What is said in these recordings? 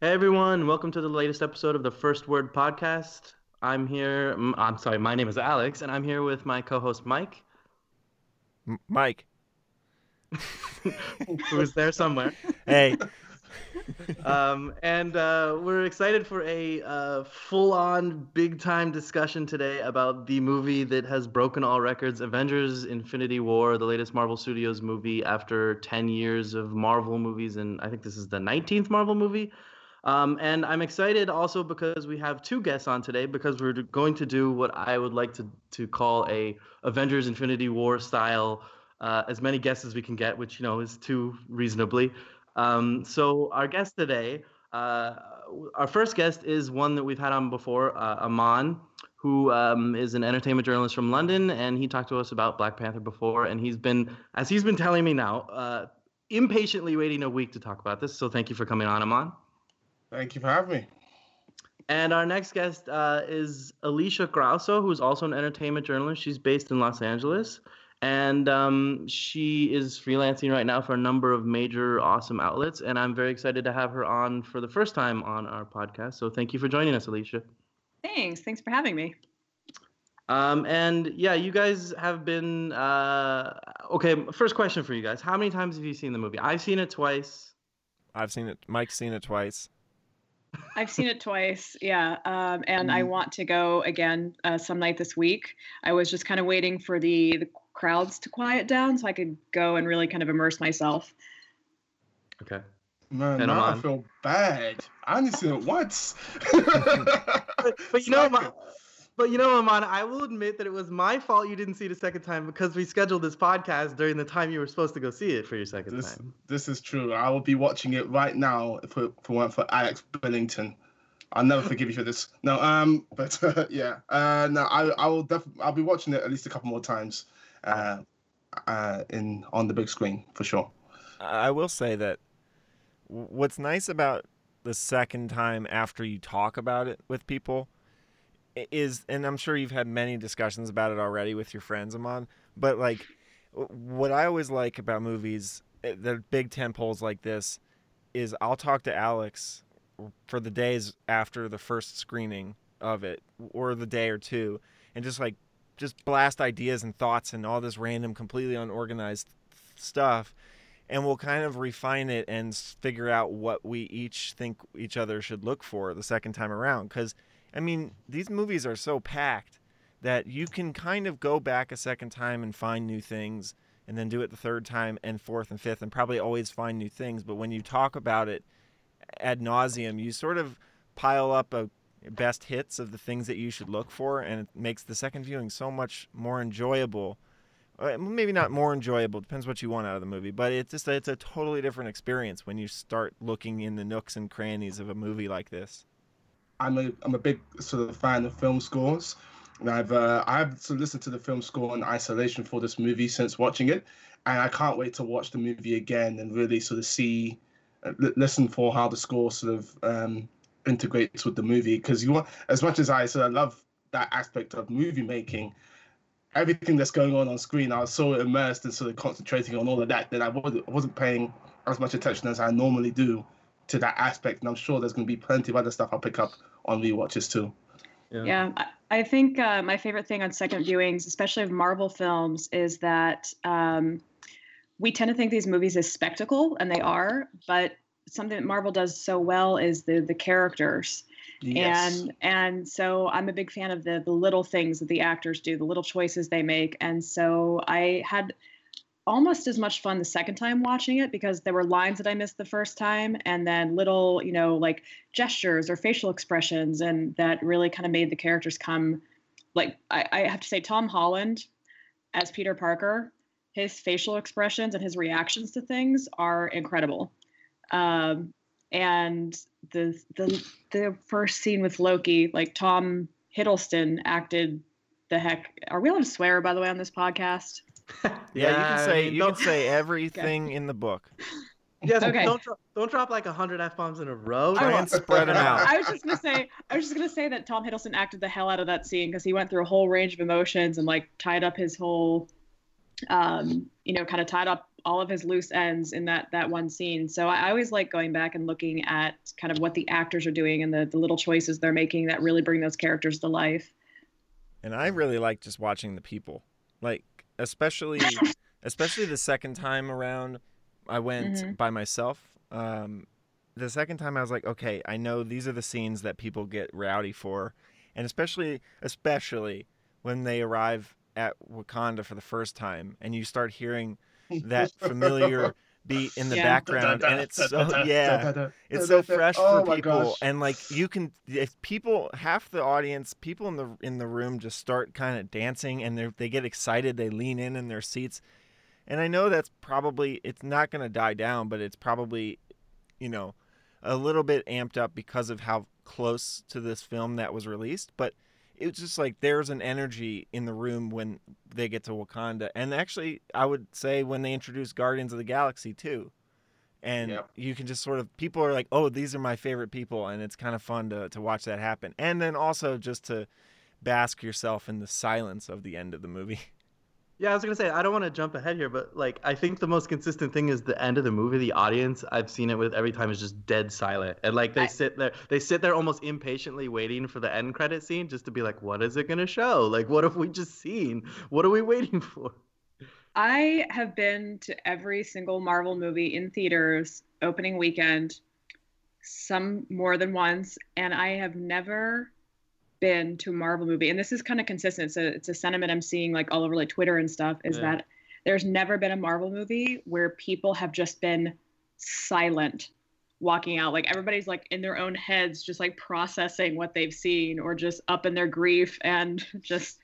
Hey everyone, welcome to the latest episode of the First Word Podcast. I'm here, I'm sorry, my name is Alex, and I'm here with my co host Mike, M- Mike. who is there somewhere. Hey. Um, and uh, we're excited for a uh, full on big time discussion today about the movie that has broken all records Avengers Infinity War, the latest Marvel Studios movie after 10 years of Marvel movies. And I think this is the 19th Marvel movie. Um, and I'm excited also because we have two guests on today because we're going to do what I would like to, to call a Avengers Infinity War style, uh, as many guests as we can get, which, you know, is two reasonably. Um, so our guest today, uh, our first guest is one that we've had on before, uh, Amon, who um, is an entertainment journalist from London, and he talked to us about Black Panther before, and he's been, as he's been telling me now, uh, impatiently waiting a week to talk about this. So thank you for coming on, Amon. Thank you for having me. And our next guest uh, is Alisha Grauso, who's also an entertainment journalist. She's based in Los Angeles, and um, she is freelancing right now for a number of major awesome outlets. And I'm very excited to have her on for the first time on our podcast. So thank you for joining us, Alisha. Thanks. Thanks for having me. Um, and yeah, you guys have been uh, okay. First question for you guys: How many times have you seen the movie? I've seen it twice. I've seen it. Mike's seen it twice. I've seen it twice, yeah, um, and I want to go again uh, some night this week. I was just kind of waiting for the, the crowds to quiet down so I could go and really kind of immerse myself. Okay. Man, And now I feel bad. I only seen it once. But, but you know, Amon, but you know, Amon, I will admit that it was my fault you didn't see it a second time because we scheduled this podcast during the time you were supposed to go see it for your second this, time. this is true. I will be watching it right now if it, if it weren't for Alex Billington. I'll never forgive you for this. No, um, but uh, yeah, uh, no, I, I will definitely, I'll be watching it at least a couple more times, uh, uh, in on the big screen for sure. I I will say that what's nice about the second time after you talk about it with people i- is, and I'm sure you've had many discussions about it already with your friends, Amon, but like what I always like about movies, eh, the big tent poles like this, is I'll talk to Alex for the days after the first screening of it or the day or two and just like just blast ideas and thoughts and all this random completely unorganized stuff and we'll kind of refine it and figure out what we each think each other should look for the second time around cuz I mean these movies are so packed that you can kind of go back a second time and find new things and then do it the third time and fourth and fifth and probably always find new things but when you talk about it ad nauseum, you sort of pile up a best hits of the things that you should look for, and it makes the second viewing so much more enjoyable. Uh, Maybe not more enjoyable, depends what you want out of the movie, but it's just it's a totally different experience when you start looking in the nooks and crannies of a movie like this. I'm a I'm a big sort of fan of film scores, and I've uh, I've sort of listened to the film score in isolation for this movie since watching it, and I can't wait to watch the movie again and really sort of see, uh, li- listen for how the score sort of um, integrates with the movie. Because you want as much as I sort of love that aspect of movie making, everything that's going on on screen, I was so immersed and sort of concentrating on all of that that I wasn't I wasn't paying as much attention as I normally do to that aspect. And I'm sure there's going to be plenty of other stuff I'll pick up on rewatches too. Yeah, I, I think uh, my favorite thing on second viewings, especially of Marvel films, is that um, we tend to think these movies is spectacle, and they are. But something that Marvel does so well is the the characters. and and so i'm a big fan of the the little things that the actors do the little choices they make and so i had almost as much fun the second time watching it because there were lines that i missed the first time and then little you know like gestures or facial expressions and that really kind of made the characters come like i, I have to say tom holland as peter parker his facial expressions and his reactions to things are incredible um, and the the the first scene with Loki, like Tom Hiddleston acted the heck. Are we allowed to swear by the way on this podcast? Yeah, you can I say mean, you can don't- say everything in the book. Yes, Okay. don't drop, don't drop like a hundred f bombs in a row. Try Don't- and spread 'em out. I was just gonna say I was just gonna say that Tom Hiddleston acted the hell out of that scene because he went through a whole range of emotions and like tied up his whole um, you know, kind of tied up all of his loose ends in that that one scene. So I, I always like going back and looking at kind of what the actors are doing and the, the little choices they're making that really bring those characters to life. And I really like just watching the people. Like especially especially the second time around I went Mhm. by myself. Um the second time I was like, okay, I know these are the scenes that people get rowdy for. And especially especially when they arrive at Wakanda for the first time and you start hearing that familiar beat in the Yeah. background and it's so yeah it's so fresh Oh for people gosh. and like you can if people half the audience people in the in the room just start kind of dancing and they they get excited they lean in in their seats and i know that's probably it's not going to die down but it's probably you know a little bit amped up because of how close to this film that was released but it's just like there's an energy in the room when they get to Wakanda. And actually, I would say when they introduce Guardians of the Galaxy too. And Yep. you can just sort of people are like, "Oh, these are my favorite people," and it's kind of fun to to watch that happen. And then also just to bask yourself in the silence of the end of the movie. Yeah, I was gonna say I don't want to jump ahead here, but like I think the most consistent thing is the end of the movie. The audience I've seen it with every time is just dead silent, and like they I- sit there, they sit there almost impatiently waiting for the end credit scene just to be like, what is it gonna show? Like, what have we just seen? What are we waiting for? I have been to every single Marvel movie in theaters opening weekend, some more than once, and I have never been to a Marvel movie. And this is kind of consistent. So it's a sentiment I'm seeing like all over like Twitter and stuff. Is Yeah. that there's never been a Marvel movie where people have just been silent walking out like everybody's like in their own heads just like processing what they've seen or just up in their grief and just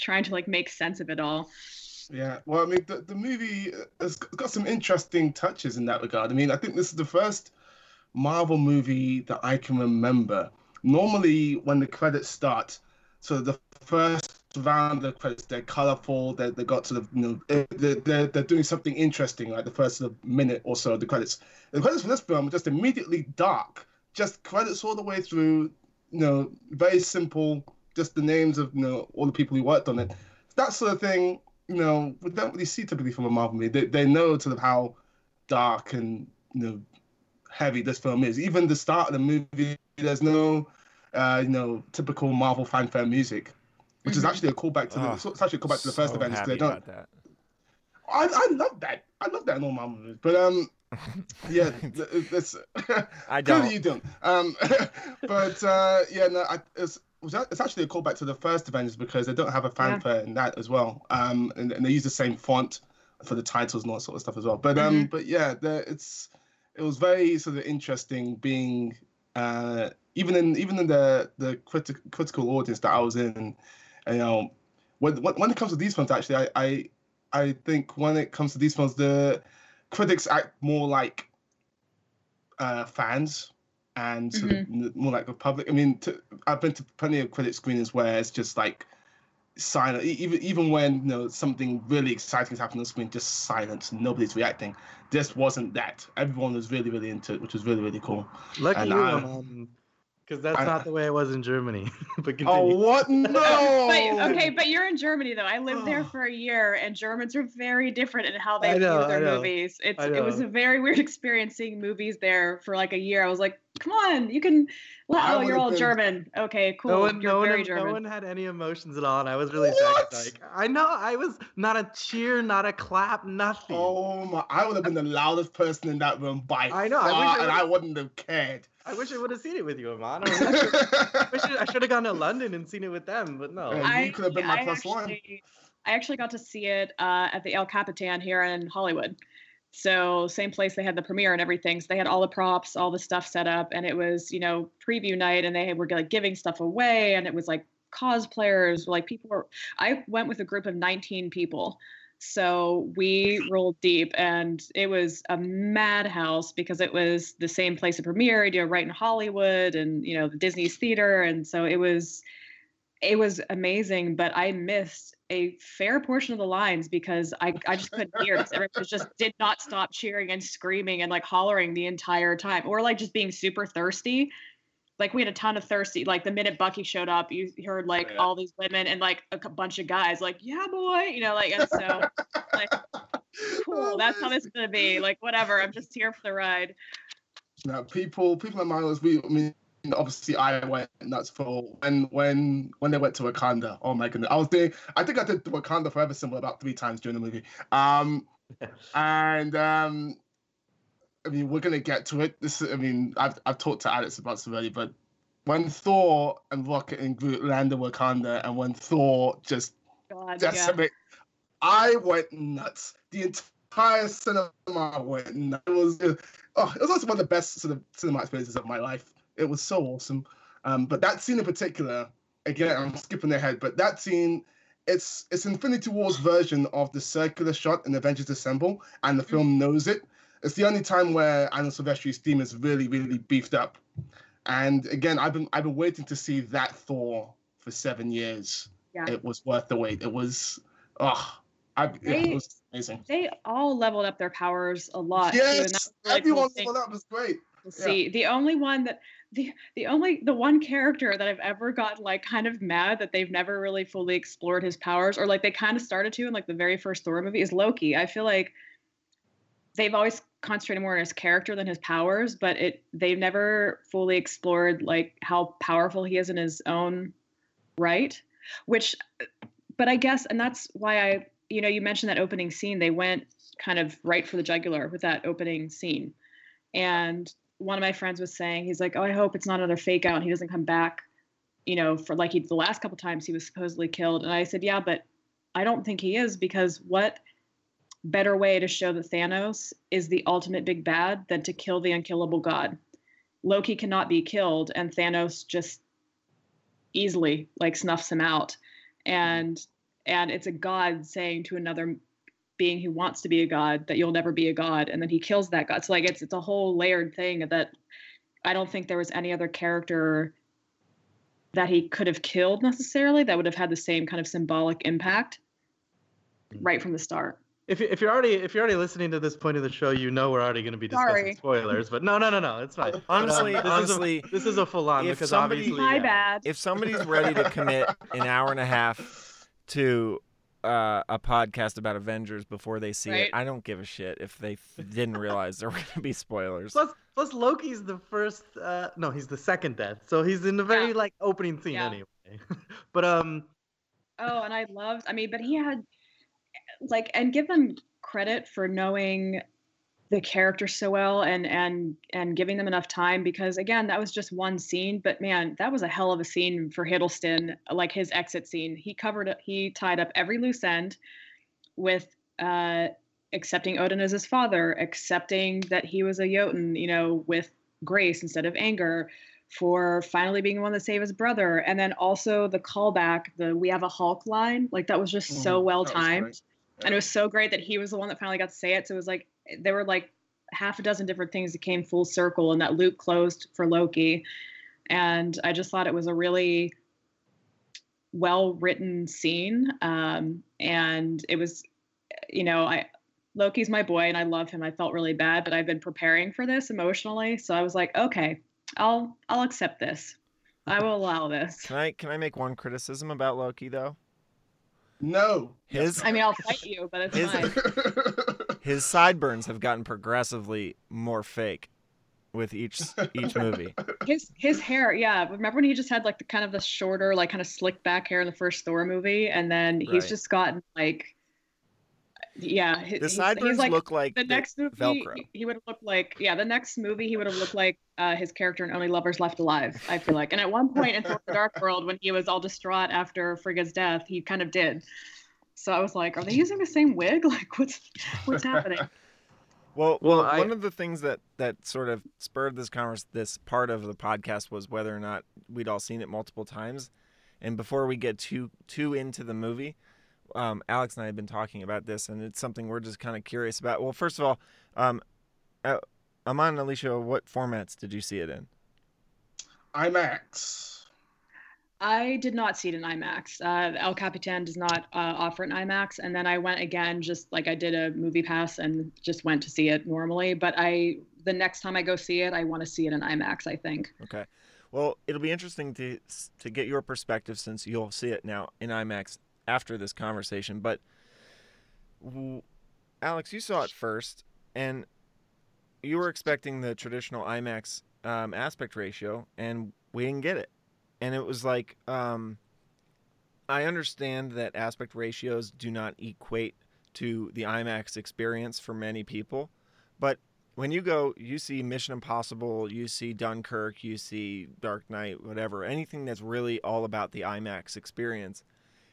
trying to like make sense of it all Yeah, well, I mean, the, the movie uh, has got some interesting touches in that regard. I mean, I think this is the first Marvel movie that I can remember. Normally, when the credits start, so the first round of the credits, they're colorful, they they got sort of, you know, they're, they're, they're doing something interesting, like the first sort of minute or so of the credits. The credits for this film are just immediately dark, just credits all the way through, you know, very simple, just the names of, you know, all the people who worked on it. That sort of thing you know, we don't really see typically from a Marvel movie. They, they know sort of how dark and you know heavy this film is. Even the start of the movie, there's no uh, you know typical Marvel fanfare music, which is Mhm. actually a callback to the. Oh, it's actually a callback to the first so Avengers. happy They don't. that. I, I love that. I love that in all Marvel movies. But um, yeah, that's. I don't. you don't. Um, but uh, yeah, no, I, it's, it's actually a callback to the first Avengers because they don't have a fanfare in that as well. Um, and, and they use the same font for the titles and all that sort of stuff as well. But um, but yeah, the, it's it was very sort of interesting being uh, even in even in the the criti- critical audience that I was in, you know, when when it comes to these films, actually, I I I think when it comes to these films, the critics act more like uh, fans and sort of more like the public. I mean, to, I've been to plenty of critic screenings where it's just like silent. Even even when you know something really exciting is happening on screen, just silence. Nobody's reacting. This wasn't that. Everyone was really really into it, which was really really cool. Lucky And you, I- um, because that's I- not the way it was in Germany. but Oh what? No. but okay, but you're in Germany though. I lived there Oh. for a year, and Germans are very different in how they know, view their movies. It's it was a very weird experience seeing movies there for like a year. I was like, come on, you can. Well, I oh, you're all been- German. Okay, cool. No one, you're no, one, very no one had any emotions at all, and I was really What? sad. Like, I know, I was not a cheer, not a clap, nothing. Oh my! I would have been the loudest person in that room by I know, I far, wish I and I wouldn't have cared. I wish I would have seen it with you, Amon. I, I, I, I should have gone to London and seen it with them, but no. Yeah. I, you could have been my I plus one. actually, I actually got to see it uh, at the El Capitan here in Hollywood. So same place they had the premiere and everything. So they had all the props, all the stuff set up, and it was you know preview night, and they were like giving stuff away, and it was like cosplayers, like people were. I went with a group of 19 people. So we rolled deep, and it was a madhouse because it was the same place it premiered, you know, right in Hollywood, and you know the Disney's theater, and so it was it was amazing, but I missed a fair portion of the lines because I, I just couldn't hear because everyone just did not stop cheering and screaming and like hollering the entire time or like just being super thirsty. Like we had a ton of thirsty. Like the minute Bucky showed up, you heard like Yeah. all these women and like a bunch of guys like, yeah, boy, you know, like and so like cool. Oh, that's how this is gonna be. Like whatever. I'm just here for the ride. Now, people, people in my lives, we, I mean, obviously, I went nuts for when, when, when they went to Wakanda. Oh my goodness, I was doing. I think I did the Wakanda Forever symbol about three times during the movie. Um, and um, I mean, we're gonna get to it. This, I mean, I've I've talked to Alex about this already, but when Thor and Rocket and Groot landed Wakanda, and when Thor just God, decimate, I went nuts. The entire cinema went nuts. It was, oh, it was also one of the best sort of cinema experiences of my life. It was so awesome. Um, but that scene in particular, again, I'm skipping ahead, but that scene, it's it's Infinity War's version of the circular shot in Avengers Assemble, and the film knows it. It's the only time where Alan Silvestri's theme is really, really beefed up. And again, I've been I've been waiting to see that Thor for seven years. Yeah. It was worth the wait. It was, oh, I, They- it was amazing. They all leveled up their powers a lot. too, and that Yes, was really everyone thing leveled up was great. to see. The only one that the the only the one character that I've ever gotten like kind of mad that they've never really fully explored his powers, or like they kind of started to in like the very first Thor movie, is Loki. I feel like they've always concentrated more on his character than his powers, but it they've never fully explored like how powerful he is in his own right. Which, but I guess, and that's why I, you know, you mentioned that opening scene. They went kind of right for the jugular with that opening scene, and one of my friends was saying, he's like, "Oh, I hope it's not another fake out. And he doesn't come back." You know, for like he the last couple times he was supposedly killed, and I said, "Yeah, but I don't think he is because what better way to show that Thanos is the ultimate big bad than to kill the unkillable god. Loki cannot be killed, and Thanos just easily like snuffs him out. And and it's a god saying to another being who wants to be a god that you'll never be a god, and then he kills that god. So like it's it's a whole layered thing that I don't think there was any other character that he could have killed necessarily that would have had the same kind of symbolic impact hmm. right from the start. If, you- if you're already if you're already listening to this point of the show, you know we're already going to be discussing Sorry. spoilers. But no, no, no, no, it's fine. Honestly, this honestly, is a, this is a full on because somebody- obviously My yeah. bad. if somebody's ready to commit an hour and a half to uh, a podcast about Avengers before they see Right. it, I don't give a shit if they didn't realize there were going to be spoilers. Plus, plus Loki's the first. Uh, no, he's the second death. So he's in the very Yeah. like opening scene Yeah. anyway. but um, Oh, and I loved. I mean, but he had like, and give them credit for knowing the character so well and and and giving them enough time because again that was just one scene but man that was a hell of a scene for Hiddleston like his exit scene. He covered he tied up every loose end with uh accepting Odin as his father accepting that he was a Jotun you know with grace instead of anger for finally being the one to save his brother. And then also the callback the we have a hulk line like that was just so Mhm. well timed. and it was so great that he was the one that finally got to say it. So it was like there were like half a dozen different things that came full circle and that loop closed for loki. And i just thought it was a really well written scene. Um, and it was you know i loki's my boy and i love him. I felt really bad but i've been preparing for this emotionally. So i was like okay i'll i'll accept this. I will allow this. Can I can I make one criticism about Loki though? No. His i mean i'll fight you but it's Is- fine his sideburns have gotten progressively more fake with each each movie. his his hair yeah remember when he just had like the kind of the shorter like kind of slick back hair in the first thor movie and then he's Right. just gotten like yeah he- The he's, sideburns he's like look like the the next movie Velcro. he- he would have looked like yeah the next movie he would have looked like uh, his character in only lovers left alive i feel like and at one point in Thor: the dark world when he was all distraught after frigga's death he kind of did so i was like are they using the same wig like what's what's happening Well, Well, well, I- one of the things that that sort of spurred this converse, this part of the podcast was whether or not we'd all seen it multiple times. And before we get too too into the movie, um, Alex and I have been talking about this, and it's something we're just kind of curious about. Well, first of all, um, uh, Amon and Alisha, what formats did you see it in? IMAX. I did not see it in IMAX. Uh, El Capitan does not uh, offer an IMAX, and then I went again, just like I did a movie pass, and just went to see it normally. But I, the next time I go see it, I want to see it in IMAX. I think. Okay. Well, it'll be interesting to to get your perspective since you'll see it now in IMAX after this conversation. But Alex, you saw it first, and you were expecting the traditional IMAX um, aspect ratio, and we didn't get it. And it was like, um, I understand that aspect ratios do not equate to the IMAX experience for many people, but when you go, you see Mission Impossible, you see Dunkirk, you see Dark Knight, whatever, anything that's really all about the IMAX experience,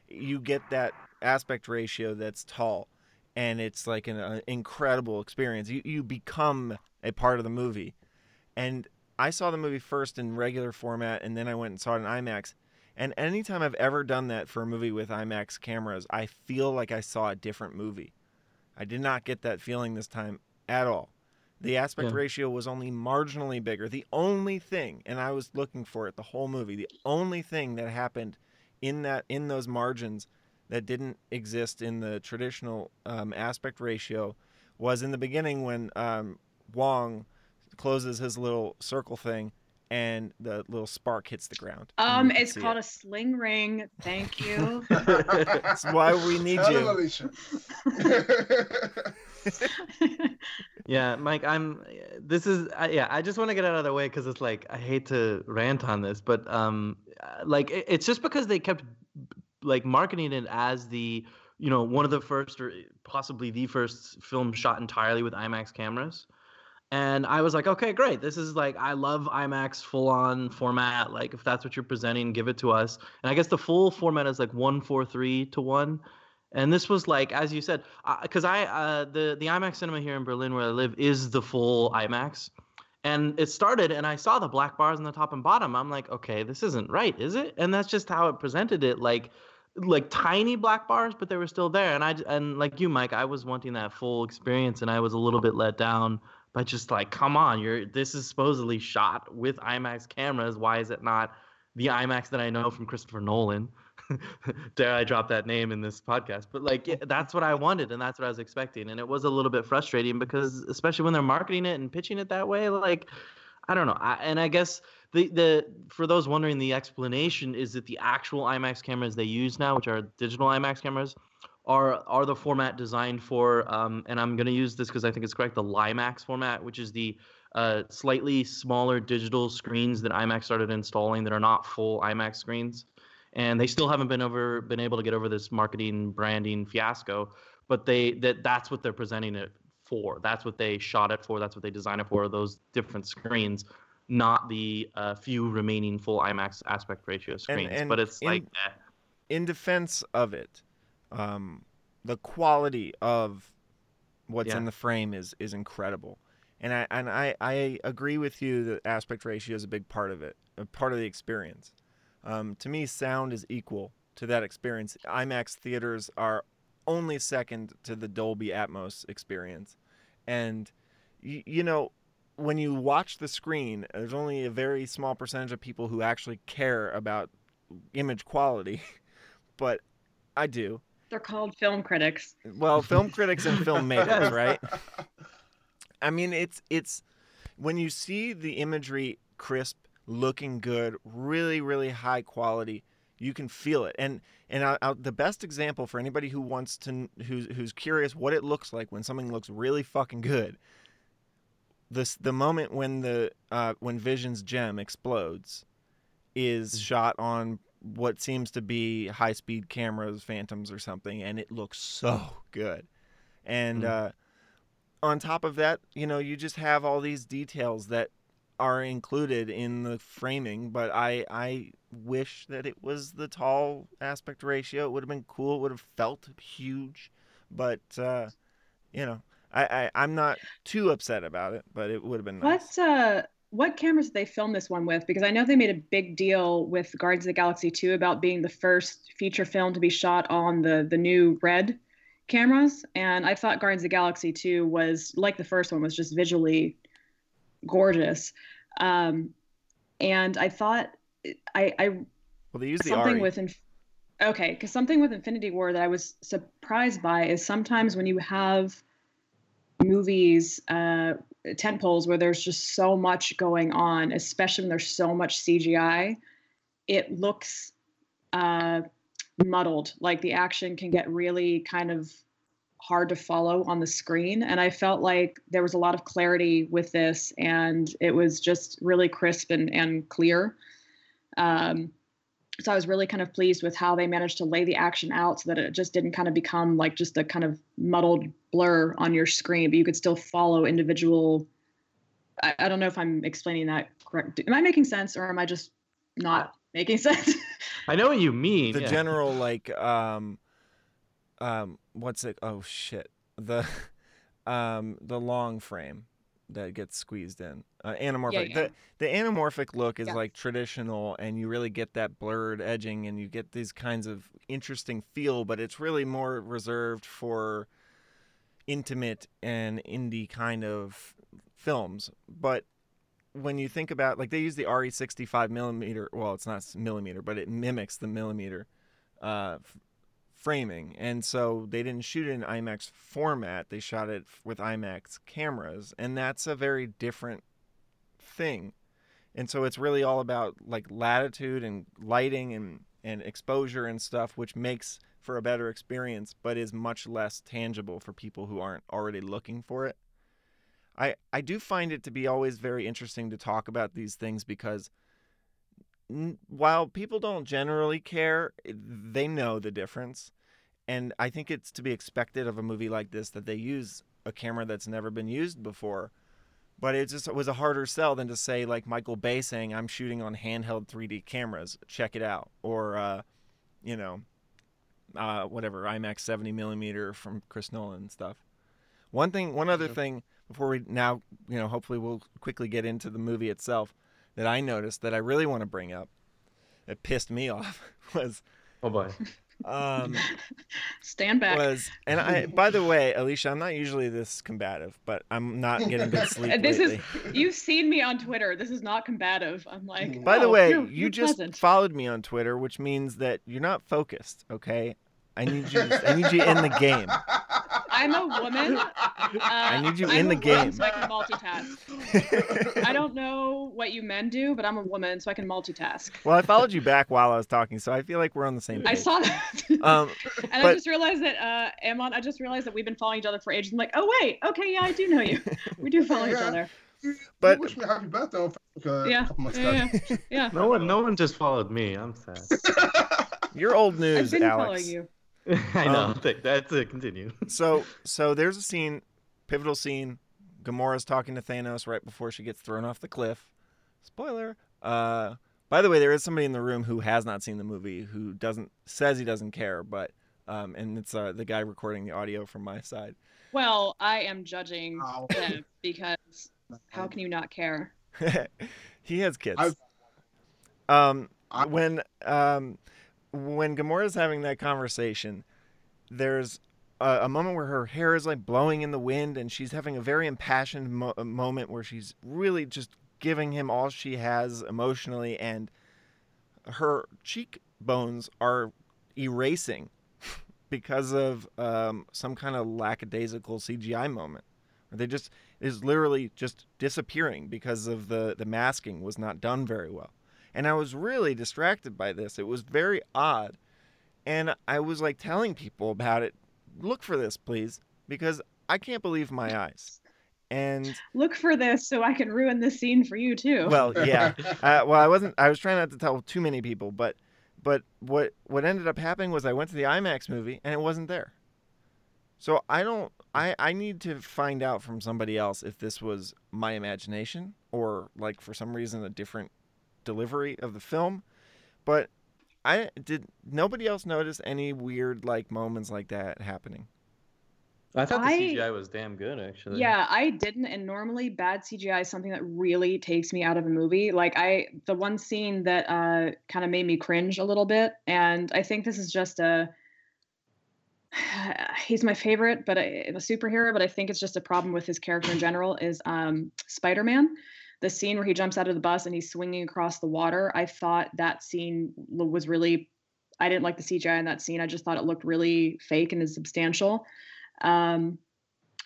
you get that aspect ratio that's tall and it's like an, an incredible experience. You, you become a part of the movie. And I saw the movie first in regular format and then I went and saw it in IMAX. And anytime I've ever done that for a movie with IMAX cameras, I feel like I saw a different movie. I did not get that feeling this time at all. The aspect Yeah. ratio was only marginally bigger. The only thing, and I was looking for it the whole movie, the only thing that happened in that in those margins that didn't exist in the traditional um, aspect ratio was in the beginning when um, Wong closes his little circle thing and the little spark hits the ground. Um, it's called it. a sling ring. Thank you. That's why we need you. Yeah, Mike, I'm. This is I, yeah. I just want to get out of the way because it's like I hate to rant on this, but um, uh, like it, it's just because they kept like marketing it as the you know one of the first or possibly the first film shot entirely with IMAX cameras, and I was like, okay, great. This is like I love IMAX full on format. Like if that's what you're presenting, give it to us. And I guess the full format is like one four three to one. And this was like, as you said, because I uh, the the IMAX cinema here in Berlin where I live is the full IMAX, and it started, and I saw the black bars on the top and bottom. I'm like, okay, this isn't right, is it? And that's just how it presented it, like like tiny black bars, but they were still there. And i and like you, Mike, I was wanting that full experience, and I was a little bit let down by just like, come on, you're this is supposedly shot with IMAX cameras. Why is it not the IMAX that I know from Christopher Nolan? Dare I drop that name in this podcast? But like, yeah, that's what I wanted, and that's what I was expecting, and it was a little bit frustrating because, especially when they're marketing it and pitching it that way, like, I don't know. I, and I guess the the for those wondering, the explanation is that the actual IMAX cameras they use now, which are digital IMAX cameras, are are the format designed for. Um, and I'm gonna use this because I think it's correct. The LieMAX format, which is the uh, slightly smaller digital screens that IMAX started installing that are not full IMAX screens and they still haven't been over been able to get over this marketing branding fiasco but they that that's what they're presenting it for. That's what they shot it for. That's what they designed it for those different screens not the uh, few remaining full imax aspect ratio screens. and but it's in- like eh, in defense of it, um, the quality of what's Yeah. in the frame is is incredible, and I and I, I agree with you that aspect ratio is a big part of it, a part of the experience. Um, to me, sound is equal to that experience. IMAX theaters are only second to the Dolby Atmos experience, and y- you know when you watch the screen, there's only a very small percentage of people who actually care about image quality, but I do. They're called film critics. Well, film critics and filmmakers, right? I mean, it's it's when you see the imagery crisp, looking good, really really high quality, you can feel it. And and I, I, the best example for anybody who wants to who's who's curious what it looks like when something looks really fucking good. This the moment when the uh, when Vision's gem explodes is shot on what seems to be high speed cameras, phantoms or something, and it looks so good. And Mm. uh, on top of that, you know, you just have all these details that are included in the framing, but I I wish that it was the tall aspect ratio. It would have been cool. It would have felt huge, but uh, you know, I, I I'm not too upset about it, but it would have been nice. What uh what cameras did they film this one with? Because I know they made a big deal with Guardians of the Galaxy 2 about being the first feature film to be shot on the the new red cameras. And I thought Guardians of the Galaxy 2 was like the first one was just visually gorgeous. Um, and I thought I, I Well, they use the something ARRI. with inf- okay because something with infinity war that i was surprised by is sometimes when you have movies uh tent poles where there's just so much going on especially when there's so much cgi it looks uh muddled like the action can get really kind of hard to follow on the screen. And I felt like there was a lot of clarity with this, and it was just really crisp and, and clear. Um, so I was really kind of pleased with how they managed to lay the action out so that it just didn't kind of become like just a kind of muddled blur on your screen, but you could still follow individual. I, I don't know if I'm explaining that correct. Am I making sense or am I just not making sense? I know what you mean. the yeah. general like um um what's it oh shit the um the long frame that gets squeezed in uh, anamorphic yeah. the the anamorphic look is Yeah. like traditional and you really get that blurred edging and you get these kinds of interesting feel but it's really more reserved for intimate and indie kind of films but when you think about like they use the ARRI 65 millimeter well it's not millimeter but it mimics the millimeter uh, framing and so they didn't shoot it in IMAX format they shot it with IMAX cameras and that's a very different thing and so it's really all about like latitude and lighting and and exposure and stuff which makes for a better experience but is much less tangible for people who aren't already looking for it I, I do find it to be always very interesting to talk about these things because while people don't generally care, they know the difference. And I think it's to be expected of a movie like this that they use a camera that's never been used before. But it just was a harder sell than to say, like Michael Bay saying, I'm shooting on handheld 3D cameras, check it out. Or, uh, you know, uh, whatever, IMAX 70 millimeter from Chris Nolan and stuff. One thing, one other thing before we now, you know, hopefully we'll quickly get into the movie itself that I noticed that I really want to bring up. that pissed me off was Oh boy. Um Stand back. was and I by the way, Alisha, I'm not usually this combative, but I'm not getting good sleep this lately. is you've seen me on Twitter. This is not combative. I'm like. By the oh, way, you're- you you're just pleasant. followed me on Twitter, which means that you're not focused, okay? I need you I need you in the game. I'm a woman. Uh, I need you I'm in a the woman, game. So I can multitask. I don't know what you men do, but I'm a woman, so I can multitask. well, I followed you back while I was talking, so I feel like we're on the same page. I saw that. um and I just realized that, uh, Amon, I just realized that we've been following each other for ages. I'm like, oh, wait, okay, yeah, I do know you. We do follow each other. But- you wish me a happy birthday on Facebook Yeah, yeah, yeah, yeah. No one, no one just followed me. I'm sad. you're old I've news, been Alex. following you. I know. Um, Th- That's it. Continue. So so there's a scene, pivotal scene. Gamora's talking to Thanos right before she gets thrown off the cliff. Spoiler. Uh, by the way, there is somebody in the room who has not seen the movie who doesn't says he doesn't care, but um, and it's uh, the guy recording the audio from my side. Well, I am judging Ow. them because how can you not care? he has kids. I've- um, I- when um, when Gamora's having that conversation, there's a, a moment where her hair is like blowing in the wind, and she's having a very impassioned mo- moment where she's really just giving him all she has emotionally, and her cheekbones are erasing because of um, some kind of lackadaisical CGI moment. They just is literally just disappearing because of the the masking was not done very well. And I was really distracted by this. It was very odd. And I was like telling people about it. Look for this, please, because I can't believe my eyes. And Look for this so I can ruin this scene for you too. well, yeah. Uh, well, I wasn't. I was trying not to tell too many people, but but what what ended up happening was I went to the IMAX movie and it wasn't there. So I don't. I I need to find out from somebody else if this was my imagination or like for some reason a different delivery of the film. But I did. Nobody else notice any weird like moments like that happening. I thought the I- CGI was damn good, actually. Yeah, I didn't. And normally, bad CGI is something that really takes me out of a movie. Like I, the one scene that uh, kind of made me cringe a little bit, and I think this is just a. He's my favorite, but I, a superhero. But I think it's just a problem with his character in general. Is um, Spider-Man, the scene where he jumps out of the bus and he's swinging across the water. I thought that scene was really. I didn't like the CGI in that scene. I just thought it looked really fake and insubstantial. Um,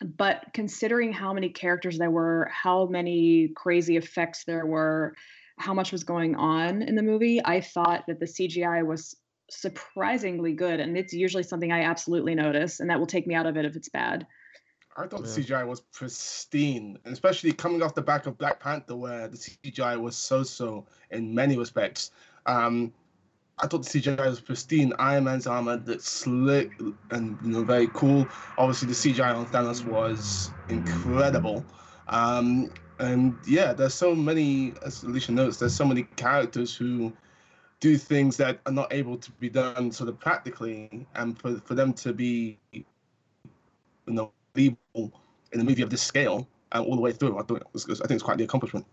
but considering how many characters there were, how many crazy effects there were, how much was going on in the movie, I thought that the CGI was surprisingly good, and it's usually something I absolutely notice, and that will take me out of it if it's bad. I thought Yeah. the CGI was pristine, and especially coming off the back of Black Panther, where the CGI was so-so in many respects. Um, I thought the CGI was pristine. Iron Man's armor looked slick and you know very cool. Obviously, the CGI on Thanos was incredible. Um, and yeah, there's so many, as Alisha notes, there's so many characters who do things that are not able to be done sort of practically, and for, for them to be, you know, believable in a movie of this scale and all the way through, I think, it's, I think it's quite the accomplishment.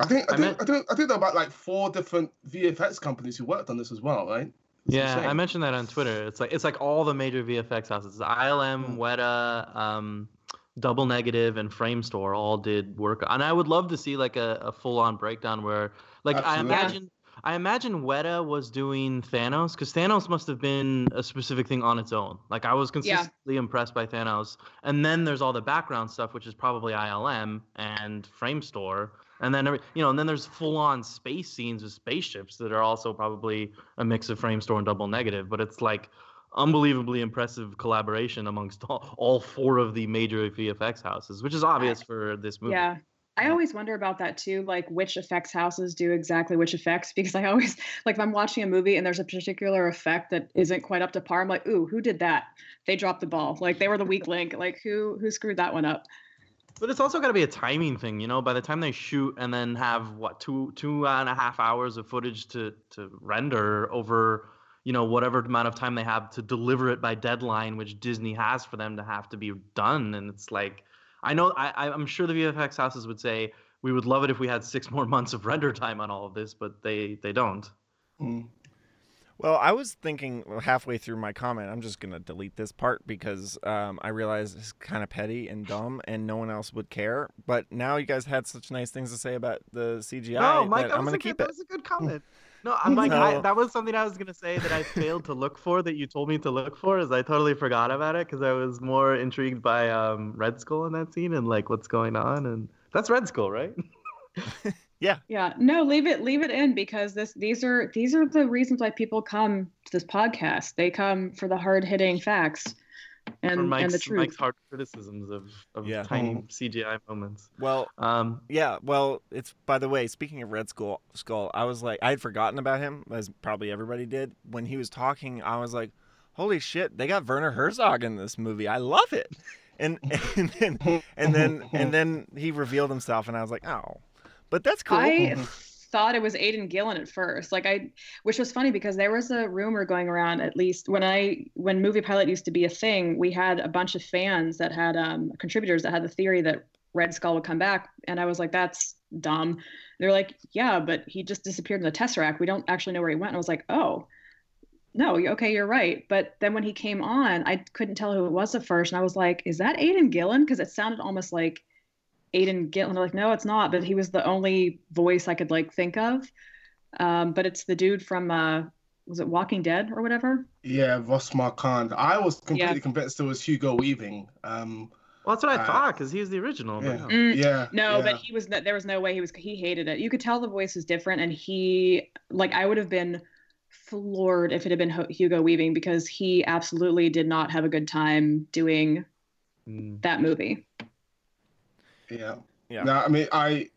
I think I I think, meant- I think I think there are about like four different VFX companies who worked on this as well, right? It's Yeah, I mentioned that on Twitter. It's like it's like all the major VFX houses. ILM, Mm. Weta, um, Double Negative, and Framestore all did work. And I would love to see like a, a full on breakdown where, like, I Absolutely. imagine. I imagine Weta was doing Thanos because Thanos must have been a specific thing on its own. Like I was Yeah. consistently impressed by Thanos, and then there's all the background stuff, which is probably ILM and Framestore, and then every, you know, and then there's full-on space scenes with spaceships that are also probably a mix of Framestore and Double Negative. But it's like unbelievably impressive collaboration amongst all, all four of the major VFX houses, which is obvious for this movie. Yeah. I always wonder about that too, like which effects houses do exactly which effects, because I always like if I'm watching a movie and there's a particular effect that isn't quite up to par, I'm like, ooh, who did that? They dropped the ball. Like they were the weak link. Like who who screwed that one up? But it's also got to be a timing thing, you know. By the time they shoot and then have what two two and a half hours of footage to to render over, you know, whatever amount of time they have to deliver it by deadline, which Disney has for them to have to be done, and it's like, I know I I'm sure the VFX houses would say we would love it if we had six more months of render time on all of this, but they they don't. Mm. Well, I was thinking halfway through my comment, I'm just gonna delete this part because um, I realize it's kind of petty and dumb, and no one else would care. But now you guys had such nice things to say about the CGI No, Mike, that I'm gonna a keep good, it. That was a good comment. No, I'm like I, that was something I was gonna say that I failed to look for that you told me to look for. Is I totally forgot about it because I was more intrigued by um, Red Skull in that scene and like what's going on, and that's Red Skull, right? Yeah. Yeah. No, leave it leave it in because this these are these are the reasons why people come to this podcast. They come for the hard hitting facts For and and Mike's, the truth. Mike's hard criticisms of, of Yeah. tiny Mm. CGI moments. Well, Um, yeah. Well, it's by the way. Speaking of Red Skull, Skull, I was like, I had forgotten about him, as probably everybody did. When he was talking, I was like, holy shit, they got Werner Herzog in this movie. I love it. And and then and then and then he revealed himself, and I was like, oh, but that's cool. I thought it was Aidan Gillen at first. Like I which was funny because there was a rumor going around at least when I when movie pilot used to be a thing, we had a bunch of fans that had um contributors that had the theory that Red Skull would come back and I was like that's dumb. They're like, "Yeah, but he just disappeared in the Tesseract. We don't actually know where he went." And I was like, "Oh, no, okay, you're right. But then when he came on, I couldn't tell who it was at first. And I was like, is that Aidan Gillen? Because it sounded almost like Aidan Gillen. They're like, no, it's not. But he was the only voice I could like think of. Um, but it's the dude from, uh, was it Walking Dead or whatever? Yeah, Ross Marquand. I was completely Yeah. convinced it was Hugo Weaving. Um, well, that's what I Uh, thought because he's the original. but yeah, no. Mm, yeah. No, yeah. but he was, no- there was no way he was, he hated it. You could tell the voice was different. And he, like, I would have been floored if it had been Hugo Weaving because he absolutely did not have a good time doing Mm. that movie. Yeah. Yeah. No, I mean, I,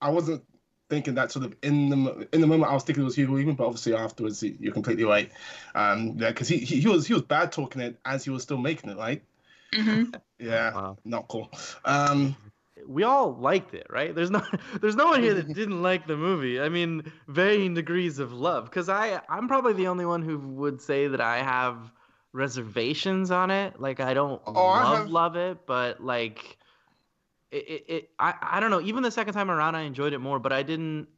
I wasn't thinking that sort of in the in the moment. I was thinking it was Hugo Weaving, but obviously afterwards, you're completely right. Um, yeah, because he, he he was he was bad talking it as he was still making it, right? Mhm. Yeah, Wow. not cool. Um, we all liked it, right? There's no there's no one here that didn't like the movie. I mean, varying degrees of love. Because I I'm probably the only one who would say that I have reservations on it. Like I don't Oh, I love have- love it, but like it, it, it I, I don't know. Even the second time around, I enjoyed it more. But I didn't.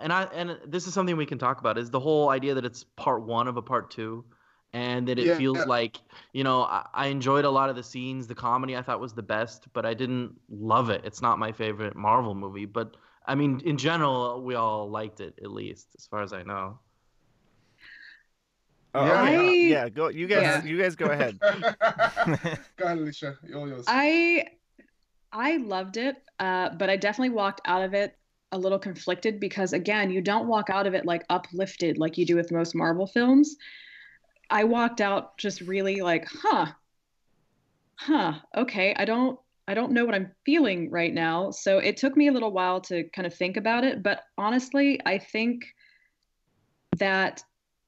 And I and this is something we can talk about is the whole idea that it's part one of a part two. And that it Yeah. feels like you know I, I enjoyed a lot of the scenes the comedy i thought was the best but i didn't love it it's not my favorite marvel movie but i mean in general we all liked it at least as far as i know Oh, Yeah. I- yeah, go. You guys, Yeah. you guys go ahead. go ahead, Alisha. You're yours. I I loved it, uh, but I definitely walked out of it a little conflicted because again, you don't walk out of it like uplifted like you do with most Marvel films. I walked out just really like, huh, huh, okay, I don't I don't know what I'm feeling right now. So it took me a little while to kind of think about it, but honestly, I think that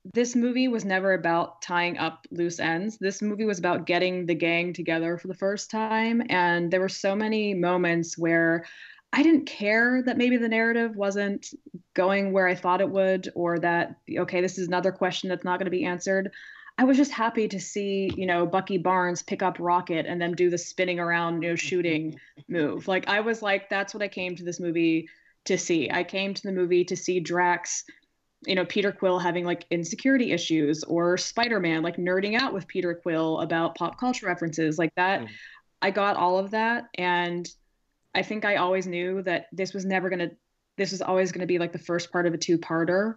this movie was never about tying up loose ends. This movie was about getting the gang together for the first time. And there were so many moments where I didn't care that maybe the narrative wasn't going where I thought it would, or that, okay, this is another question that's not going to be answered. I was just happy to see, you know, Bucky Barnes pick up Rocket and then do the spinning around, you know, shooting move. Like, I was like, that's what I came to this movie to see. I came to the movie to see Drax you know Peter Quill having like insecurity issues or Spider-Man like nerding out with Peter Quill about pop culture references like that. Mm. I got all of that and I think I always knew that this was never going to this was always going to be like the first part of a two-parter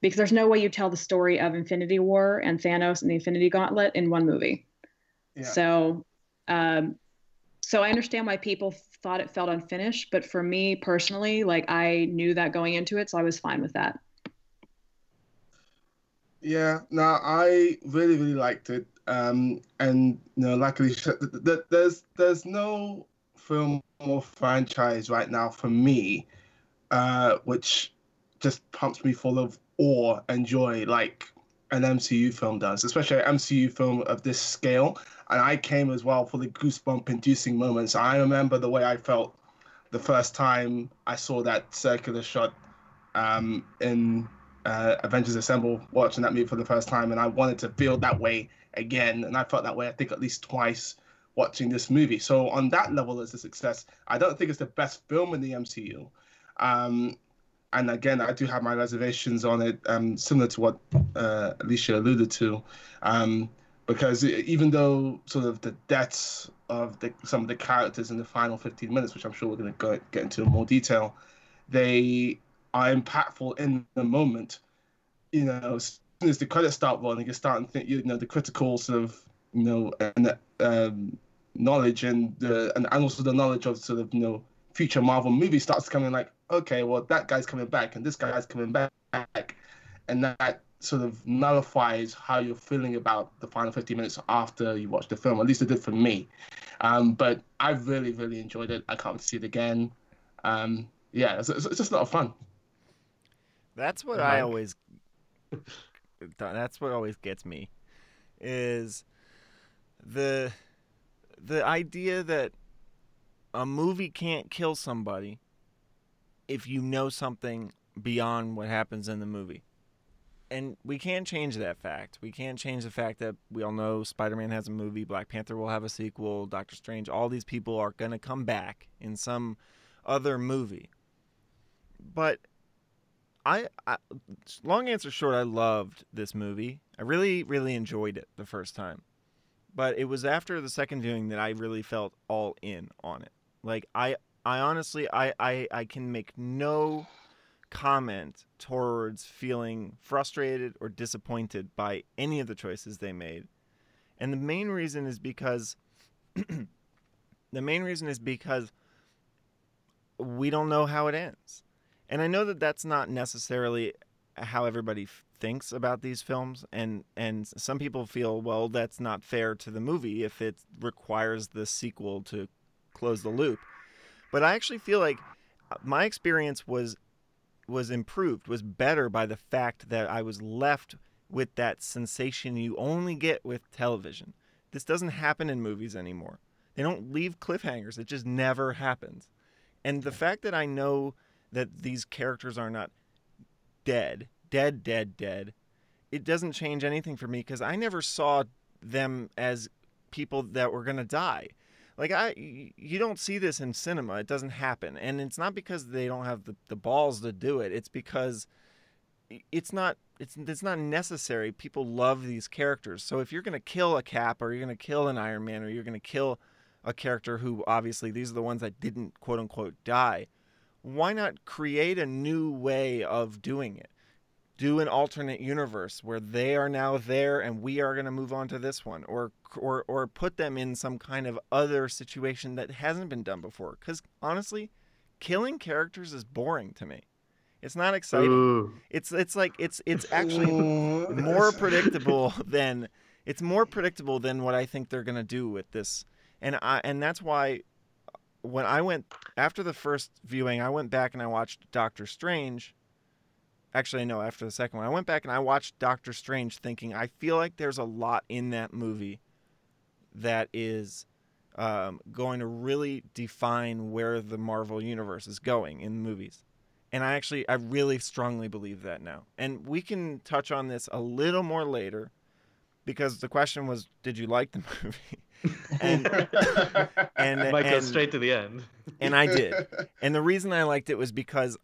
because there's no way you tell the story of Infinity War and Thanos and the Infinity Gauntlet in one movie. Yeah. So um so I understand why people thought it felt unfinished, but for me personally, like I knew that going into it, so I was fine with that. Yeah, no, I really, really liked it. Um, and you know, luckily, there's there's no film or franchise right now for me, uh, which just pumps me full of awe and joy like an MCU film does, especially an MCU film of this scale. And I came as well for the goosebump-inducing moments. I remember the way I felt the first time I saw that circular shot um, in uh, Avengers Assemble watching that movie for the first time, and I wanted to feel that way again, and I felt that way I think at least twice watching this movie. So on that level, it's a success. I don't think it's the best film in the MCU. Um, and again, I do have my reservations on it, um, similar to what uh, Alisha alluded to, um, because even though sort of the deaths of the, some of the characters in the final 15 minutes, which I'm sure we're going to get into in more detail, they are impactful in the moment. You know, as soon as the credits start rolling, you start to think, you know, the critical sort of, you know, and um, knowledge and the and, and also the knowledge of sort of, you know, future Marvel movies starts coming like, okay, well that guy's coming back and this guy's coming back, and that sort of nullifies how you're feeling about the final 50 minutes after you watch the film. At least it did for me. Um, but I really, really enjoyed it. I can't wait to see it again. Um, yeah, it's, it's, just a lot of fun. That's what I uh-huh. always. That's what always gets me, is the the idea that a movie can't kill somebody if you know something beyond what happens in the movie. And we can't change that fact. We can't change the fact that we all know Spider Man has a movie, Black Panther will have a sequel, Doctor Strange, all these people are going to come back in some other movie. But I, I, long answer short, I loved this movie. I really, really enjoyed it the first time, but it was after the second viewing that I really felt all in on it. Like I, I honestly, I, I, I can make no comment towards feeling frustrated or disappointed by any of the choices they made, and the main reason is because, the main reason is because we don't know how it ends and I know that that's not necessarily how everybody f- thinks about these films and and some people feel well that's not fair to the movie if it requires the sequel to close the loop. But i actually feel like uh, my experience was was improved was better by the fact that i was left with that sensation you only get with television. This doesn't happen in movies anymore. They don't leave cliffhangers. It just never happens. And the fact that i know that these characters are not dead, dead, dead, dead, it doesn't change anything for me because I never saw them as people that were going to die. Like I, you don't see this in cinema. It doesn't happen, and it's not because they don't have the, the balls to do it. It's because it's not it's it's not necessary. People love these characters. So if you're going to kill a Cap or you're going to kill an Iron Man or you're going to kill a character who obviously these are the ones that didn't quote unquote die, why not create a new way of doing it? Do an alternate universe where they are now there and we are going to move on to this one, or or or put them in some kind of other situation that hasn't been done before. Because honestly, killing characters is boring to me. It's not exciting. Ooh. It's it's like it's it's actually more predictable than it's more predictable than what I think they're gonna do with this, and I and that's why when I went after the first viewing, I went back and I watched Doctor Strange. Actually, no, after the second one, I went back and I watched Doctor Strange, thinking I feel like there's a lot in that movie that is um, going to really define where the Marvel universe is going in movies. And I actually, I really strongly believe that now. And we can touch on this a little more later because the question was, did you like the movie? And and, Might go and- straight to the end. and I did. And the reason I liked it was because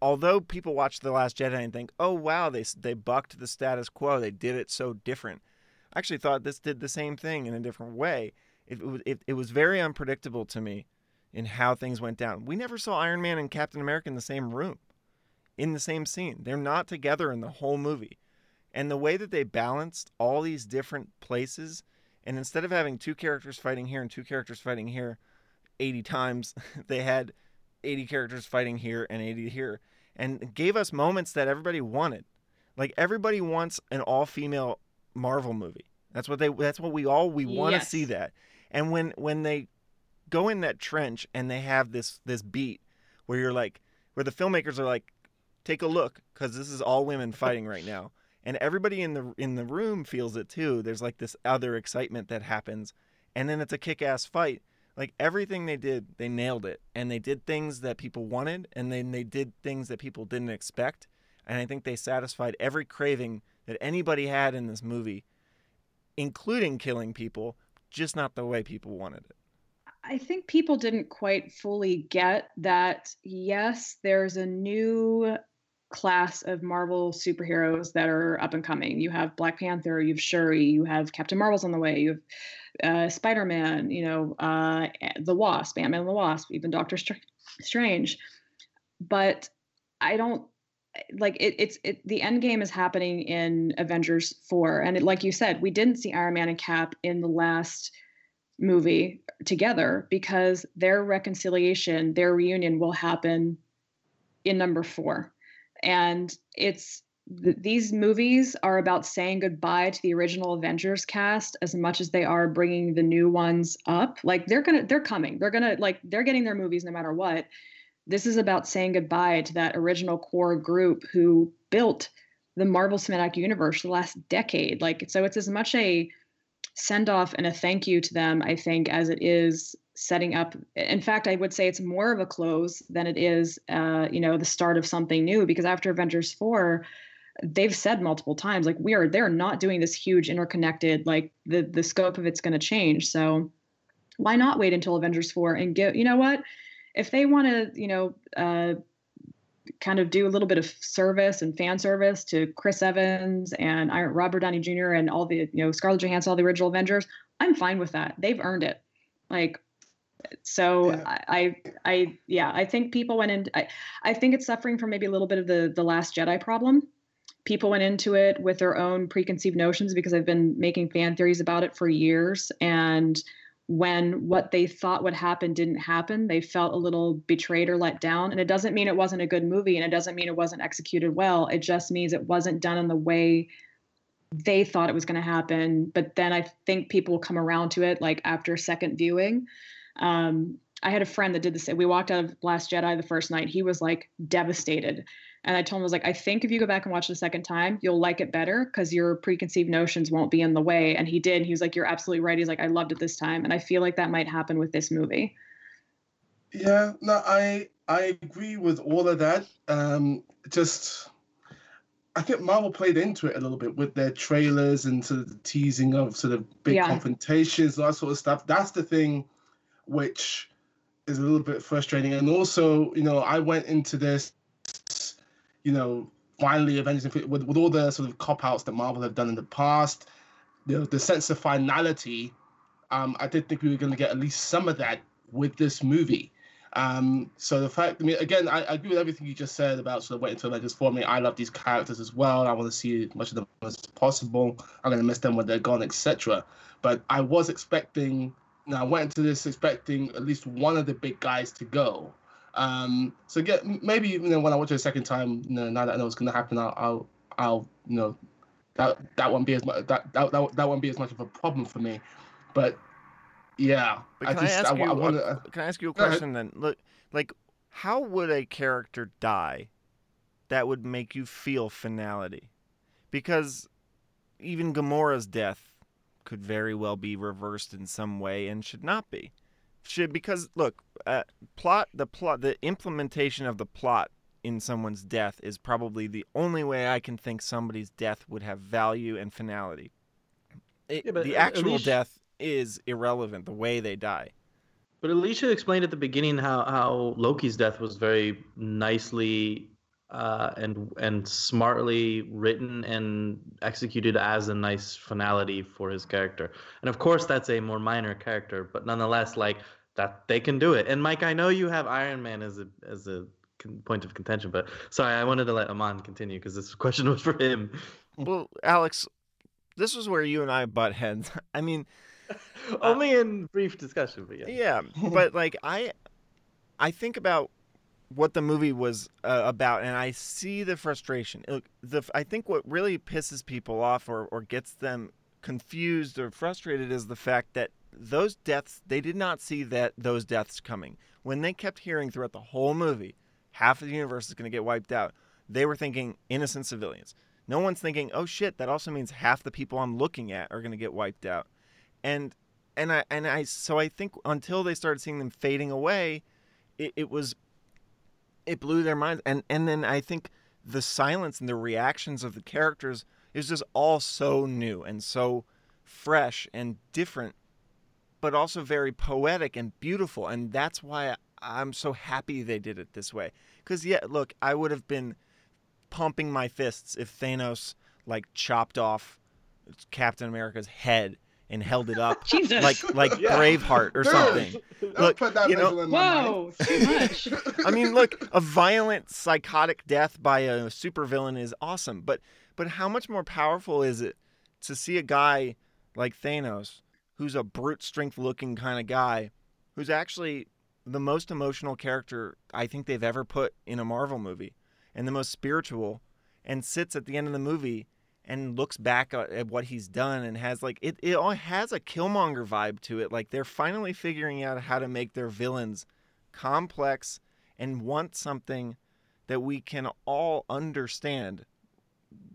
although people watch The Last Jedi and think, "Oh wow, they they bucked the status quo. They did it so different." I actually thought this did the same thing in a different way. It, it it, it was very unpredictable to me in how things went down. We never saw Iron Man and Captain America in the same room, in the same scene. They're not together in the whole movie. And the way that they balanced all these different places, and instead of having two characters fighting here and two characters fighting here 80 times, they had 80 characters fighting here and 80 here, and gave us moments that everybody wanted. Like everybody wants an all-female Marvel movie. That's what they. That's what we all we want to Yes. see that. And when when they go in that trench and they have this this beat where you're like, where the filmmakers are like, take a look because this is all women fighting right now, and everybody in the in the room feels it too. There's like this other excitement that happens, and then it's a kick-ass fight. Like everything they did, they nailed it, and they did things that people wanted, and then they did things that people didn't expect, and I think they satisfied every craving that anybody had in this movie, including killing people, just not the way people wanted it. I think people didn't quite fully get that, yes, there's a new class of Marvel superheroes that are up and coming. You have Black Panther, you have Shuri, you have Captain Marvel's on the way, you have uh, Spider Man, you know, uh, the Wasp, Ant Man and the Wasp, even Doctor Str- Strange. But I don't like it, it's it, the end game is happening in Avengers 4. And it, like you said, we didn't see Iron Man and Cap in the last movie together because their reconciliation, their reunion will happen in number four. And it's th- these movies are about saying goodbye to the original Avengers cast as much as they are bringing the new ones up. Like they're gonna, they're coming. They're gonna like they're getting their movies no matter what. This is about saying goodbye to that original core group who built the Marvel Cinematic Universe the last decade. Like so, it's as much a send off and a thank you to them, I think, as it is setting up. In fact, I would say it's more of a close than it is, uh, you know, the start of something new. Because after Avengers four, they've said multiple times, like we are, they're not doing this huge interconnected. Like the the scope of it's going to change. So why not wait until Avengers four and get? You know what? If they want to, you know. Uh, kind of do a little bit of service and fan service to Chris Evans and Robert Downey Jr. and all the you know Scarlett Johansson, all the original Avengers. I'm fine with that. They've earned it. Like, so Yeah. I, I, yeah, I think people went in. I, I think it's suffering from maybe a little bit of the the Last Jedi problem. People went into it with their own preconceived notions because I've been making fan theories about it for years and when what they thought would happen didn't happen, they felt a little betrayed or let down. And it doesn't mean it wasn't a good movie and it doesn't mean it wasn't executed well. It just means it wasn't done in the way they thought it was going to happen. But then I think people will come around to it like after second viewing. Um, I had a friend that did this. We walked out of Last Jedi the first night. He was like devastated. And I told him, I was like, I think if you go back and watch the second time, you'll like it better because your preconceived notions won't be in the way. And he did. He was like, You're absolutely right. He's like, I loved it this time. And I feel like that might happen with this movie. Yeah, no, I I agree with all of that. Um, just I think Marvel played into it a little bit with their trailers and sort of the teasing of sort of big Yeah. confrontations, that sort of stuff. That's the thing which is a little bit frustrating. And also, you know, I went into this, you know, finally Avengers with, with all the sort of cop outs that Marvel have done in the past, the the sense of finality. Um, I did think we were going to get at least some of that with this movie. Um, so the fact, I mean, again, I, I agree with everything you just said about sort of waiting until Avengers for me. I love these characters as well. I want to see as much of them as possible. I'm going to miss them when they're gone, etc. But I was expecting, now I went into this expecting at least one of the big guys to go. Um, so get maybe you know when I watch it a second time, you know, now that I know what's gonna happen, I'll, I'll, I'll you know, that that won't be as much that that that, that won't be as much of a problem for me. But yeah, But I can I, just ask I, you? I a- wanna, can I ask you a question then? Look, like, how would a character die that would make you feel finality? Because even Gamora's death could very well be reversed in some way and should not be. Should because look, uh, plot the plot the implementation of the plot in someone's death is probably the only way I can think somebody's death would have value and finality. It, Yeah, the actual least- death is irrelevant. The way they die. But Alisha explained at the beginning how, how Loki's death was very nicely uh, and and smartly written and executed as a nice finality for his character. And of course, that's a more minor character, but nonetheless, like that they can do it. And Mike, I know you have Iron Man as a as a point of contention, but sorry, I wanted to let Amon continue because this question was for him. Well, Alex, this was where you and I butt heads. I mean, Only in brief discussion, but yeah. yeah, but like I, I think about what the movie was uh, about, and I see the frustration. Look, the I think what really pisses people off or or gets them confused or frustrated is the fact that those deaths they did not see that those deaths coming. When they kept hearing throughout the whole movie half of the universe is going to get wiped out they were thinking innocent civilians. No one's thinking oh shit that also means half the people i'm looking at are going to get wiped out. And and i and i so i think until they started seeing them fading away it, it was it blew their minds. And and then i think the silence and the reactions of the characters is just all so new and so fresh and different but also very poetic and beautiful. And that's why i'm so happy they did it this way. Because yeah look i would have been pumping my fists if thanos like chopped off captain america's head and held it up Jesus. like like Yeah. braveheart or Dude, something Look, put that you know- in my mind. Whoa, too much. I mean, look, a violent, psychotic death by a supervillain is awesome, but but how much more powerful is it to see a guy like Thanos, who's a brute strength looking kind of guy, who's actually the most emotional character I think they've ever put in a Marvel movie, and the most spiritual, and sits at the end of the movie and looks back at, at what he's done and has like it, it all has a Killmonger vibe to it. Like they're finally figuring out how to make their villains complex and want something that we can all understand.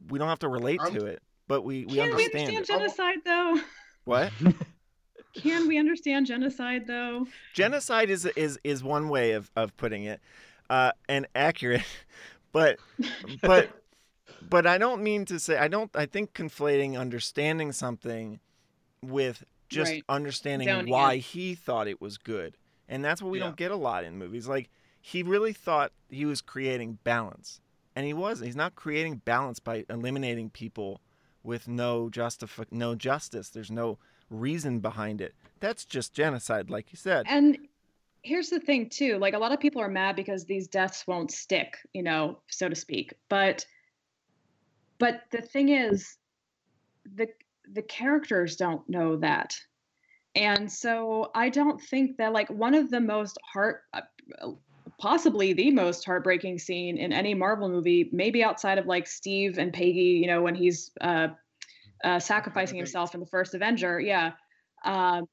We don't have to relate I'm- to it, but we, we Can we understand understand it. genocide though? What? Can we understand genocide though? Genocide is is is one way of, of putting it, uh, and accurate, but but but I don't mean to say I don't I think conflating understanding something with just Right. understanding why he thought it was good. And that's what we Yeah. don't get a lot in movies. Like he really thought he was creating balance. And he wasn't. He's not creating balance by eliminating people with no justif- no justice. There's no reason behind it. That's just genocide like you said. And here's the thing too, like a lot of people are mad because these deaths won't stick, you know, so to speak. But but the thing is the the characters don't know that. And so I don't think that like one of the most heart uh, possibly the most heartbreaking scene in any Marvel movie, maybe outside of like Steve and Peggy, you know, when he's uh, uh, sacrificing himself in the first Avenger, yeah, um,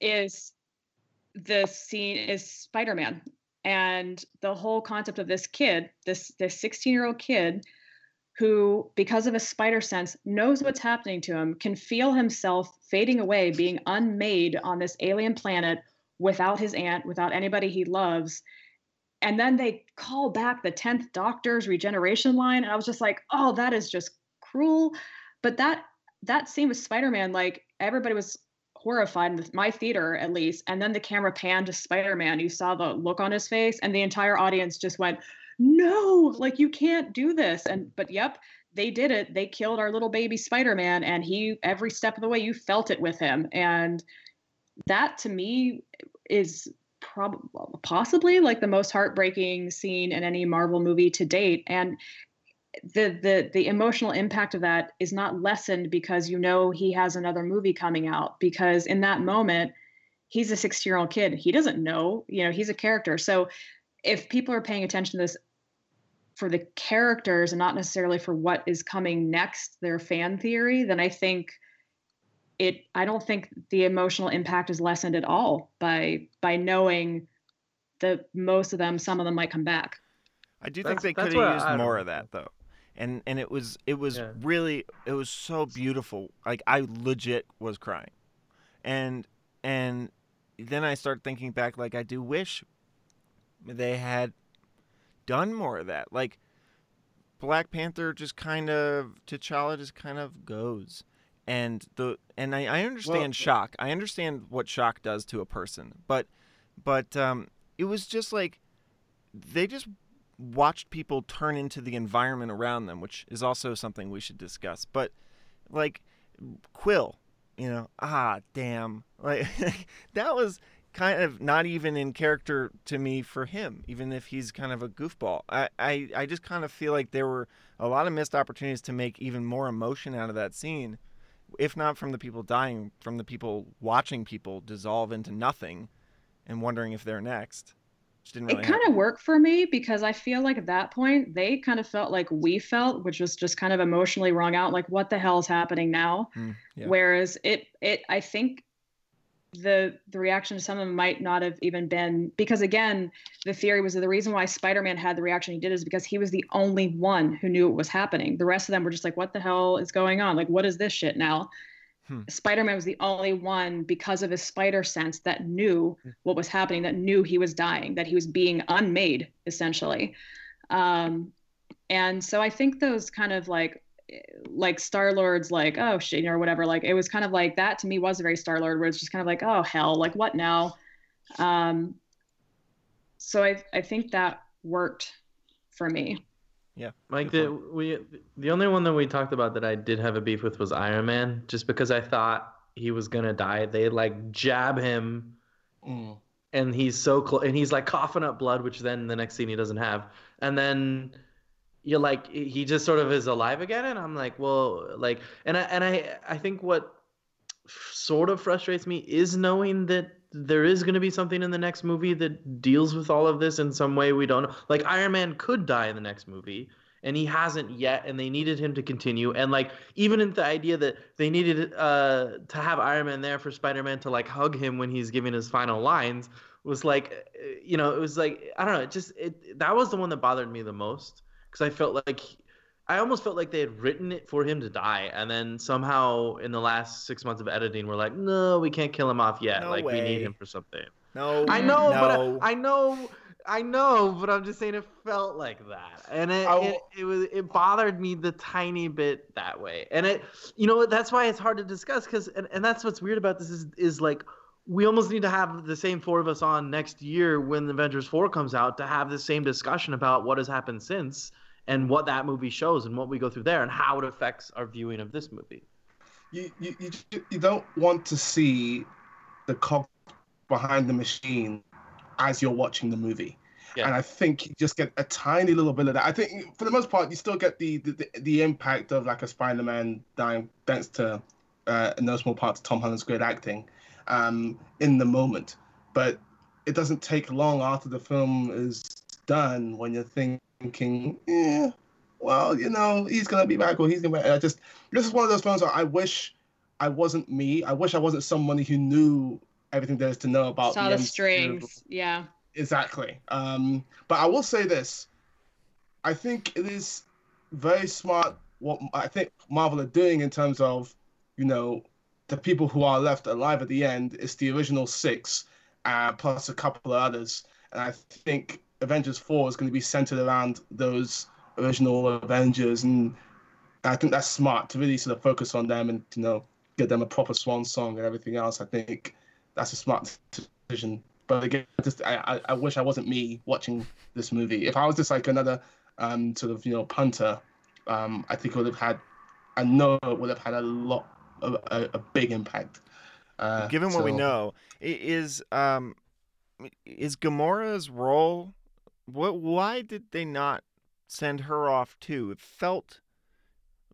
is the scene is Spider-Man and the whole concept of this kid, this this 16-year-old kid who because of his spider sense knows what's happening to him, can feel himself fading away, being unmade on this alien planet without his aunt, without anybody he loves. And then they call back the 10th Doctor's regeneration line and I was just like, "Oh, that is just cruel." But that that scene with Spider-Man like everybody was horrified in my theater at least and then the camera panned to spider-man you saw the look on his face and the entire audience just went no like you can't do this and but yep they did it. They killed our little baby spider-man and he every step of the way you felt it with him and that to me is probably possibly like the most heartbreaking scene in any marvel movie to date and the the the emotional impact of that is not lessened because you know he has another movie coming out because in that moment he's a 16 year old kid. He doesn't know you know he's a character. So if people are paying attention to this for the characters and not necessarily for what is coming next, their fan theory, then I think it I don't think the emotional impact is lessened at all by by knowing that most of them, some of them might come back. I do That's- think they could what have used I- I more don't of that though. And and it was it was Yeah. really it was so beautiful. Like I legit was crying. And and then I start thinking back like I do wish they had done more of that. Like Black Panther just kind of T'Challa just kind of goes. And the and I, I understand Well- shock. I understand what shock does to a person. But but um it was just like they just watched people turn into the environment around them, which is also something we should discuss. But like Quill, you know, ah, damn, like that was kind of not even in character to me for him, even if he's kind of a goofball. I, I, I just kind of feel like there were a lot of missed opportunities to make even more emotion out of that scene, if not from the people dying, from the people watching people dissolve into nothing and wondering if they're next. Really it kind happen. of worked for me because I feel like at that point they kind of felt like we felt, which was just kind of emotionally wrung out, like what the hell is happening now? Mm, yeah. Whereas it, it, I think the the reaction to some of them might not have even been because again, the theory was that the reason why Spider-Man had the reaction he did is because he was the only one who knew it was happening. The rest of them were just like, what the hell is going on? Like, what is this shit now? Hmm. Spider-Man was the only one because of his spider sense that knew what was happening, that knew he was dying, that he was being unmade, essentially. Um, and so I think those kind of like like Star Lord's like, oh shit, or whatever. Like it was kind of like that to me was a very Star Lord, where it's just kind of like, oh hell, like what now? Um, so I I think that worked for me. Yeah. Mike, Good the, we the only one that we talked about that I did have a beef with was Iron Man, just because I thought he was gonna die. They like jab him, Mm. and he's so close, and he's like coughing up blood, which then the next scene he doesn't have, and then you're like he just sort of is alive again, and I'm like, well, like, and I and I I think what sort of frustrates me is knowing that there is going to be something in the next movie that deals with all of this in some way we don't know. Like Iron Man could die in the next movie and he hasn't yet and they needed him to continue. And like even in the idea that they needed uh to have Iron Man there for Spider-Man to like hug him when he's giving his final lines was like uh, you know it was like I don't know it just it that was the one that bothered me the most cuz I felt like I almost felt like they had written it for him to die, and then somehow in the last six months of editing, we're like, no, we can't kill him off yet. No like we need him for something. No, I know, no. but I, I know, I know, but I'm just saying it felt like that, and it, I it, it was it bothered me the tiny bit that way, and it, you know, that's why it's hard to discuss because, and, and that's what's weird about this is is like. We almost need to have the same four of us on next year when Avengers 4 comes out to have the same discussion about what has happened since and what that movie shows and what we go through there and how it affects our viewing of this movie. you, you, you, you don't want to see the cog behind the machine as you're watching the movie. Yeah. And I think you just get a tiny little bit of that. I think for the most part, you still get the the, the, impact of like a Spider-Man dying thanks to uh, in no small part to Tom Holland's great acting um, in the moment. But it doesn't take long after the film is done when you're thinking, yeah, well, you know, he's gonna be back or he's gonna. Be, I just this is one of those films where I wish I wasn't me. I wish I wasn't somebody who knew everything there is to know about Saw the MCU. strings, yeah. Exactly. Um, but I will say this: I think it is very smart what I think Marvel are doing in terms of, you know, the people who are left alive at the end is the original six, uh, plus a couple of others, and I think Avengers Four is going to be centered around those original Avengers, and I think that's smart to really sort of focus on them and you know get them a proper swan song and everything else. I think that's a smart decision. But again, just I, I, wish I wasn't me watching this movie. If I was just like another um, sort of you know punter, um, I think it would have had. I know it would have had a lot of a, a big impact. Uh, Given what we know, is um, is Gamora's role? What? Why did they not send her off too? It felt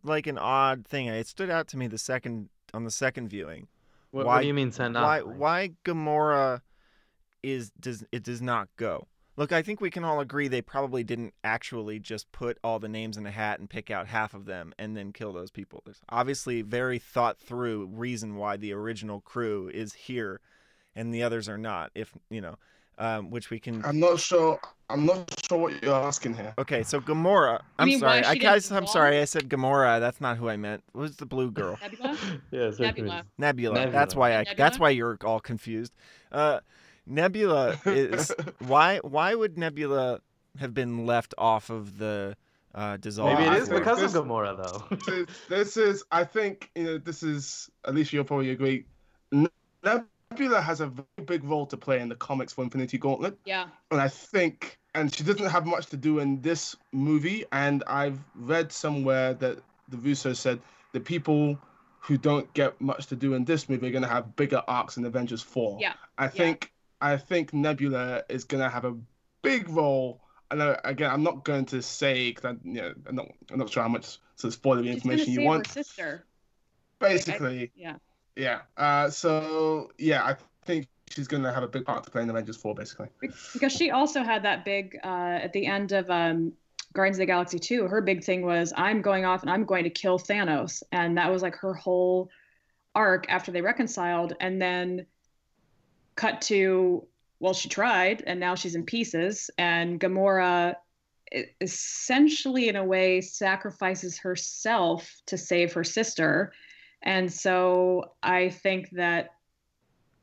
like an odd thing. It stood out to me the second on the second viewing. What, Why- what do you mean send off? why? Why Gamora is does it does not go? Look, I think we can all agree they probably didn't actually just put all the names in a hat and pick out half of them and then kill those people. There's obviously very thought through reason why the original crew is here and the others are not. If you know, um, which we can. I'm not sure. I'm not sure what you're asking here. Okay, so Gamora. I'm mean sorry. I she guys, I'm sorry. I said Gamora. That's not who I meant. What was the blue girl? Nebula? yeah, Nebula. Nebula. Nebula. That's why I. Nebula? That's why you're all confused. Uh, Nebula is why. Why would Nebula have been left off of the uh, dissolved? Maybe it I is think because this- of Gamora, though. this, is, this is, I think, you know, this is. at least you'll probably agree. Nebula has a very big role to play in the comics for Infinity Gauntlet. Yeah. and I think, and she doesn't have much to do in this movie. And I've read somewhere that the Russo said the people who don't get much to do in this movie are going to have bigger arcs in Avengers Four. Yeah. I think, I think Nebula is going to have a big role. And uh, again, I'm not going to say because I, you know, I'm not, I'm not sure how much sort of spoilery She's information you want. her sister. Basically, Yeah. Yeah. Uh, so yeah, I think she's going to have a big part to play in Avengers Four, basically. because she also had that big uh, at the end of um, Guardians of the Galaxy 2. Her big thing was I'm going off and I'm going to kill Thanos, and that was like her whole arc after they reconciled, and then cut to well, she tried, and now she's in pieces, and Gamora essentially in a way sacrifices herself to save her sister and so i think that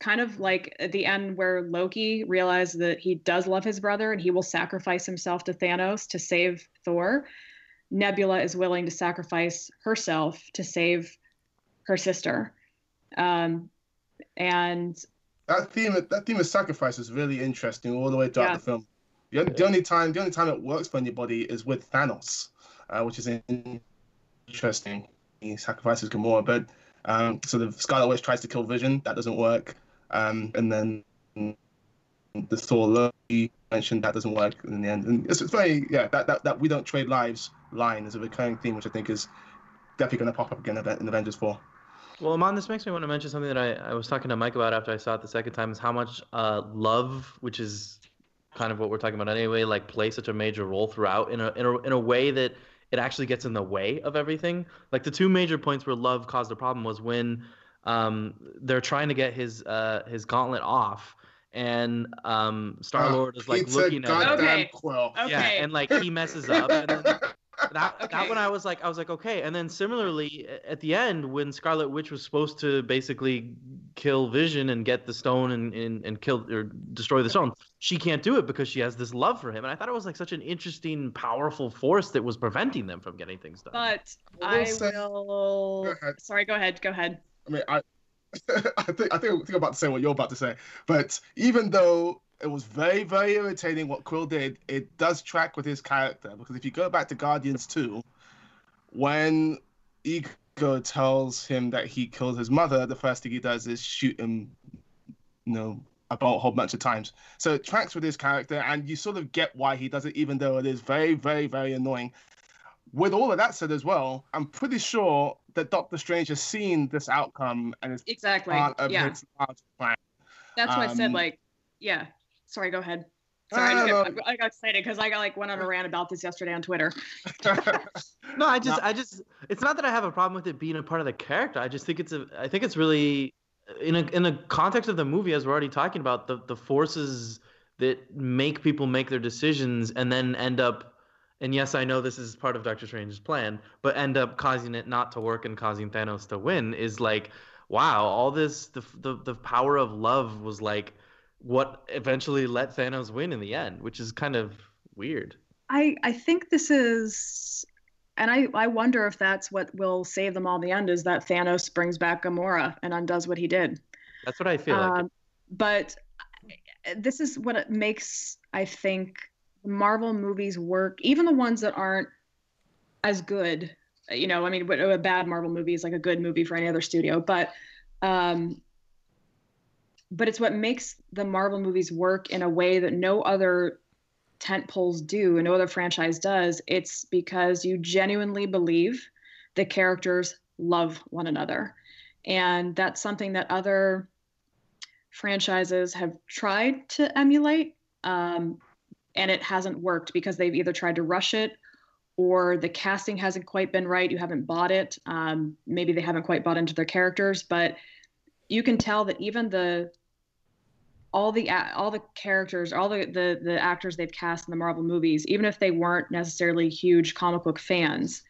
kind of like at the end where Loki realized that he does love his brother and he will sacrifice himself to Thanos to save Thor. Nebula is willing to sacrifice herself to save her sister. Um, and that theme that theme of sacrifice is really interesting all the way throughout Yeah. the film. The, the only time the only time it works for anybody is with Thanos, uh, which is interesting. He sacrifices Gamora, but um, sort of Scarlet Witch tries to kill Vision. That doesn't work. Um, and then the Thor Loki mentioned that doesn't work in the end. And it's, it's very yeah that, that that we don't trade lives line is a recurring theme, which I think is definitely going to pop up again in Avengers Four. Well, Amon, this makes me want to mention something that I, I was talking to Mike about after I saw it the second time is how much uh, love, which is kind of what we're talking about anyway, like plays such a major role throughout in a, in a in a way that it actually gets in the way of everything. Like the two major points where love caused a problem was when um, they're trying to get his uh, his gauntlet off, and um, Star Lord is like looking at it. goddamn Okay. Quill. Okay. Yeah, and like he messes up. And then that, that one I was like, I was like, okay. And then similarly, at the end, when Scarlet Witch was supposed to basically kill Vision and get the stone and, and, and kill or destroy the stone, she can't do it because she has this love for him. And I thought it was like such an interesting, powerful force that was preventing them from getting things done. but I will say- will. Go ahead. Sorry, go ahead. Go ahead. I mean, I, I think I think, I think I'm about to say what you're about to say. But even though it was very, very irritating what Quill did, it does track with his character because if you go back to Guardians 2, when Ego tells him that he killed his mother, the first thing he does is shoot him, you know, about a whole bunch of times. So it tracks with his character, and you sort of get why he does it, even though it is very, very, very annoying. With all of that said as well, I'm pretty sure that Doctor Strange has seen this outcome and is Exactly. part of Yeah. his large plan. That's why I said um, like, yeah. Sorry, go ahead. Sorry, I, don't got- I got excited because I got like went on a rant about this yesterday on Twitter. No, I just, No. I just, it's not that I have a problem with it being a part of the character. I just think it's a, I think it's really, in a, in the context of the movie, as we're already talking about, the, the forces that make people make their decisions and then end up, and yes, I know this is part of Doctor Strange's plan, but end up causing it not to work and causing Thanos to win is like, wow, all this, the, the, the power of love was like what eventually let Thanos win in the end, which is kind of weird. I I think this is, and I I wonder if that's what will save them all in the end is that Thanos brings back Gamora and undoes what he did. That's what I feel like. Um, but this is what it makes I think Marvel movies work, even the ones that aren't as good. You know, I mean, a bad Marvel movie is like a good movie for any other studio, but um, but it's what makes the Marvel movies work in a way that no other tent poles do and no other franchise does. It's because you genuinely believe the characters love one another. And that's something that other franchises have tried to emulate. Um, and it hasn't worked because they've either tried to rush it or the casting hasn't quite been right. You haven't bought it. Um, maybe they haven't quite bought into their characters, but you can tell that even the all the all the characters, all the, the the actors they've cast in the Marvel movies, even if they weren't necessarily huge comic book fans,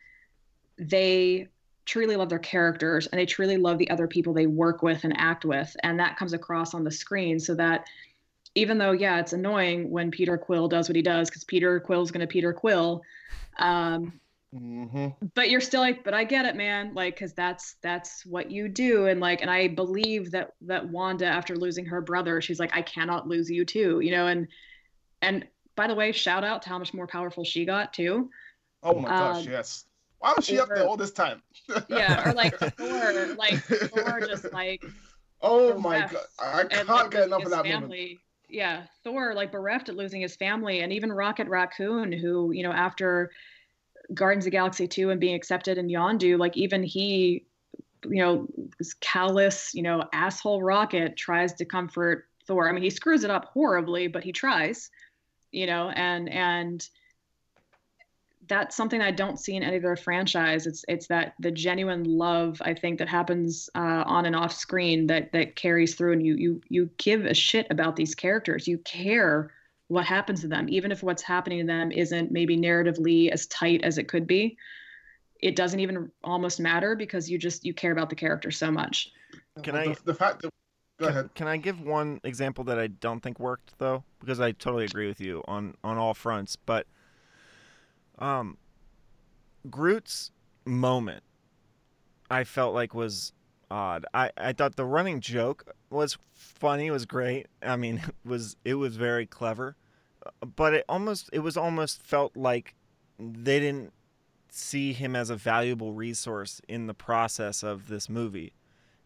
they truly love their characters and they truly love the other people they work with and act with, and that comes across on the screen. So that even though yeah, it's annoying when Peter Quill does what he does because Peter Quill's going to Peter Quill. Um, Mm-hmm. but you're still like but i get it man like because that's that's what you do and like and i believe that that wanda after losing her brother she's like i cannot lose you too you know and and by the way shout out to how much more powerful she got too Oh my gosh, Um, yes. Why was she up there all this time? yeah or like thor like thor just like oh my god, I can't like, get enough of that family moment. yeah thor like bereft at losing his family and even rocket raccoon who you know after Guardians of the Galaxy 2 and being accepted in Yondu, like even he, you know, this callous, you know, asshole Rocket tries to comfort Thor. I mean, he screws it up horribly, but he tries, you know, and and that's something I don't see in any other franchise. It's it's that the genuine love I think that happens uh, on and off screen that that carries through, and you you you give a shit about these characters. You care what happens to them, even if what's happening to them isn't maybe narratively as tight as it could be. It doesn't even almost matter because you just you care about the character so much. Can the, I- The fact that go Can- ahead. Can I give one example that I don't think worked though? Because I totally agree with you on on all fronts. But um, Groot's moment, I felt like was odd. I I thought the running joke was funny. Was great. I mean, it was it was very clever. Uh, But it almost it was almost felt like they didn't see him as a valuable resource in the process of this movie.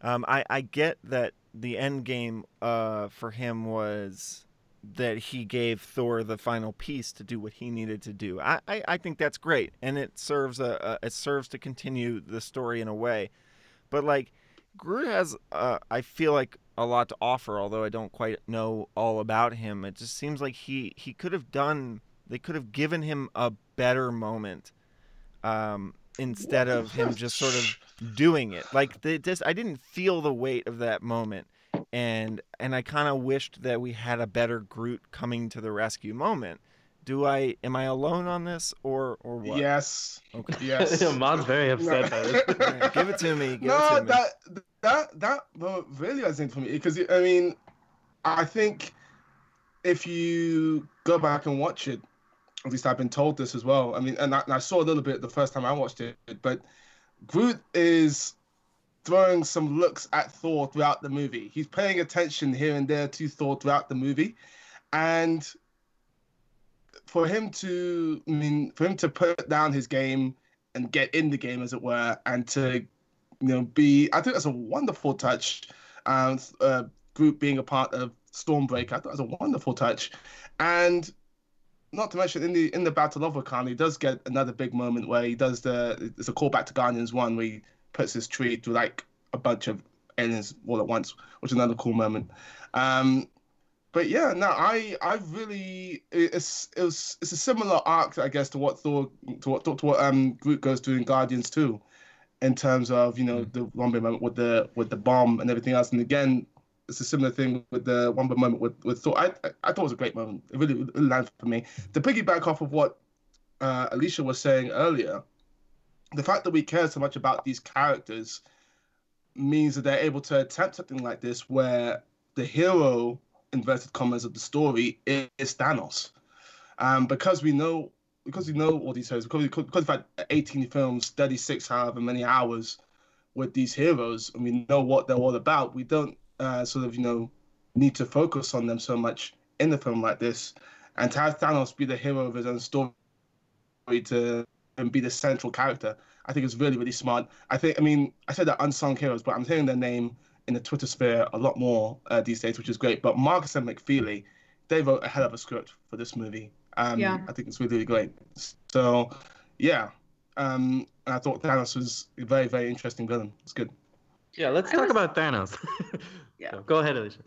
Um, I, I get that the end game uh, for him was that he gave Thor the final piece to do what he needed to do. I, I, I think that's great, and it serves a, a it serves to continue the story in a way. But like Groot has, uh, I feel like a lot to offer, although I don't quite know all about him. It just seems like he he could have done. They could have given him a better moment um, instead of him just sort of doing it. Like the, this, I didn't feel the weight of that moment, and and I kind of wished that we had a better Groot coming to the rescue moment. Do I? Am I alone on this, or or what? Yes. Okay. Yes. Mod's very upset by this. Alright, give it to me. Give no, it to me. that that that really really resonated for me because I mean, I think if you go back and watch it, at least I've been told this as well. I mean, and I, and I saw a little bit the first time I watched it, but Groot is throwing some looks at Thor throughout the movie. He's paying attention here and there to Thor throughout the movie, and for him to, I mean, for him to put down his game and get in the game, as it were, and to, you know, be, I think that's a wonderful touch. Um, uh, Groot being a part of Stormbreaker, I thought that was a wonderful touch, and not to mention in the in the Battle of Wakanda, he does get another big moment where he does the it's a callback to Guardians One where he puts his tree through like a bunch of aliens all at once, which is another cool moment. Um, but yeah, no, I I really it's it was it's a similar arc, I guess, to what Thor to what to what um Groot goes through in Guardians too, in terms of you know the one big moment with the with the bomb and everything else, and again. It's a similar thing with the one moment with, with Thor. I, I I thought it was a great moment. It really, really landed for me. To piggyback off of what uh, Alisha was saying earlier, the fact that we care so much about these characters means that they're able to attempt something like this where the hero inverted commas of the story is, Thanos. Um, because we know because we know all these heroes, because, we, because we've had 18 films, 36 however many hours with these heroes, and we know what they're all about, we don't uh, sort of, you know, need to focus on them so much in a film like this. And to have Thanos be the hero of his own story to and be the central character, I think is really, really smart. I think, I mean, I said that unsung heroes, but I'm hearing their name in the Twitter sphere a lot more uh, these days, which is great. But Markus and McFeely, they wrote a hell of a script for this movie. Um, Yeah. I think it's really, really great. So, yeah. Um, and I thought Thanos was a very, very interesting villain. It's good. Yeah, let's I talk was- about Thanos. Yeah. So, go ahead, Alisha.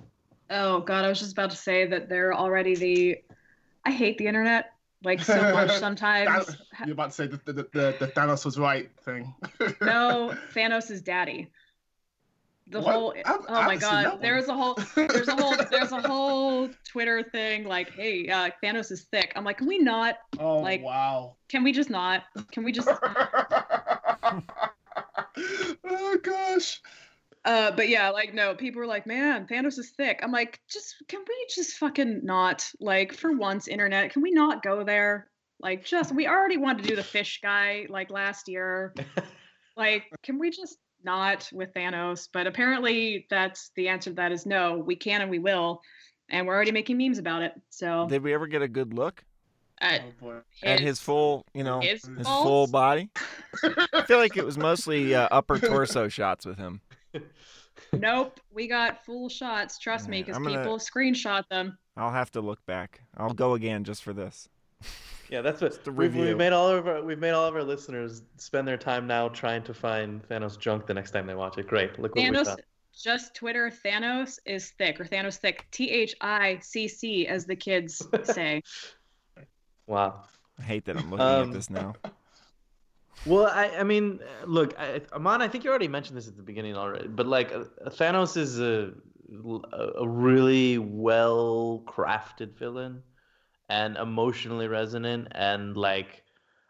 Oh God, I was just about to say that they're already the. I hate the internet like so much sometimes. Than- You're about to say the the, the, the Thanos was right thing. no, Thanos is daddy. The What? whole I've- oh I my haven't seen that god, there's a whole there's a whole there's a whole Twitter thing like, hey, uh, Thanos is thick. I'm like, can we not? oh like- wow. Can we just not? Can we just? oh gosh. Uh, but yeah, like no, people were like, man, Thanos is thick. I'm like, just can we just fucking not like for once, internet, can we not go there? Like, just we already wanted to do the fish guy like last year. Like, can we just not with Thanos? But apparently, that's the answer to that is no. We can and we will, and we're already making memes about it. So Did we ever get a good look at Oh boy. at his full, you know, his, his full body? I feel like it was mostly uh, upper torso shots with him. Nope, we got full shots. Trust me, because people screenshot them. I'll have to look back. I'll go again just for this. Yeah, that's what the we've, we've made all of our we've made all of our listeners spend their time now trying to find Thanos junk the next time they watch it. Great, look what we Thanos, found. just Twitter, Thanos is thick or Thanos thick. T H I C C, as the kids say. Wow. I hate that I'm looking Um, at this now. Well, I, I mean, uh, look, I, Amon, I think you already mentioned this at the beginning already, but like uh, Thanos is a a really well crafted villain and emotionally resonant, and like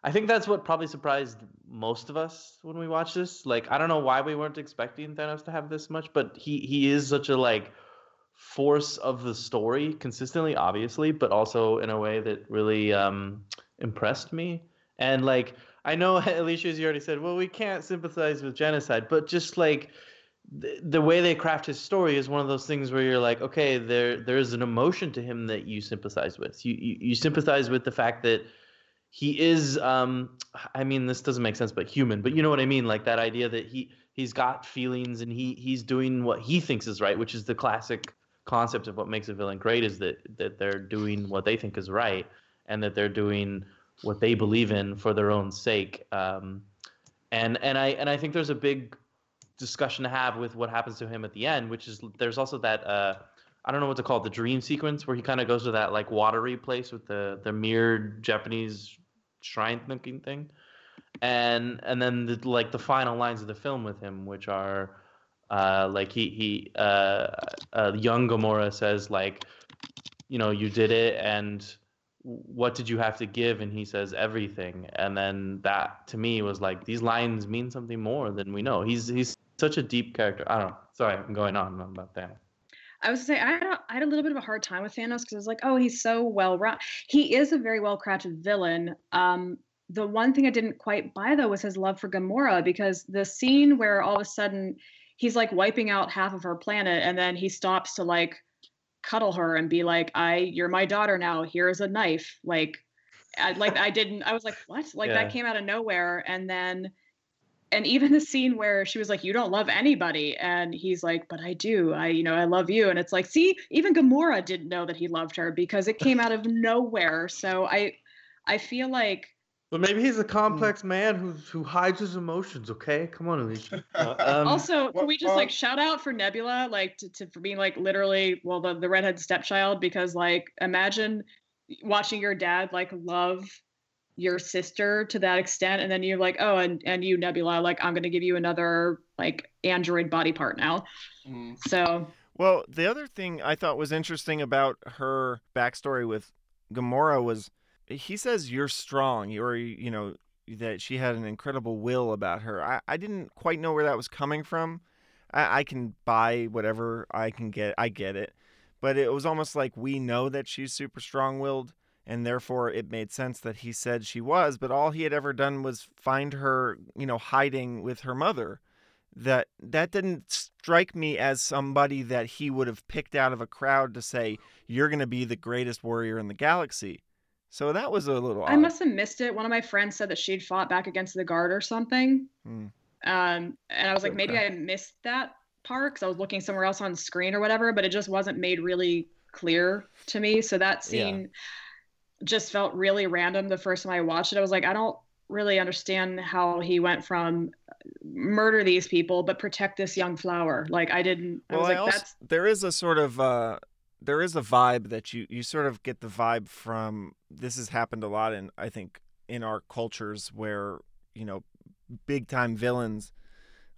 I think that's what probably surprised most of us when we watched this. Like, I don't know why we weren't expecting Thanos to have this much, but he he is such a like force of the story consistently, obviously, but also in a way that really um, impressed me. And like, I know Alisha, as you already said, well, we can't sympathize with genocide, but just like the, the way they craft his story is one of those things where you're like, okay, there there is an emotion to him that you sympathize with. You you, you sympathize with the fact that he is um i mean this doesn't make sense but human but you know what i mean like that idea that he he's got feelings and he he's doing what he thinks is right which is the classic concept of what makes a villain great is that that they're doing what they think is right and that they're doing what they believe in for their own sake um and and i and i think there's a big discussion to have with what happens to him at the end which is there's also that uh I don't know what to call it, the dream sequence where he kind of goes to that like watery place with the the mirrored Japanese shrine looking thing, and and then the, like the final lines of the film with him, which are uh, like he he uh, uh, young Gamora says like, you know, you did it, and what did you have to give? And he says everything, and then that to me was like these lines mean something more than we know. He's he's such a deep character. I don't know. Sorry, I'm going on about that. I was to say I had, a, I had a little bit of a hard time with Thanos because I was like, oh, he's so well. He is a very well crafted villain. Um, the one thing I didn't quite buy though was his love for Gamora because the scene where all of a sudden he's like wiping out half of her planet and then he stops to like cuddle her and be like, I, you're my daughter now. Here's a knife. Like, I, like I didn't. I was like, what? Like Yeah. that came out of nowhere, and then and even the scene where she was like you don't love anybody and he's like but i do. I you know i love you. And it's like see even gamora didn't know that he loved her because it came out of nowhere. So i i feel like But maybe he's a complex man who who hides his emotions. Okay, come on, Alisha. Uh, um, also can we just like shout out for nebula like to, to for being like literally well the, the redhead stepchild? Because like imagine watching your dad like love your sister to that extent and then you're like oh and and you nebula like i'm gonna give you another like android body part now Mm. so Well, the other thing I thought was interesting about her backstory with Gamora was he says you're strong, you're you know that she had an incredible will about her. I, I didn't quite know where that was coming from. I, I can buy whatever I can get. I get it, but it was almost like we know that she's super strong-willed, and therefore it made sense that he said she was. But all he had ever done was find her, you know, hiding with her mother that that didn't strike me as somebody that he would have picked out of a crowd to say you're going to be the greatest warrior in the galaxy. So that was a little odd. I must have missed it. One of my friends said that she'd fought back against the guard or something. Hmm. Um, and I was like, maybe I missed that part because I was looking somewhere else on screen or whatever, but it just wasn't made really clear to me. So that scene. Yeah. Just felt really random the first time I watched it. I was like, I don't really understand how he went from murder these people but protect this young flower. Like I didn't I well, was I like, also, that's there is a sort of uh, there is a vibe that you you sort of get the vibe from this has happened a lot in I think in our cultures where you know big time villains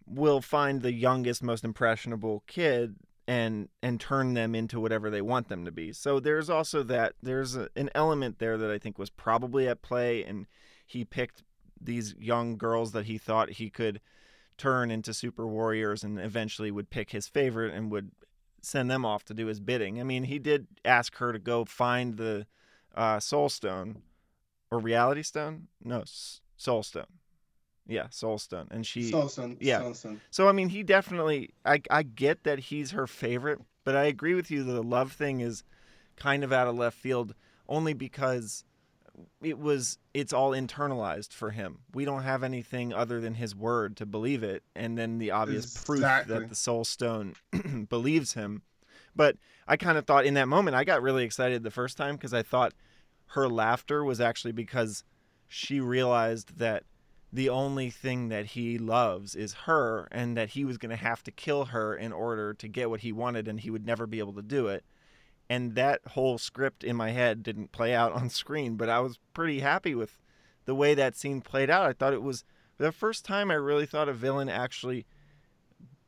will find the youngest most impressionable kid and and turn them into whatever they want them to be. So there's also that there's a, an element there that I think was probably at play and he picked these young girls that he thought he could turn into super warriors and eventually would pick his favorite and would send them off to do his bidding. I mean, he did ask her to go find the uh, soul stone or reality stone? No, soul stone. Yeah, Soul Stone, and she. Soul Stone. Yeah. Soul Stone. So I mean, he definitely. I I get that he's her favorite, but I agree with you that the love thing is kind of out of left field, only because it was it's all internalized for him. We don't have anything other than his word to believe it, and then the obvious Exactly. proof that the Soul Stone believes him. But I kind of thought in that moment, I got really excited the first time because I thought her laughter was actually because she realized that the only thing that he loves is her and that he was going to have to kill her in order to get what he wanted and he would never be able to do it. And that whole script in my head didn't play out on screen, but I was pretty happy with the way that scene played out. I thought it was the first time I really thought a villain actually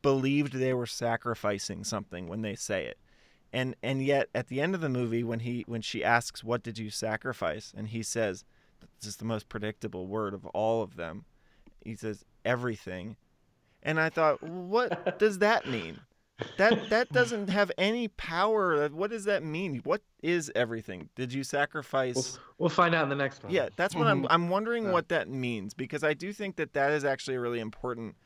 believed they were sacrificing something when they say it. And and yet at the end of the movie when he when she asks what did you sacrifice and he says this is the most predictable word of all of them. He says everything. And I thought, what does that mean? That that doesn't have any power. What does that mean? What is everything? Did you We'll, sacrifice? we'll find out in the next one. Yeah, that's what I'm. I'm wondering Yeah. what that means because I do think that that is actually a really important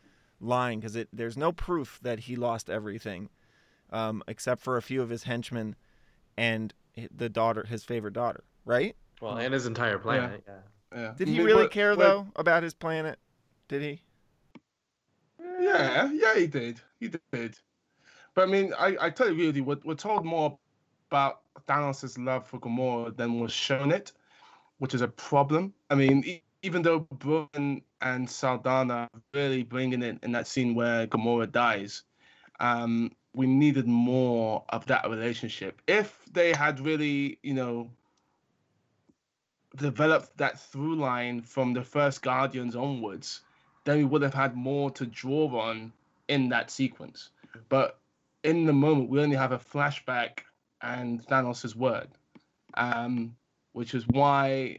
line because it there's no proof that he lost everything, um, except for a few of his henchmen, and the daughter, his favorite daughter, right? Well, and his entire planet. Yeah. Yeah. Did he But- really but- care but- though about his planet? Did he? Yeah, yeah, he did. He did. But I mean, I, I tell you really, we're, we're told more about Thanos' love for Gamora than was shown it, which is a problem. I mean, e- even though Brolin and Saldana really bringing it in that scene where Gamora dies, um, we needed more of that relationship. If they had really, you know, developed that through line from the first Guardians onwards, then we would have had more to draw on in that sequence. But in the moment, we only have a flashback and Thanos' word, um, which is why,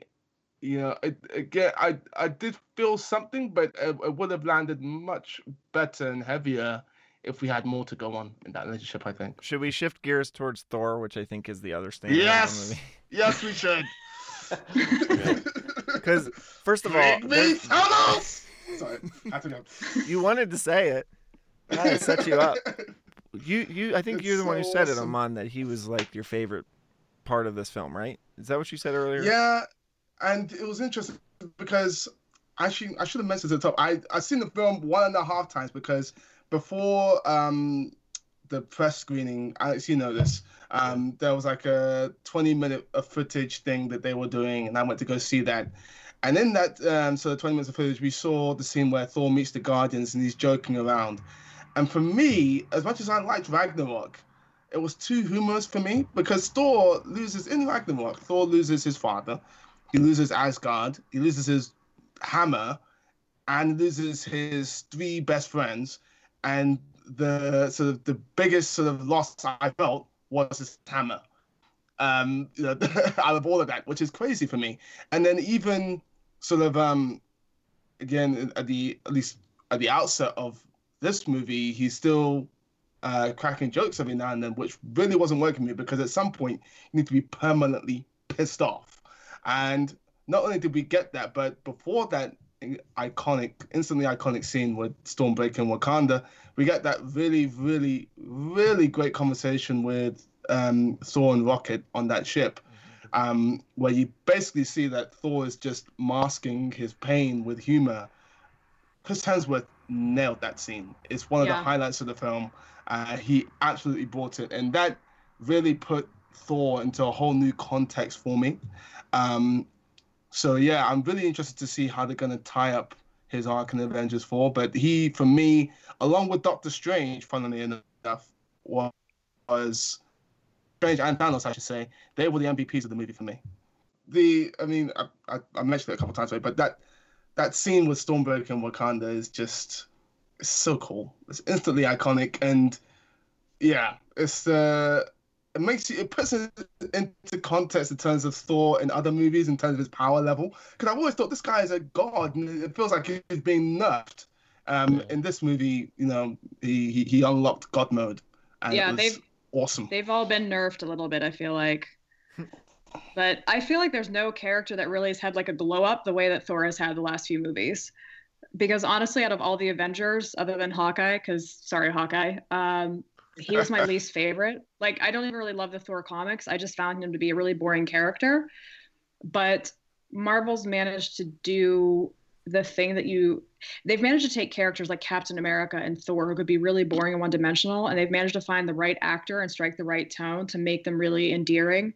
you know, it, again, I I did feel something, but it, it would have landed much better and heavier if we had more to go on in that relationship. I think. Should we shift gears towards Thor, which I think is the other standout in Yes! Yes, we should. Because first of all, me! Sorry, I have to go. you wanted to say it. I set you up. You, you. I think It's you're the one who so said it, awesome. Amon, that he was like your favorite part of this film, right? Is that what you said earlier? Yeah, and it was interesting because actually I should have mentioned at the top. I I seen the film one and a half times because before um the press screening, Alex, you know this. Um, there was like a 20 minute of footage thing that they were doing, and I went to go see that. And in that, um, so 20 minutes of footage, we saw the scene where Thor meets the Guardians and he's joking around. And for me, as much as I liked Ragnarok, it was too humorous for me because Thor loses in Ragnarok. Thor loses his father, he loses Asgard, he loses his hammer, and loses his three best friends. And the sort of the biggest sort of loss I felt was his hammer. Um, you know, out of all of that, which is crazy for me. And then even sort of um, again at the at least at the outset of this movie, he's still uh, cracking jokes every now and then, which really wasn't working for me because at some point you need to be permanently pissed off. And not only did we get that, but before that iconic, instantly iconic scene with Stormbreaker and Wakanda, we get that really, really, really great conversation with um, Thor and Rocket on that ship, um, where you basically see that Thor is just masking his pain with humor. Chris Hemsworth nailed that scene. It's one of the highlights of the film. Uh, he absolutely brought it, and that really put Thor into a whole new context for me. Um, so yeah, I'm really interested to see how they're going to tie up his arc in Avengers 4. But he, for me, along with Doctor Strange, funnily enough, wa- was Strange and Thanos, I should say, they were the MVPs of the movie for me. The, I mean, I, I, I mentioned it a couple times, already, but that that scene with Stormbreaker and Wakanda is just so cool. It's instantly iconic, and yeah, it's uh, it makes you it puts it into context in terms of Thor and other movies, in terms of his power level. Because I've always thought this guy is a god, and it feels like he's being nerfed. Um. In this movie, you know, he, he, he unlocked God mode. yeah, they've awesome. They've all been nerfed a little bit. I feel like. but I feel like there's no character that really has had like a glow up the way that Thor has had the last few movies. Because honestly, out of all the Avengers, other than Hawkeye, because sorry, Hawkeye, um, he was my least favorite. Like, I don't even really love the Thor comics. I just found him to be a really boring character. But Marvel's managed to do the thing that you they've managed to take characters like Captain America and Thor who could be really boring and one dimensional and they've managed to find the right actor and strike the right tone to make them really endearing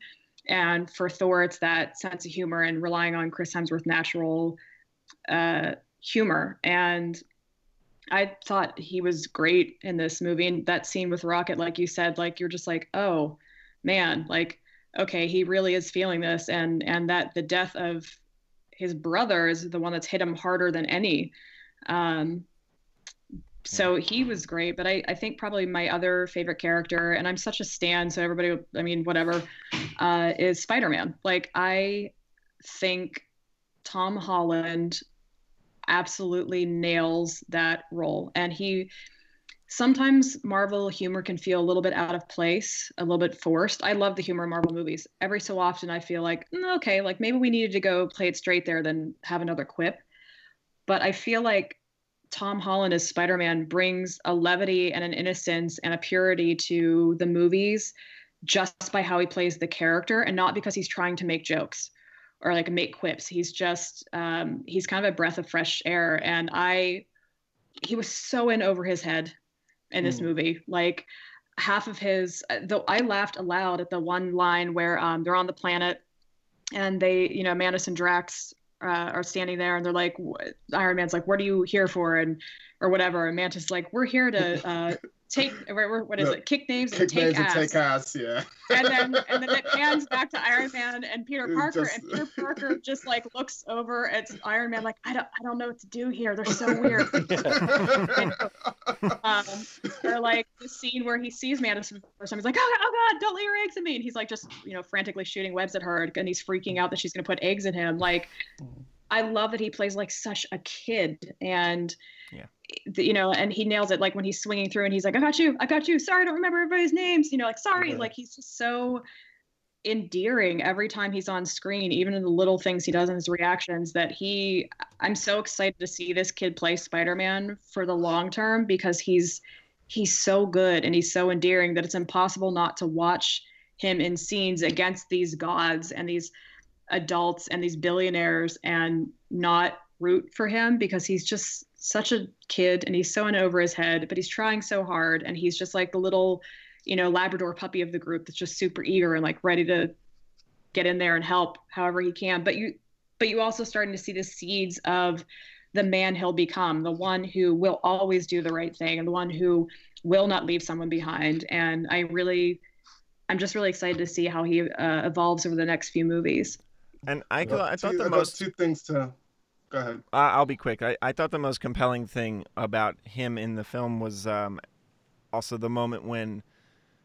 and for Thor, it's that sense of humor and relying on Chris Hemsworth natural uh, humor. And I thought he was great in this movie. And that scene with Rocket, like you said, like you're just like, oh man, like okay, he really is feeling this, and and that the death of his brother is the one that's hit him harder than any. Um, so he was great but I, I think probably my other favorite character and i'm such a stan so everybody i mean whatever uh, is spider-man like i think tom holland absolutely nails that role. And he sometimes marvel humor can feel a little bit out of place a little bit forced. I love the humor in marvel movies. Every so often i feel like mm, okay like maybe we needed to go play it straight there then have another quip. But i feel like Tom Holland as Spider Man brings a levity and an innocence and a purity to the movies just by how he plays the character and not because he's trying to make jokes or like make quips. He's just, um, he's kind of a breath of fresh air. And I, he was so in over his head in this mm. movie. Like, half of his though i laughed aloud at the one line where um, they're on the planet and they you know Mantis and Drax uh, are standing there and they're like, Iron Man's like, what are you here for? And, or whatever. And Mantis like, we're here to uh, take, what is it? Kick names Kick and take names ass. And take ass, yeah. and then, and then it pans back to Iron Man and Peter Parker just... and Peter Parker just like looks over at Iron Man like, I don't, I don't know what to do here. They're so weird. and, um, or like the scene where he sees Mantis for the first time. He's like, oh, oh God, don't lay your eggs in me. And he's like just, you know, frantically shooting webs at her and he's freaking out that she's going to put eggs in him. Like, I love that he plays like such a kid and yeah. you know, and he nails it. Like when he's swinging through and he's like, I got you, I got you. Sorry, I don't remember everybody's names. You know, like, sorry. Yeah. Like he's just so endearing every time he's on screen, even in the little things he does in his reactions that he, I'm so excited to see this kid play Spider-Man for the long term because he's, he's so good and he's so endearing that it's impossible not to watch him in scenes against these gods and these adults and these billionaires and not root for him because he's just such a kid and he's so in over his head, but he's trying so hard and he's just like the little, you know, Labrador puppy of the group that's just super eager and like ready to get in there and help however he can. But you but you also starting to see the seeds of the man he'll become, the one who will always do the right thing and the one who will not leave someone behind. And I really I'm just really excited to see how he uh, evolves over the next few movies. And I, I thought the most two things to go ahead. I'll be quick. I, I thought the most compelling thing about him in the film was um, also the moment when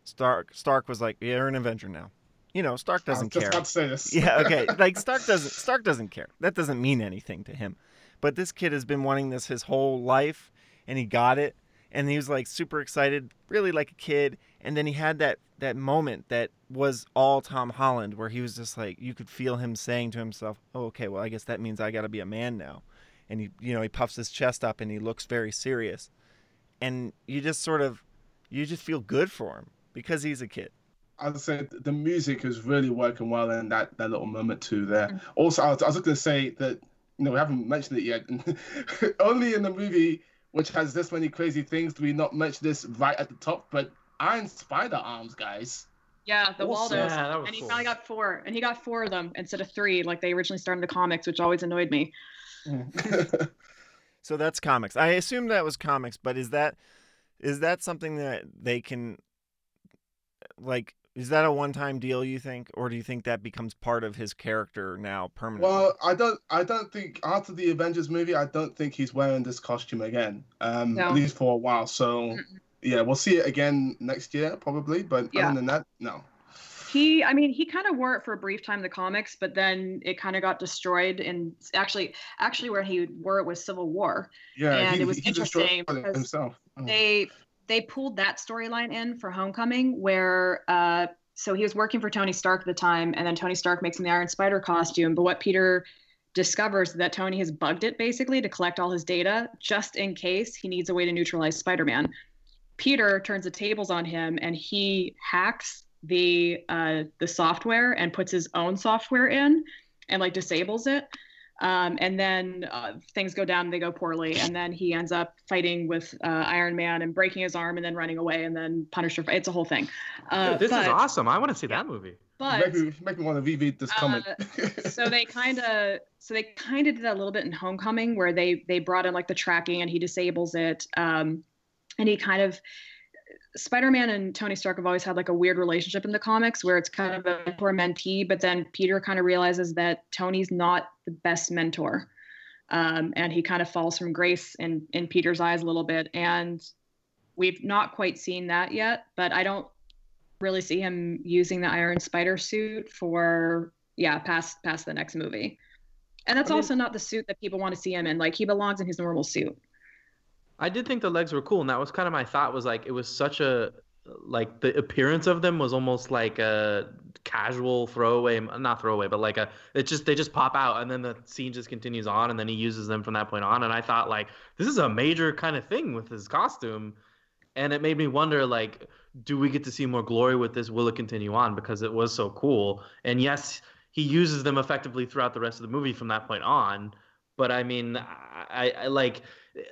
Stark Stark was like, yeah, "You're an Avenger now." You know, Stark doesn't I care. About to say this. yeah, okay. Like Stark doesn't Stark doesn't care. That doesn't mean anything to him. But this kid has been wanting this his whole life, and he got it, and he was like super excited, really like a kid. And then he had that that moment that was all Tom Holland, where he was just like you could feel him saying to himself, "Oh, okay, well, I guess that means I got to be a man now." And he, you know, he puffs his chest up and he looks very serious, and you just sort of, you just feel good for him because he's a kid. I was saying the music is really working well in that that little moment too. There. Mm-hmm. Also, I was, I was going to say that you know we haven't mentioned it yet. Only in the movie which has this many crazy things do we not mention this right at the top, but Iron Spider arms, guys. Yeah, the awesome. Waldos. Yeah, and he cool. finally got four. And he got four of them instead of three, like they originally started the comics, which always annoyed me. so that's comics. I assume that was comics, but is that is that something that they can like Is that a one-time deal you think, or do you think that becomes part of his character now permanently? Well, I don't. I don't think after the Avengers movie, I don't think he's wearing this costume again. Um, No. at least for a while. So, yeah, we'll see it again next year probably. But Yeah. other than that, no. He, I mean, he kind of wore it for a brief time in the comics, but then it kind of got destroyed. And actually, actually, where he wore it was Civil War. Yeah, And he, it was he interesting because himself. Oh. They they pulled that storyline in for Homecoming, where uh, so he was working for Tony Stark at the time, and then Tony Stark makes him the Iron Spider costume. But what Peter discovers is that Tony has bugged it basically to collect all his data just in case he needs a way to neutralize Spider-Man. Peter turns the tables on him, and he hacks the uh, the software and puts his own software in, and like disables it. Um, and then uh, things go down, they go poorly, and then he ends up fighting with uh, Iron Man and breaking his arm, and then running away, and then Punisher. It's a whole thing. Uh, Dude, this but, is awesome. I want to see that movie. But make me, make me want to reread this comic. so they kind of so they kind of did that a little bit in Homecoming, where they they brought in like the tracking, and he disables it, um, and he kind of Spider-Man and Tony Stark have always had like a weird relationship in the comics where it's kind of a mentor mentee, but then Peter kind of realizes that Tony's not the best mentor. Um, and he kind of falls from grace in in Peter's eyes a little bit. And we've not quite seen that yet, but I don't really see him using the Iron Spider suit for yeah, past past the next movie. And that's I mean- also not the suit that people want to see him in. Like he belongs in his normal suit. I did think the legs were cool, and that was kind of my thought. Was like it was such a like the appearance of them was almost like a casual throwaway, not throwaway, but like a it just they just pop out, and then the scene just continues on, and then he uses them from that point on. And I thought like this is a major kind of thing with his costume, and it made me wonder like, do we get to see more glory with this? Will it continue on because it was so cool? And yes, he uses them effectively throughout the rest of the movie from that point on. But I mean, I, I like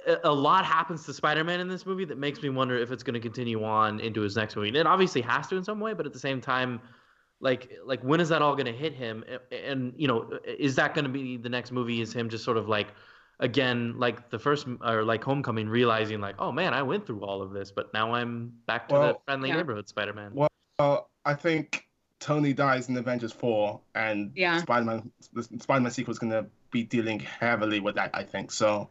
a- a lot happens to Spider-Man in this movie that makes me wonder if it's going to continue on into his next movie. And it obviously has to in some way, but at the same time, like like when is that all going to hit him? A- And you know, is that going to be the next movie? Is him just sort of like again like the first or like Homecoming, realizing like, oh man, I went through all of this, but now I'm back to the friendly yeah. neighborhood Spider-Man. Well, Well, I think Tony dies in Avengers 4, and Yeah. Spider-Man, the Spider-Man sequel is going to be dealing heavily with that. I think so.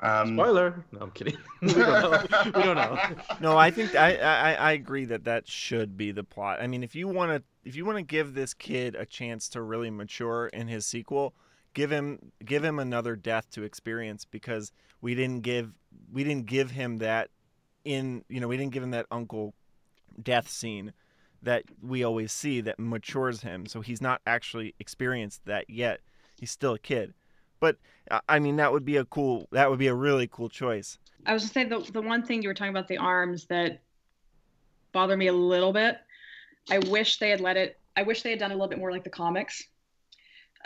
Um, Spoiler. No, I'm kidding. we don't know. We don't know. No, I think I, I I agree that that should be the plot. I mean, if you want to if you want to give this kid a chance to really mature in his sequel, give him give him another death to experience because we didn't give we didn't give him that in you know we didn't give him that uncle death scene that we always see that matures him. So he's not actually experienced that yet. He's still a kid. But I- I mean, that would be a cool. That would be a really cool choice. I was gonna say the the one thing you were talking about the arms that bothered me a little bit. I wish they had let it. I wish they had done a little bit more like the comics.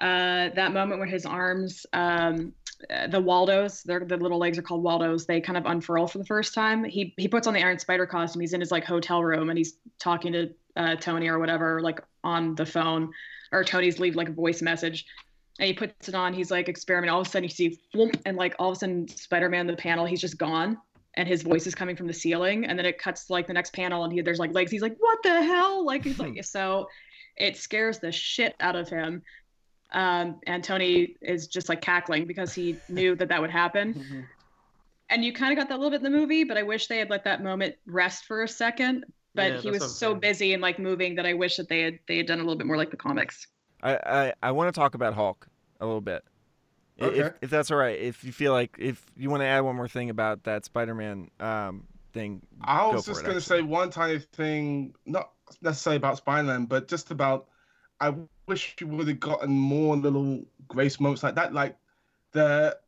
Uh, that moment where his arms, um, uh, the Waldos, their the little legs are called Waldos. They kind of unfurl for the first time. He he puts on the Iron Spider costume. He's in his like hotel room and he's talking to uh, Tony or whatever, like on the phone, or Tony's leave like a voice message and he puts it on. He's like experimenting. All of a sudden, you see, whoomp, and like all of a sudden, Spider-Man, the panel, he's just gone, and his voice is coming from the ceiling. And then it cuts to like the next panel, and he there's like legs. He's like, "What the hell?" Like he's like, so it scares the shit out of him. Um, and Tony is just like cackling because he knew that that would happen. And you kind of got that a little bit in the movie, but I wish they had let that moment rest for a second. But Yeah, he was so busy and like moving that I wish that they had they had done a little bit more like the comics. I, I, I want to talk about Hulk a little bit. I- If, if that's all right. If you feel like if you want to add one more thing about that Spider-Man um, thing, I was for just going to say one tiny thing, not necessarily about Spider-Man, but just about. I wish you would have gotten more little grace moments like that. Like the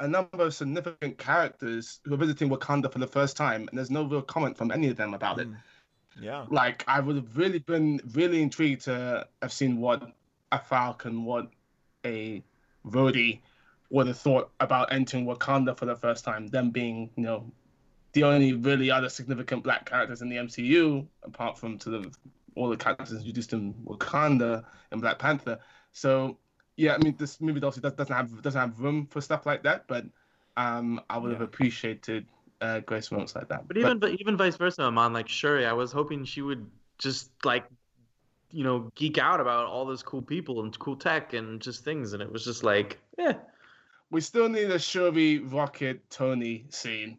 a number of significant characters who are visiting Wakanda for the first time, and there's no real comment from any of them about it. Mm. yeah, Like I would have really been really intrigued to have seen what a Falcon, what a Rhodey would have thought about entering Wakanda for the first time. Them being, you know, the only really other significant black characters in the MCU, apart from sort of all the characters introduced in Wakanda and Black Panther. So yeah, I mean, this movie obviously does- doesn't have doesn't have room for stuff like that, but um, I would have appreciated uh, grace moments like that. But even but even vice versa, Amon, like Shuri, I was hoping she would just like you know, geek out about all those cool people and cool tech and just things. And it was just like, yeah. We still need a Shuri, Rocket, Tony scene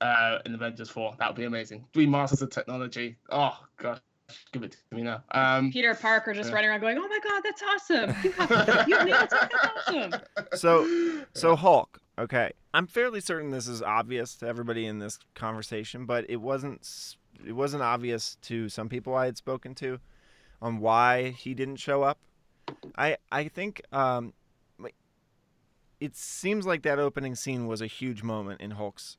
uh, in Avengers 4. That would be amazing. Three Masters of Technology. Oh, gosh. Give it to me now. Um, Peter Parker just yeah. running around going, "Oh my God, that's awesome! You, have, you that's awesome!" So, so Hulk. Okay, I'm fairly certain this is obvious to everybody in this conversation, but it wasn't. It wasn't obvious to some people I had spoken to on why he didn't show up. I I think um, it seems like that opening scene was a huge moment in Hulk's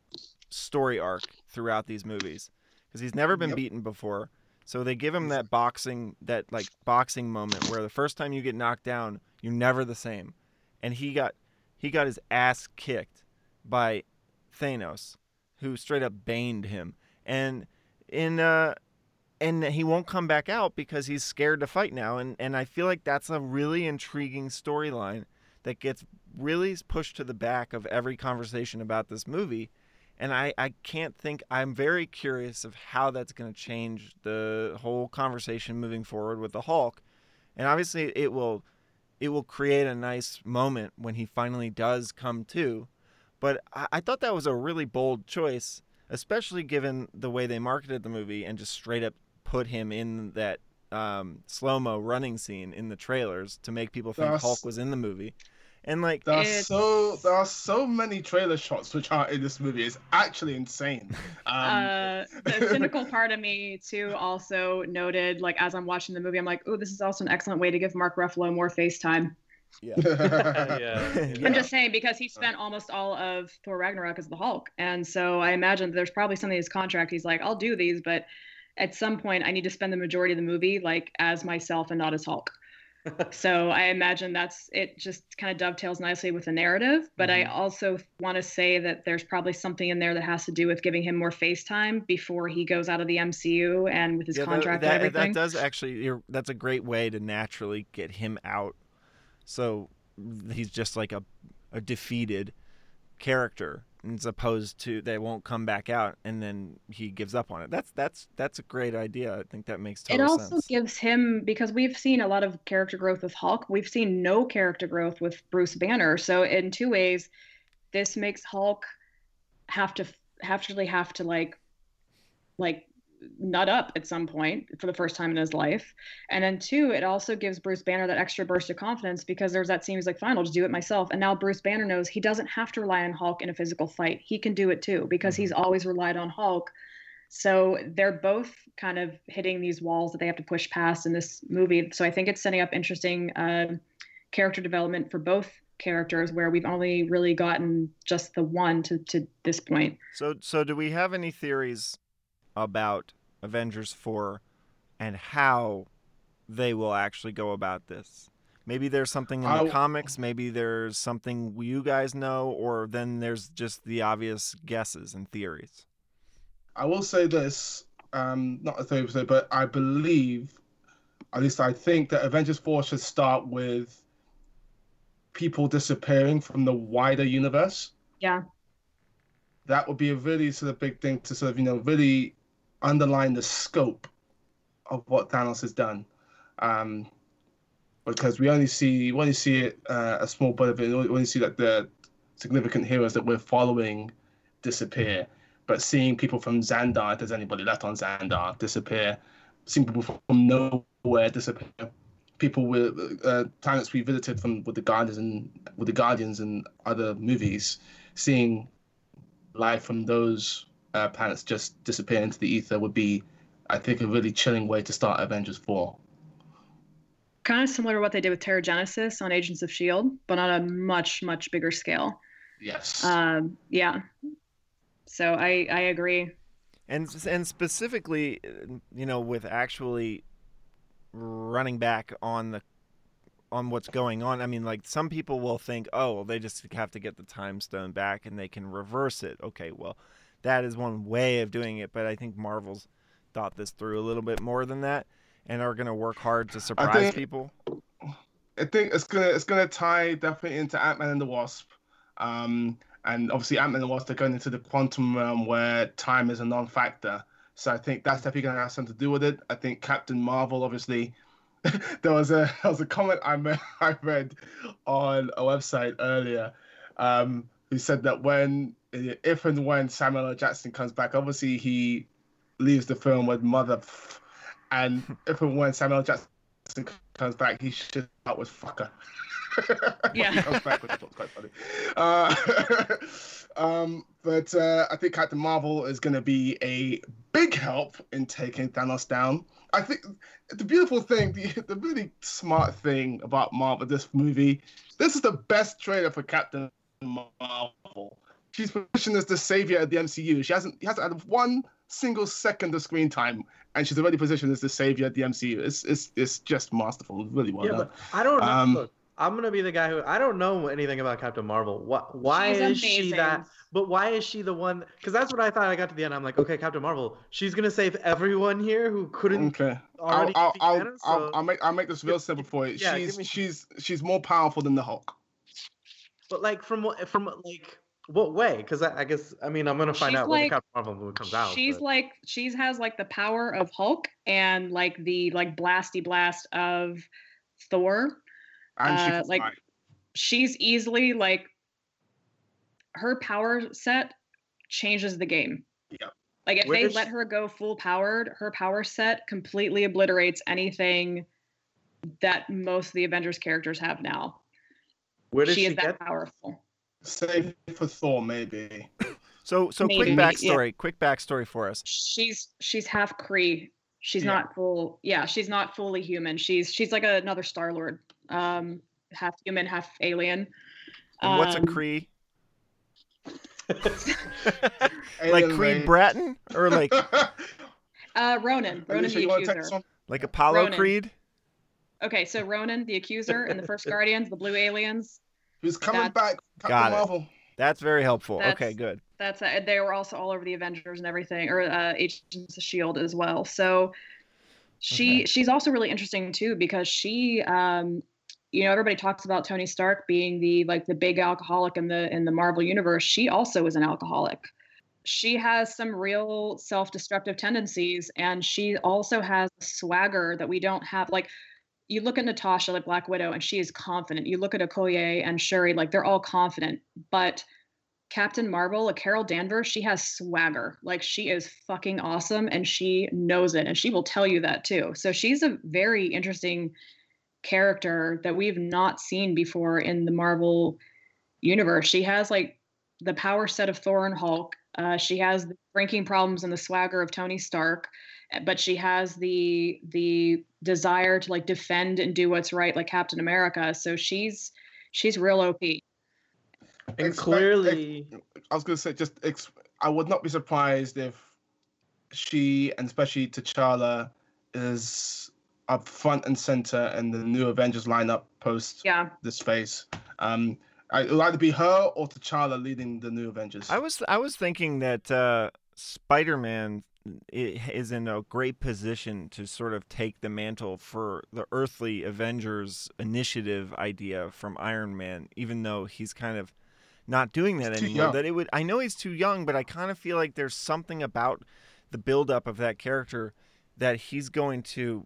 story arc throughout these movies because he's never been yep. beaten before. So they give him that boxing that like boxing moment where the first time you get knocked down, you're never the same. And he got he got his ass kicked by Thanos, who straight up baned him. And in uh and he won't come back out because he's scared to fight now and and I feel like that's a really intriguing storyline that gets really pushed to the back of every conversation about this movie and I, I can't think i'm very curious of how that's going to change the whole conversation moving forward with the hulk and obviously it will it will create a nice moment when he finally does come to but I, I thought that was a really bold choice especially given the way they marketed the movie and just straight up put him in that um, slow mo running scene in the trailers to make people think That's... Hulk was in the movie. And like there are so there are so many trailer shots which are in this movie. It's actually insane. Um... Uh, the cynical part of me too also noted like as I'm watching the movie, I'm like, oh, this is also an excellent way to give Mark Ruffalo more FaceTime. Yeah. yeah. yeah. I'm just saying because he spent almost all of Thor Ragnarok as the Hulk, and so I imagine there's probably something in his contract. He's like, I'll do these, but at some point I need to spend the majority of the movie like as myself and not as Hulk. so I imagine that's it just kind of dovetails nicely with the narrative. But mm-hmm. I also want to say that there's probably something in there that has to do with giving him more face time before he goes out of the MCU and with his yeah, contract that, and everything. That does actually that's a great way to naturally get him out. So he's just like a a defeated character as opposed to they won't come back out and then he gives up on it. That's that's that's a great idea. I think that makes total sense. It also sense. gives him because we've seen a lot of character growth with Hulk. We've seen no character growth with Bruce Banner. So in two ways, this makes Hulk have to have to really have to like like nut up at some point for the first time in his life. And then two, it also gives Bruce Banner that extra burst of confidence because there's that scene he's like, fine, I'll just do it myself. And now Bruce Banner knows he doesn't have to rely on Hulk in a physical fight. He can do it too because he's mm-hmm. always relied on Hulk. So they're both kind of hitting these walls that they have to push past in this movie. So I think it's setting up interesting uh, character development for both characters where we've only really gotten just the one to, to this point. So so do we have any theories about Avengers 4 and how they will actually go about this. Maybe there's something in the I... comics, maybe there's something you guys know, or then there's just the obvious guesses and theories. I will say this, um, not a theory, but I believe, at least I think that Avengers 4 should start with people disappearing from the wider universe. Yeah. That would be a really sort of big thing to sort of, you know, really underline the scope of what Thanos has done. Um, because we only see we only see it uh, a small bit of it. We only see that the significant heroes that we're following disappear. But seeing people from Xandar, if there's anybody left on Xandar, disappear. Seeing people from nowhere disappear. People with uh, planets we visited from with the Guardians and with the Guardians and other movies, seeing life from those uh, planets just disappear into the ether would be, I think, a really chilling way to start Avengers 4. Kind of similar to what they did with Terrigenesis on Agents of S.H.I.E.L.D., but on a much, much bigger scale. Yes. Um, yeah. So I, I agree. And, and specifically, you know, with actually running back on the on what's going on. I mean, like some people will think, oh, well, they just have to get the time stone back and they can reverse it. Okay, well, that is one way of doing it, but I think Marvel's thought this through a little bit more than that and are going to work hard to surprise think, people. I think it's gonna it's gonna tie definitely into Ant Man and the Wasp, um, and obviously Ant Man and the Wasp they're going into the quantum realm where time is a non-factor. So I think that's definitely going to have something to do with it. I think Captain Marvel, obviously, there was a there was a comment I me- I read on a website earlier, um, who said that when if and when Samuel L. Jackson comes back, obviously he leaves the film with mother, and if and when Samuel L. Jackson comes back, he should start with fucker. Yeah. comes back, which quite funny. Uh, um, but uh, I think Captain Marvel is going to be a big help in taking Thanos down. I think the beautiful thing, the, the really smart thing about Marvel, this movie, this is the best trailer for Captain Marvel. She's positioned as the savior of the MCU. She hasn't, hasn't had one single second of screen time, and she's already positioned as the savior of the MCU. It's, it's, it's just masterful, really well yeah, done. but I don't know. Um, Look, I'm gonna be the guy who I don't know anything about Captain Marvel. What? Why She's is she that? But why is she the one? Because that's what I thought. I got to the end. I'm like, okay, Captain Marvel. She's gonna save everyone here who couldn't Okay. I'll, I'll, I'll, Thanos. I'll, I'll make I'll make this real simple for you. Yeah, she's me- she's she's more powerful than the Hulk. But like from what from like what way? Because I, I guess I mean I'm gonna find She's out when the like- Captain Marvel movie comes out. she's but- like she's has like the power of Hulk and like the like blasty blast of Thor. And she Uh, can like- fly. She's easily like her power set changes the game. Yep. Like if Where they let she- her go full powered, her power set completely obliterates anything that most of the Avengers characters have now. where does she she, is that get? powerful. Save for Thor, maybe. So so quick Maybe, yeah. backstory, quick backstory for us. She's she's half Kree. She's Yeah. not full. Yeah, she's not fully human. She's she's like another Star Lord. Um, half human, half alien. And what's a Um, Kree? like Alien Creed. Bratton or like Uh, Ronan. Ronan the you want to take Accuser. like Apollo Ronan. Creed? Okay, so Ronan the Accuser and the first Guardians, the Blue Aliens. Who's coming That's- back? Captain Got it. Marvel. That's very helpful. That's- okay, good. That's uh, they were also all over the Avengers and everything, or uh, Agents of Shield as well. So she Okay. she's also really interesting too because she um you know everybody talks about Tony Stark being the like the big alcoholic in the in the Marvel universe. She also is an alcoholic. She has some real self-destructive tendencies and she also has swagger that we don't have like you look at Natasha like Black Widow and she is confident. You look at Okoye and Shuri like they're all confident, but Captain Marvel, like Carol Danvers, she has swagger. Like she is fucking awesome and she knows it and she will tell you that too. So she's a very interesting character that we've not seen before in the Marvel universe. She has like the power set of Thor and Hulk. Uh, she has the drinking problems and the swagger of Tony Stark, but she has the the desire to like defend and do what's right, like Captain America. So she's she's real OP. and Expect- clearly, I was gonna say just ex- I would not be surprised if she and especially T'Challa is up front and center in the new Avengers lineup post Yeah. this phase. Um, I- it'll either be her or T'Challa leading the new Avengers. I was I was thinking that uh, Spider-Man i- is in a great position to sort of take the mantle for the earthly Avengers initiative idea from Iron Man, even though he's kind of not doing that He's anymore. That it would I know he's too young, but I kind of feel like there's something about the buildup of that character that he's going to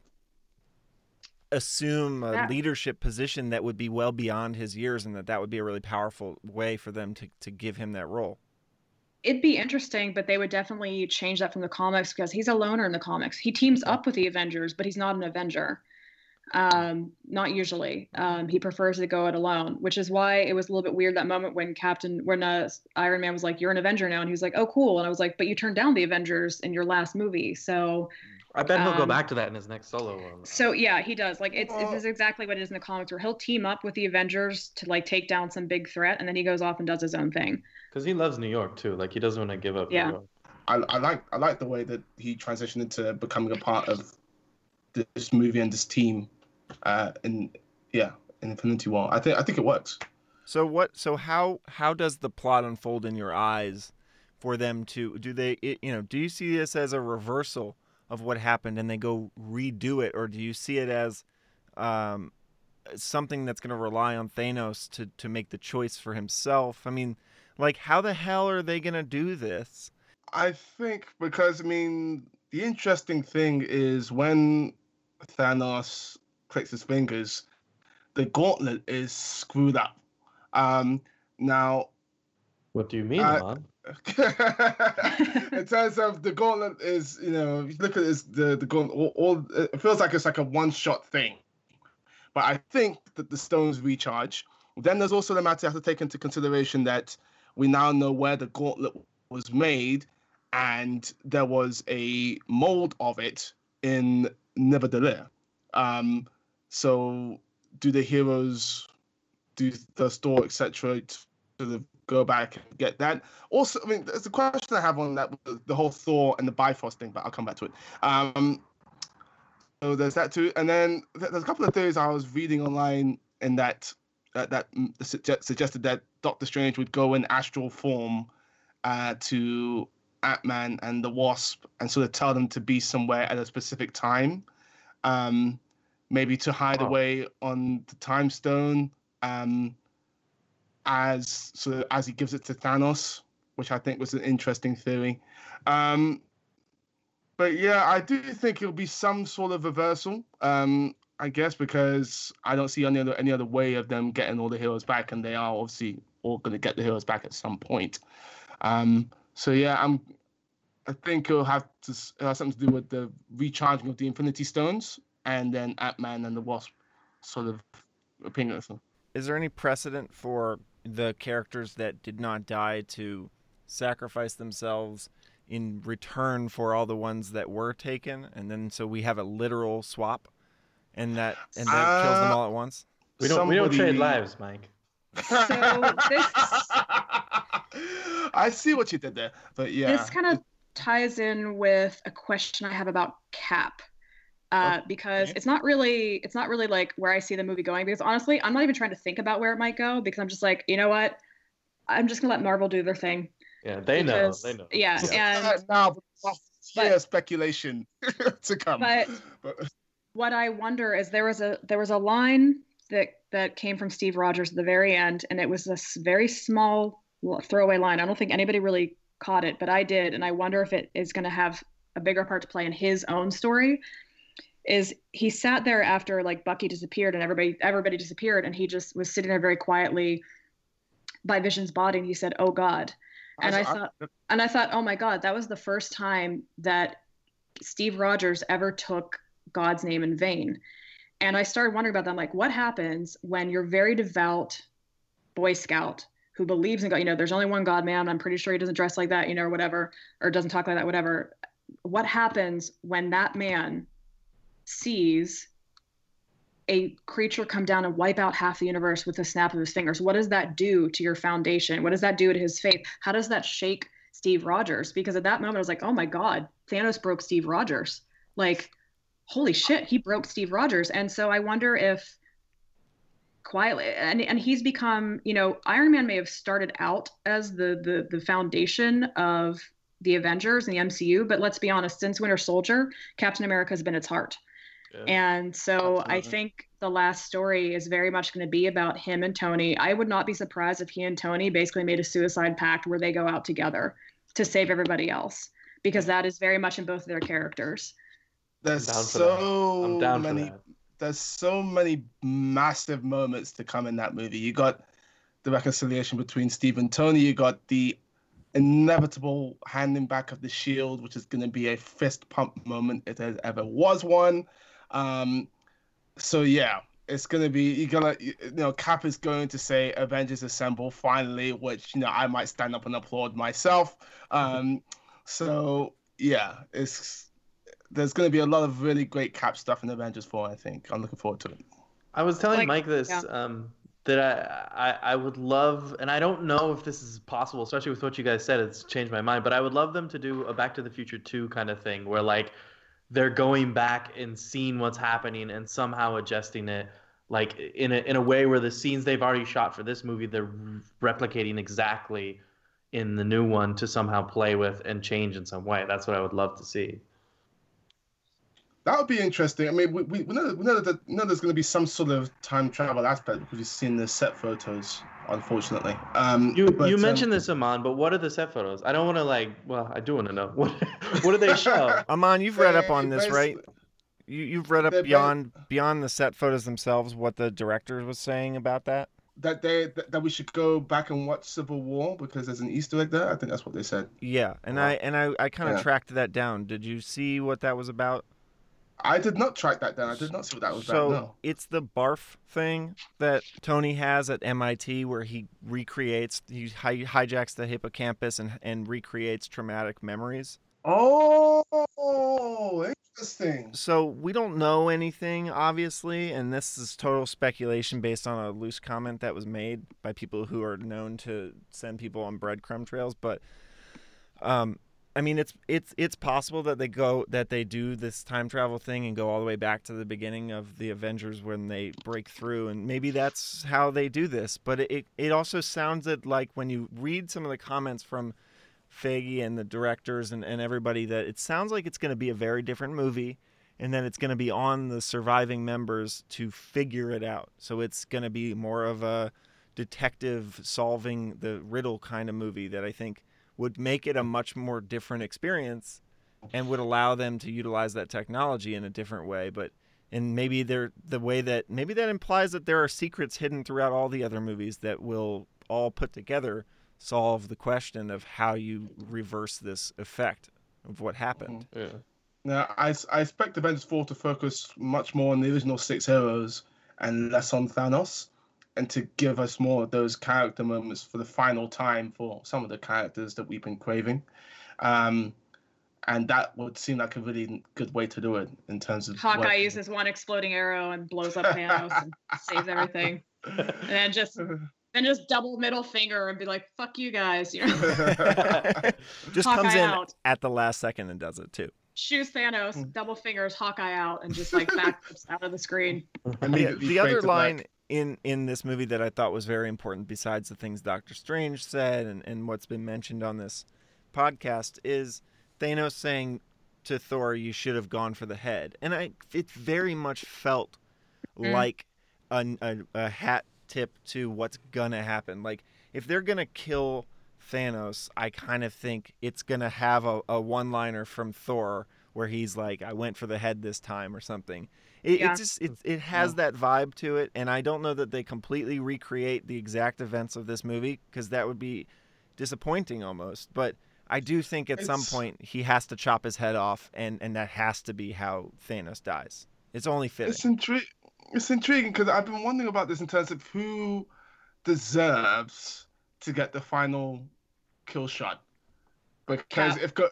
assume a Yeah. leadership position that would be well beyond his years and that that would be a really powerful way for them to, to give him that role It'd be interesting, but they would definitely change that from the comics because he's a loner in the comics. He teams up with the Avengers, but he's not an Avenger. Um, not usually. Um, he prefers to go it alone, which is why it was a little bit weird that moment when Captain, when uh, Iron Man was like, "You're an Avenger now," and he was like, "Oh, cool," and I was like, "But you turned down the Avengers in your last movie." So, I bet he'll go um, back to that in his next solo one. so yeah, he does. Like, it's Well- this is exactly what it is in the comics, where he'll team up with the Avengers to like take down some big threat, and then he goes off and does his own thing. because he loves New York too. Like he doesn't want to give up. Yeah. New York. I, I like I like the way that he transitioned into becoming a part of this movie and this team. Uh, in yeah, in Infinity War. I think I think it works. So what? So how how does the plot unfold in your eyes for them to do they it, you know do you see this as a reversal of what happened and they go redo it or do you see it as um, something that's going to rely on Thanos to to make the choice for himself? I mean, like how the hell are they going to do this? I think because I mean the interesting thing is when Thanos clicks his fingers, the gauntlet is screwed up. Um, now, what do you mean, Uh, Ahmad? in terms of the gauntlet is, you know, if you look at this, the the gauntlet, all, all it feels like it's like a one shot thing. But I think that the stones recharge. Then there's also the matter you have to take into consideration that we now know where the gauntlet was made, and there was a mold of it in Nidavellir. Um, so do the heroes do the store, etc., sort of go back and get that? Also, I mean, there's a question I have on that, the whole Thor and the Bifrost thing, but I'll come back to it. Um, so there's that too, and then there's a couple of theories I was reading online in that that, that suggested that Doctor Strange would go in astral form uh, to Ant Man and the Wasp and sort of tell them to be somewhere at a specific time, um, maybe to hide Oh. away on the Time Stone, um, as of as he gives it to Thanos, which I think was an interesting theory. Um, but yeah, I do think it'll be some sort of reversal. Um, I guess because I don't see any other any other way of them getting all the heroes back, and they are obviously all going to get the heroes back at some point. Um, so yeah, I'm. I think it'll have to it something to do with the recharging of the Infinity Stones, and then Ant Man and the Wasp, sort of opinion. Is there any precedent for the characters that did not die to sacrifice themselves in return for all the ones that were taken, and then so we have a literal swap, and that and that kills them Uh, all at once? We don't we don't trade lives, Mike. So this- I see what you did there, but yeah, This kind of ties in with a question I have about Cap. Uh, because it's not really it's not really like where I see the movie going because honestly I'm not even trying to think about where it might go because I'm just like you know what I'm just gonna let Marvel do their thing Yeah, they know. They know. yeah and Uh, now but- yeah, speculation to come. but But- what I wonder is there was a there was a line that that came from Steve Rogers at the very end, and it was this very small throwaway line. I don't think anybody really caught it, but I did, and I wonder if it is going to have a bigger part to play in his own story. Is he sat there after like Bucky disappeared and everybody everybody disappeared, and he just was sitting there very quietly by Vision's body, and he said, "Oh God." And I thought, and I thought, oh my God, that was the first time that Steve Rogers ever took God's name in vain. And I started wondering about that. I'm like, what happens when you're very devout Boy Scout who believes in God? You know, there's only one God, man. I'm pretty sure he doesn't dress like that, you know, or whatever, or doesn't talk like that, whatever. What happens when that man sees a creature come down and wipe out half the universe with a snap of his fingers? What does that do to your foundation? What does that do to his faith? How does that shake Steve Rogers? Because at that moment, I was like, oh my God, Thanos broke Steve Rogers. Like, holy shit, he broke Steve Rogers. And so I wonder if quietly and, and he's become, you know, Iron Man may have started out as the the the foundation of the Avengers and the MCU, but let's be honest, since Winter Soldier, Captain America has been its heart. Yeah. And so I think the last story is very much going to be about him and Tony. I would not be surprised if he and Tony basically made a suicide pact where they go out together to save everybody else because that is very much in both of their characters. there's down for that. so many that. there's so many massive moments to come in that movie. You got the reconciliation between Steve and Tony. You got the inevitable handing back of the shield, which is going to be a fist pump moment if there ever was one. Um, so yeah, it's going to be you're gonna you know Cap is going to say Avengers Assemble finally, which you know I might stand up and applaud myself. Um, so yeah, it's there's going to be a lot of really great Cap stuff in Avengers 4. I think I'm looking forward to it. I was telling Like, Mike this yeah. um, that I, I I would love, and I don't know if this is possible, especially with what you guys said. It's changed my mind, but I would love them to do a Back to the Future two kind of thing, where like they're going back and seeing what's happening and somehow adjusting it, like in a in a way where the scenes they've already shot for this movie they're replicating exactly in the new one to somehow play with and change in some way. That's what I would love to see. That would be interesting. I mean, we, we, we know, we know that we know there's going to be some sort of time travel aspect because we've seen the set photos unfortunately. Um, You but, you um, mentioned this, Amon, but what are the set photos? I don't want to like. Well, I do want to know. What what do they show? Amon, you've read up on this, right? You you've read up beyond beyond the set photos themselves. What the director was saying about that? that they that, that we should go back and watch Civil War because there's an Easter egg there. I think that's what they said. Yeah, and Wow. I and I I kind of Yeah. tracked that down. Did you see what that was about? I did not track that down. I did not see what that was so about. No. it's the barf thing that Tony has at MIT, where he recreates, he hi- hijacks the hippocampus and and recreates traumatic memories. Oh, interesting. So we don't know anything, obviously, and this is total speculation based on a loose comment that was made by people who are known to send people on breadcrumb trails. But, um, I mean, it's it's it's possible that they go that they do this time travel thing and go all the way back to the beginning of the Avengers when they break through, and maybe that's how they do this. But it it, also sounded like when you read some of the comments from Feige and the directors and, and everybody that it sounds like it's going to be a very different movie and then it's going to be on the surviving members to figure it out. So it's going to be more of a detective solving the riddle kind of movie that I think would make it a much more different experience and would allow them to utilize that technology in a different way but and maybe they're the way that maybe that implies that there are secrets hidden throughout all the other movies that will all put together solve the question of how you reverse this effect of what happened. Mm-hmm. Yeah. Now, I, I expect Avengers 4 to focus much more on the original six heroes and less on Thanos, and to give us more of those character moments for the final time for some of the characters that we've been craving. Um, and that would seem like a really good way to do it in terms of. Hawkeye working. uses one exploding arrow and blows up Thanos and saves everything, and then just then just double middle finger and be like, "Fuck you guys," you know, Just Hawkeye comes in out. at the last second and does it too. shoots Thanos, Hmm. double fingers Hawkeye out, and just like backs out of the screen. The, Immediately the fade other line. black. In in this movie that I thought was very important, besides the things Doctor Strange said and, and what's been mentioned on this podcast, is Thanos saying to Thor, "You should have gone for the head," and I it very much felt Mm. like a, a, a hat tip to what's gonna happen. Like if they're gonna kill Thanos, I kind of think it's gonna have a, a one liner from Thor where he's like, "I went for the head this time" or something. It, Yeah. it just it, it has that vibe to it, and I don't know that they completely recreate the exact events of this movie because that would be disappointing almost. But I do think at some point he has to chop his head off, and and that has to be how Thanos dies. It's only fitting. It's intri- It's intriguing because I've been wondering about this in terms of who deserves to get the final kill shot. Because Cap. if go,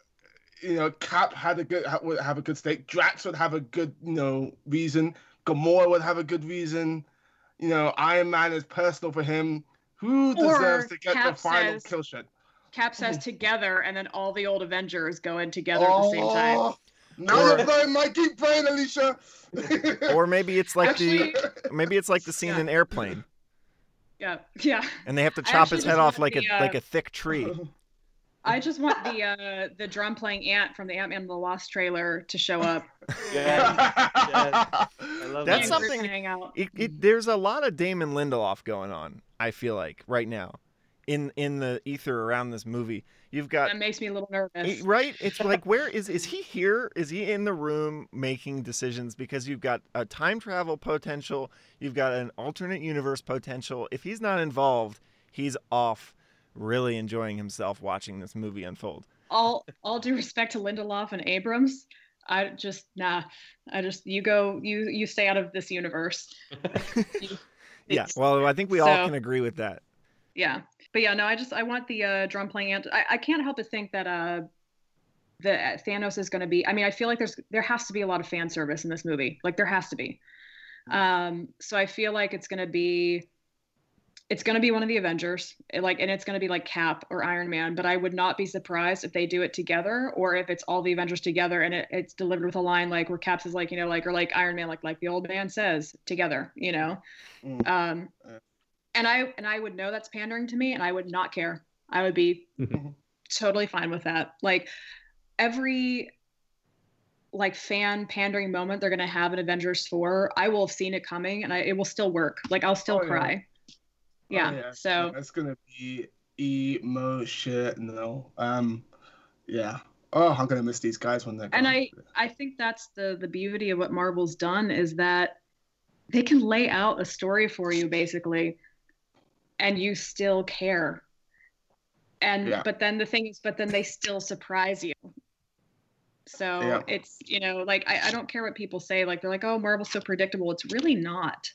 you know, Cap had a good would have a good stake. Drax would have a good you know reason. Gamora would have a good reason. You know, Iron Man is personal for him. Who Or deserves to get the final says- kill shot? Cap says together, and then all the old Avengers go in together at the same time. Oh, Now Or- you're blowing my deep brain, Alisha. Or maybe it's like Actually, the maybe it's like the scene Yeah. in Airplane, yeah, yeah. and they have to chop his head off like a the, uh, like a thick tree. I just want the uh, the drum playing ant from the Ant Man and the Wasp trailer to show up. Yeah. I love That's that. something- hang out. It, it, there's a lot of Damon Lindelof going on. I feel like right now, in in the ether around this movie, you've got That makes me a little nervous. it- right. It's like where is is he here? Is he in the room making decisions? Because you've got a time travel potential, you've got an alternate universe potential. If he's not involved, he's off, really enjoying himself watching this movie unfold. all all due respect to Lindelof and Abrams, I just nah. I just you go you you stay out of this universe. Yeah. Well, I think we all can agree with that. yeah. But yeah, no, I just I want the uh, drum playing ant. I, I can't help but think that uh that Thanos is going to be. I mean, I feel like there's there has to be a lot of fan service in this movie. Like there has to be. Um, so I feel like it's going to be it's going to be one of the Avengers, like, and it's going to be like Cap or Iron Man. But I would not be surprised if they do it together, or if it's all the Avengers together and it, it's delivered with a line like where Caps is like, you know, like or like Iron Man, like like the old man says, together, you know. Mm. Um, and I and I would know that's pandering to me, and I would not care. I would be totally fine with that. Like every like fan pandering moment they're gonna have in Avengers 4, I will have seen it coming and I, it will still work. Like I'll still Oh, yeah. cry. Yeah. Yeah. So it's gonna be emotional. Um, yeah. Oh, I'm gonna miss these guys when they're. and gone. I I think that's the the beauty of what Marvel's done is that they can lay out a story for you basically, and you still care. And Yeah. but then the thing is, but then they still surprise you. So Yeah. it's you know like I, I don't care what people say like they're like oh Marvel's so predictable it's really not.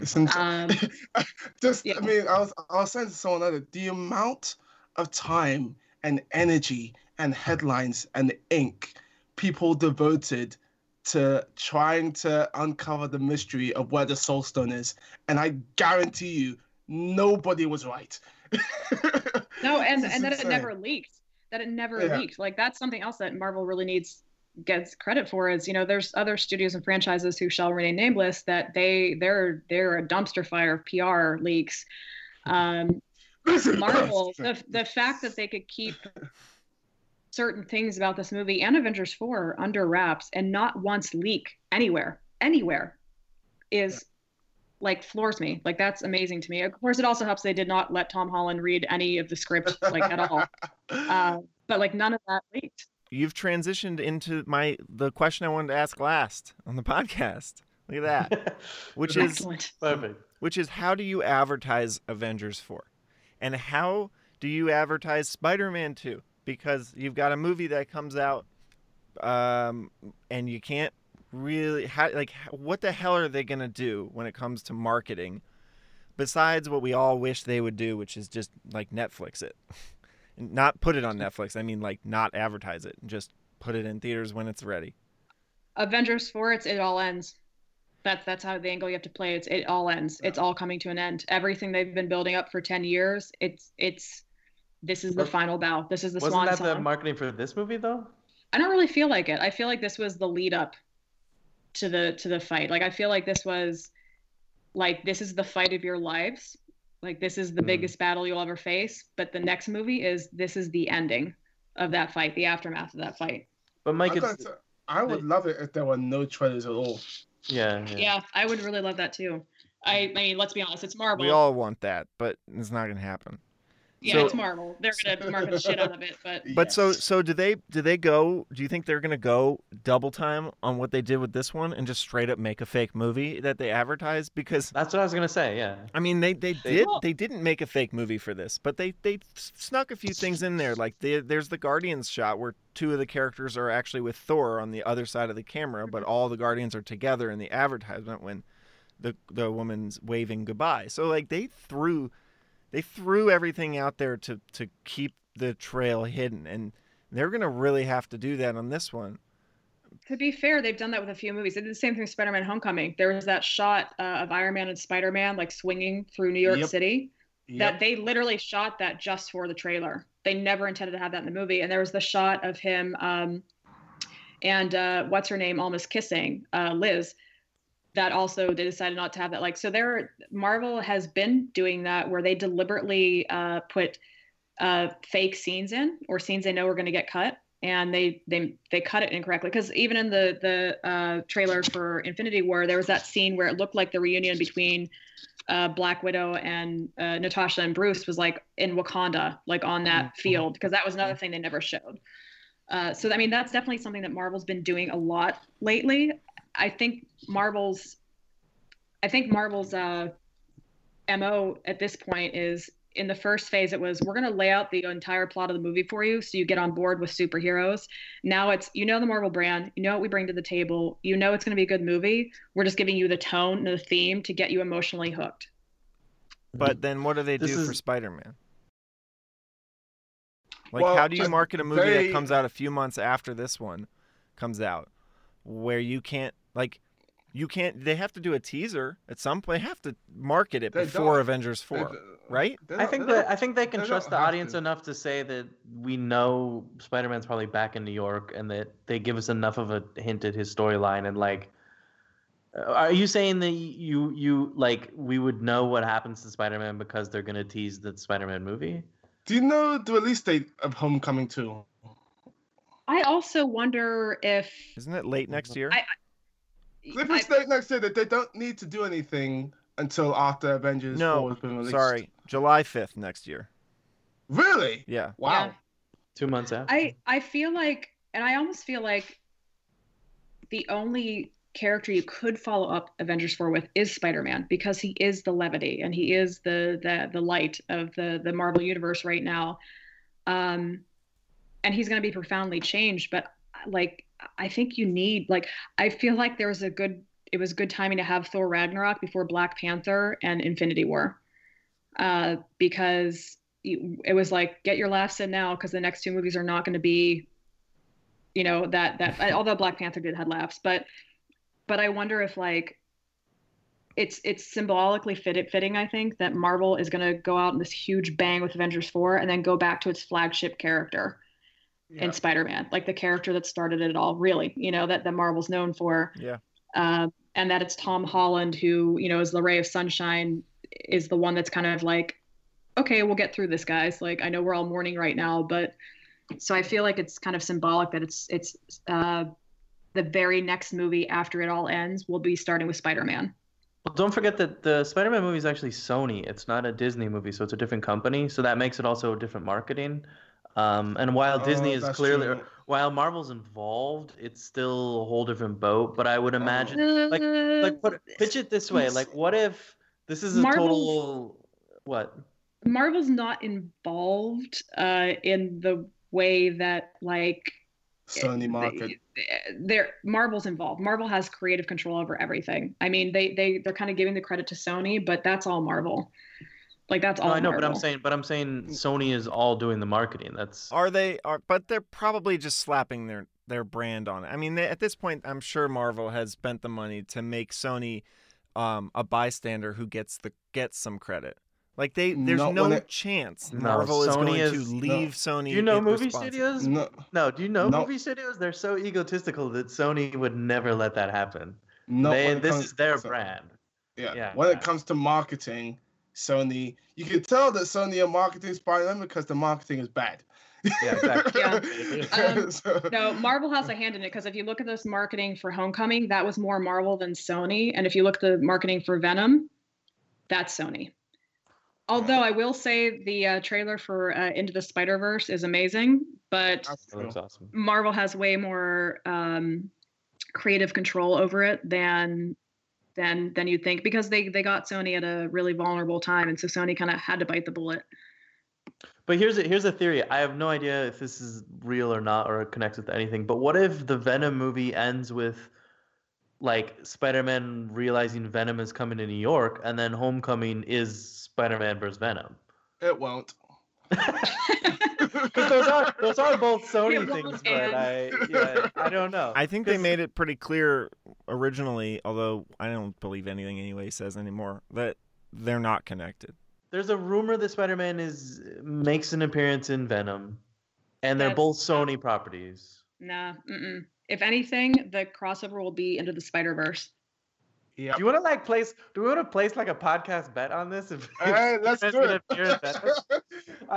It's Um, just yeah. I mean I was I was saying to someone other the amount of time and energy and headlines and ink people devoted to trying to uncover the mystery of where the soul stone is and I guarantee you nobody was right. No, and This is and that it never leaked. That it never Yeah. leaked. Like that's something else that Marvel really needs gets credit for is you know there's other studios and franchises who shall remain nameless that they they're they're a dumpster fire of PR leaks. Um, Marvel, the the fact that they could keep certain things about this movie and Avengers 4 under wraps and not once leak anywhere, anywhere is like floors me. Like that's amazing to me. Of course, it also helps they did not let Tom Holland read any of the script like at all. Uh, but like none of that leaked. You've transitioned into my the question I wanted to ask last on the podcast. Look at that. Which is Excellent. Perfect. which is how do you advertise Avengers 4? And how do you advertise Spider-Man 2? Because you've got a movie that comes out um, and you can't really how, like what the hell are they going to do when it comes to marketing besides what we all wish they would do, which is just like Netflix it. And not put it on Netflix. I mean like not advertise it. Just put it in theaters when it's ready. Avengers 4, it's it all ends. That's that's how the angle you have to play. It's it all ends. It's all coming to an end. Everything they've been building up for 10 years, it's it's this is the Was- final bow. This is the Wasn't swan that the marketing for this movie though? I don't really feel like it. I feel like this was the lead up to the to the fight. Like I feel like this was like this is the fight of your lives. Like this is the Hmm. biggest battle you'll ever face, but the next movie is this is the ending of that fight, the aftermath of that fight. But Mike, I, it's gotta I would love it if there were no trailers at all. yeah, yeah. Yeah, I would really love that too. I, I mean, let's be honest, it's Marvel. We all want that, but it's not going to happen. Yeah, so- it's Marvel. They're gonna market the shit out of it, but But so Yes. so do they do they go do you think they're gonna go double time on what they did with this one and just straight up make a fake movie that they advertise? Because That's what I was gonna say. Yeah. I mean they, they They- did Well- they didn't make a fake movie for this, but they they snuck a few things in there. Like the, there's the Guardians shot where two of the characters are actually with Thor on the other side of the camera, but mm-hmm. all the Guardians are together in the advertisement when the the woman's waving goodbye. So like they threw they threw everything out there to to keep the trail hidden and they're going to really have to do that on this one. to be fair, they've done that with a few movies. They did the same thing with Spider-Man: Homecoming. There was that shot uh, of Iron Man and Spider-Man like swinging through New York Yep. City. Yep. That they literally shot that just for the trailer. They never intended to have that in the movie. And there was the shot of him um, and uh, what's her name almost kissing uh, Liz. That also they decided not to have that. Like so, there Marvel has been doing that where they deliberately uh, put uh, fake scenes in or scenes they know are going to get cut and they they they cut it incorrectly because even in the the uh, trailer for Infinity War there was that scene where it looked like the reunion between uh, Black Widow and uh, Natasha and Bruce was like in Wakanda like on that Mhm. field because that was another thing they never showed. Uh, so I mean that's definitely something that Marvel's been doing a lot lately. I think Marvel's I think Marvel's uh, mo at this point is in the first phase it was we're going to lay out the entire plot of the movie for you so you get on board with superheroes. Now it's you know the marvel brand you know what we bring to the table you know it's going to be a good movie. We're just giving you the tone and the theme to get you emotionally hooked. But then what do they This do for Spider-Man? Like Well, how do you market a movie they- that comes out a few months after this one comes out where you can't like you can't they have to do a teaser at some point. They have to market it They before don't. Avengers 4, right? I think that I think they can they trust the audience to. enough to say that we know Spider-Man's probably back in New York, and that they give us enough of a hint at his storyline. And like, uh, are you saying that you you like we would know what happens to Spider-Man because they're gonna tease the Spider-Man movie? Do you know the release date of Homecoming 2? i also wonder if Isn't it late next year? I- If I- it's late next year, that they don't need to do anything until after Avengers No, 4 has been released. Sorry, July 5th next year. Really? Yeah. Wow. Yeah. Two months after. I I feel like, and I almost feel like the only character you could follow up Avengers 4 with is Spider-Man because he is the levity and he is the the the light of the the Marvel universe right now. Um and he's going to be profoundly changed, but like I think you need like I feel like there was a good it was good timing to have Thor Ragnarok before Black Panther and Infinity War. Uh because it was like get your laughs in now because the next two movies are not going to be you know that that although black panther did have laughs but but i wonder if like it's it's symbolically fit, fitting i think that marvel is going to go out in this huge bang with avengers 4 and then go back to its flagship character Yeah. in spider-man like the character that started it all really you know that that marvel's known for Yeah. uh, and that it's Tom Holland who, you know, is the ray of sunshine, is the one that's kind of like, okay, we'll get through this, guys. Like, I know we're all mourning right now, but so I feel like it's kind of symbolic that it's it's uh, the very next movie after it all ends will be starting with Spider-Man. Well, don't forget that the Spider-Man movie is actually Sony. It's not a Disney movie, so it's a different company. So that makes it also a different marketing. Um, and while Disney Oh, is clearly, true. while Marvel's involved, it's still a whole different boat. But I would imagine, like, like put, pitch it this way: like, what if this is a Marvel's- total what? Marvel's not involved uh, in the way that like Sony market. they're Marvel's involved. Marvel has creative control over everything. I mean, they they they're kind of giving the credit to Sony, but that's all Marvel. Like that's all. No, I know, but I'm saying, but I'm saying Sony is all doing the marketing. That's Are they? Are but they're probably just slapping their their brand on it. I mean, they, at this point, I'm sure Marvel has spent the money to make Sony um, a bystander who gets the gets some credit. Like they, there's Not no it- chance No, Marvel is going is- to no. leave Sony. Do you know movie studios? No, No, do you know No. movie studios? They're so egotistical that Sony would never let that happen. No, They, this is their brand. Yeah. Yeah. When it comes to marketing, Sony, you can tell that Sony are marketing Spider-Man because the marketing is bad. Yeah, exactly. Yeah. Um, So- No, Marvel has a hand in it because if you look at this marketing for Homecoming, that was more Marvel than Sony, and if you look at the marketing for Venom, that's Sony. Although I will say the uh, trailer for uh, Into the Spider Verse is amazing, but That's That looks true. awesome. Marvel has way more um, creative control over it than than than you'd think because they they got Sony at a really vulnerable time, and so Sony kind of had to bite the bullet. But here's a, here's a theory. I have no idea if this is real or not, or connects with anything. But what if the Venom movie ends with like Spider-Man realizing Venom is coming to New York, and then Homecoming is Spider-Man versus Venom? It won't. Because those are those are both Sony things, but. I yeah, I don't know. I think they made it pretty clear originally, although I don't believe anything anyway says anymore, that they're not connected. There's a rumor that Spider-Man is makes an appearance in Venom, and they're That's- both Sony properties. Nah, mm-mm. if anything, the crossover will be into the Spider Verse. Yeah. Do you want to like place? Do we want to place like a podcast bet on this? If, if Hey, let's do it. appear in Venom?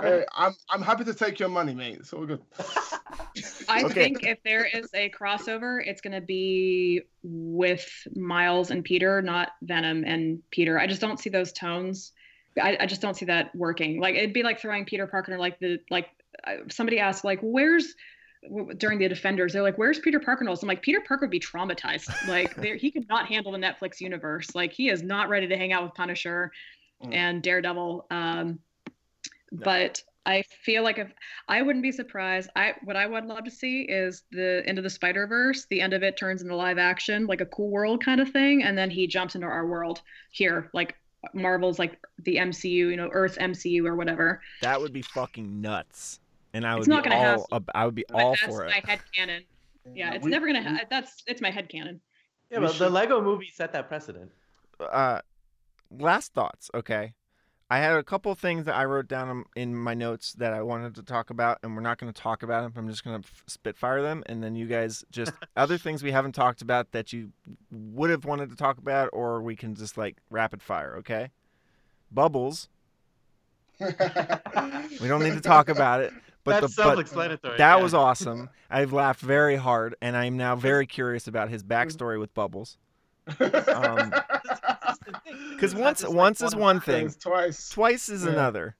hey, I'm I'm happy to take your money, mate. It's all good. I Okay. think if there is a crossover, it's going to be with Miles and Peter, not Venom and Peter. I just don't see those tones. I, I just don't see that working. Like it'd be like throwing Peter Parker like the like uh, somebody asked like where's w- during the Defenders they're like where's Peter Parker? And I'm like Peter Parker would be traumatized. Like there, he could not handle the Netflix universe. Like he is not ready to hang out with Punisher Mm. and Daredevil. Um, but I feel like if I wouldn't be surprised, I what I would love to see is the end of the Spider Verse. The end of it turns into live action, like a cool world kind of thing, and then he jumps into our world here, like Marvel's like the MCU, you know, Earth MCU or whatever. That would be fucking nuts. And I would It's not gonna all happen. ab- I would be But all for it. my head canon. Yeah, it's We- never gonna. we- Ha- that's it's my head canon. Yeah, We but the Lego movie set that precedent. uh last thoughts okay i had a couple things that i wrote down in- in my notes that i wanted to talk about and we're not going to talk about them i'm just going to f- spitfire them and then you guys just other things we haven't talked about that you would have wanted to talk about or we can just like rapid fire okay bubbles we don't need to talk about it but That's the self-explanatory. that yeah. was awesome i've laughed very hard and i'm now very curious about his backstory with bubbles Um, Because That's once just like once is one one thing, twice. twice is Yeah. another.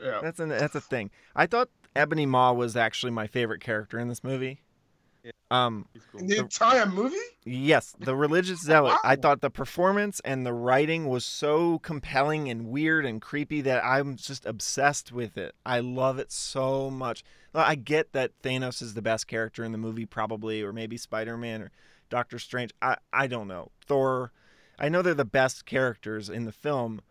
Yeah. That's an that's a thing. I thought Ebony Maw was actually my favorite character in this movie. Yeah. Um, He's cool. In the entire movie? yes, the religious zealot. I thought the performance and the writing was so compelling and weird and creepy that I'm just obsessed with it. I love it so much. I get that Thanos is the best character in the movie, probably, or maybe Spider Man or Doctor Strange. I I don't know. Thor. I know they're the best characters in the film,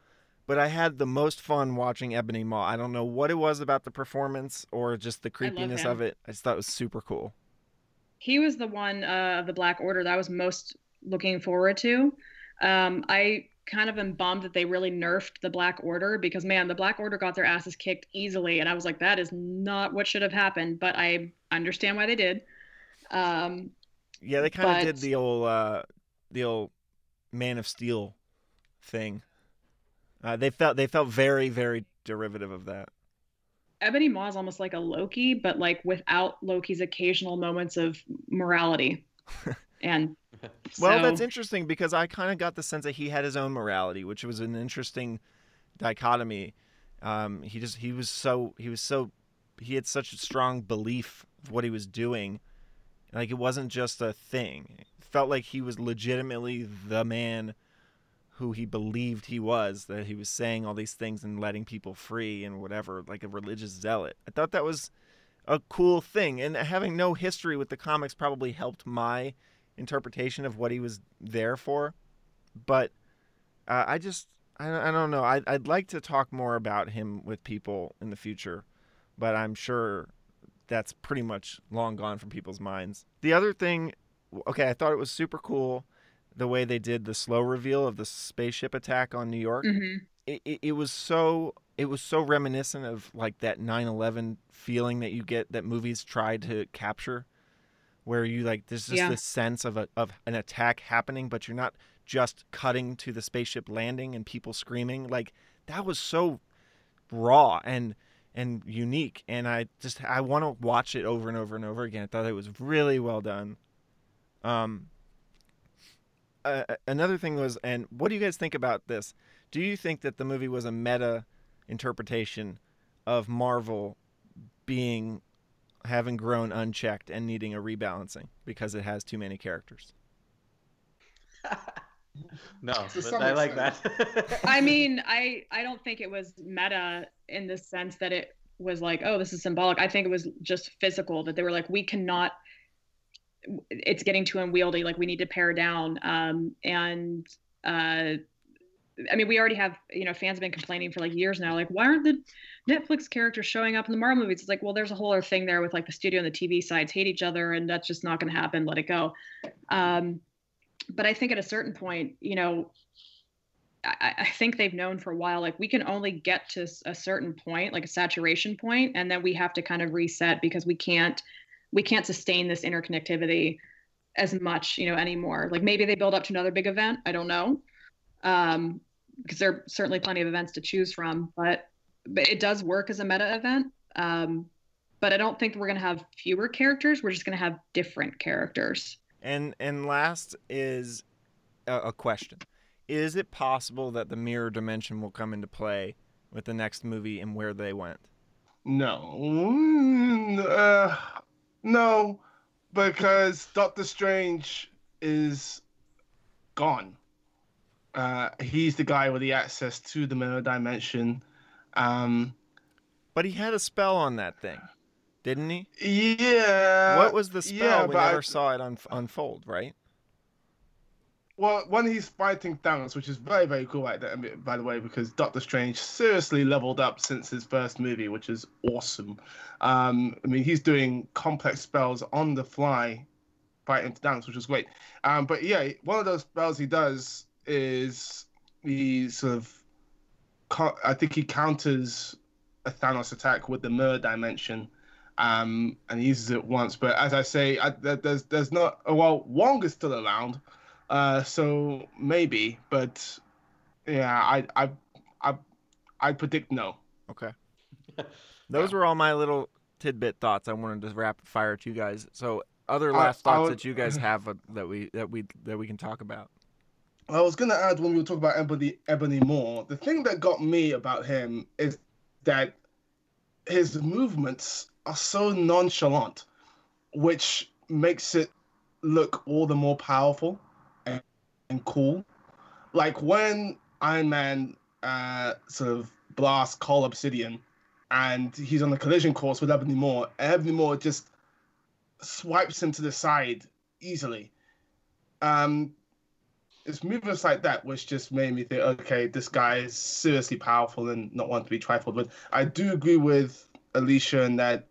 but I had the most fun watching Ebony Maw. I don't know what it was about the performance or just the creepiness of it. I just thought it was super cool. He was the one uh, of the Black Order that I was most looking forward to. Um, I kind of am bummed that they really nerfed the Black Order because man, the Black Order got their asses kicked easily, and I was like, that is not what should have happened. But I understand why they did. Um, Yeah, they kind of did the old uh, the old Man of Steel thing. Uh, they felt they felt very very derivative of that. Ebony Maw is almost like a Loki, but like without Loki's occasional moments of morality. and Well, so- that's interesting because I kind of got the sense that he had his own morality, which was an interesting dichotomy. Um, he just he was so he was so he had such a strong belief of what he was doing, like it wasn't just a thing. It felt like he was legitimately the man who he believed he was. That he was saying all these things and letting people free and whatever, like a religious zealot. I thought that was a cool thing, and having no history with the comics probably helped my interpretation of what he was there for. But uh, I just, I, don't- I don't know. I, I'd like to talk more about him with people in the future, but I'm sure that's pretty much long gone from people's minds. The other thing, okay, I thought it was super cool the way they did the slow reveal of the spaceship attack on New York Mhm. it, it, it was so it was so reminiscent of like that 9-11 feeling that you get that movies try to capture where you like there's just Yeah. this sense of a, of an attack happening but you're not just cutting to the spaceship landing and people screaming like that was so raw and and unique and i just i want to watch it over and over and over again i thought it was really well done um uh, another thing was and what do you guys think about this do you think that the movie was a meta interpretation of Marvel being having grown unchecked and needing a rebalancing because it has too many characters? no, but I like that. I mean, I I don't think it was meta in the sense that it was like, oh, this is symbolic. I think it was just physical that they were like, we cannot. It's getting too unwieldy. Like we need to pare down. Um, and uh, I mean, we already have you know fans have been complaining for like years now. Like, why aren't the Netflix characters showing up in the Marvel movies? It's like, well, there's a whole other thing there with like the studio and the TV sides hate each other, and that's just not going to happen. Let it go. Um, but I think at a certain point, you know, I, I think they've known for a while, like we can only get to a certain point, like a saturation point, and then we have to kind of reset because we can't, we can't sustain this interconnectivity as much, you know, anymore. Like maybe they build up to another big event. I don't know, um, because there are certainly plenty of events to choose from, but but it does work as a meta event. Um, but I don't think we're gonna have fewer characters. We're just gonna have different characters. And and last is a, a question: Is it possible that the mirror dimension will come into play with the next movie and where they went? No. Uh, no, because Doctor Strange is gone. Uh, he's the guy with the access to the mirror dimension. Um, But he had a spell on that thing, didn't he? yeah. what was the spell? yeah, we but I- never saw it un- unfold, right? Well, when he's fighting Thanos, which is very, very cool, right there, by the way, because Doctor Strange seriously leveled up since his first movie, which is awesome. Um, I mean, he's doing complex spells on the fly, fighting Thanos, which is great. Um, but yeah, one of those spells he does is he sort of, I think he counters a Thanos attack with the mirror dimension. Um, and he uses it once, but as I say, I, there- there's there's not well, Wong is still around, uh, so maybe, but yeah, I I I I predict no. Okay. Those were all my little tidbit thoughts. I wanted to rapid fire to you guys. So, other last I thoughts would- that you guys have that we that we that we can talk about. I was gonna add when we were talking about Ebony Ebony Maw, the thing that got me about him is that his movements are so nonchalant, which makes it look all the more powerful and, cool. Like when Iron Man uh, sort of blasts Cull Obsidian and he's on the collision course with Ebony Maw, Ebony Maw just swipes him to the side easily. Um, it's movements like that which just made me think, okay, this guy is seriously powerful and not one to be trifled with. I do agree with Alisha in that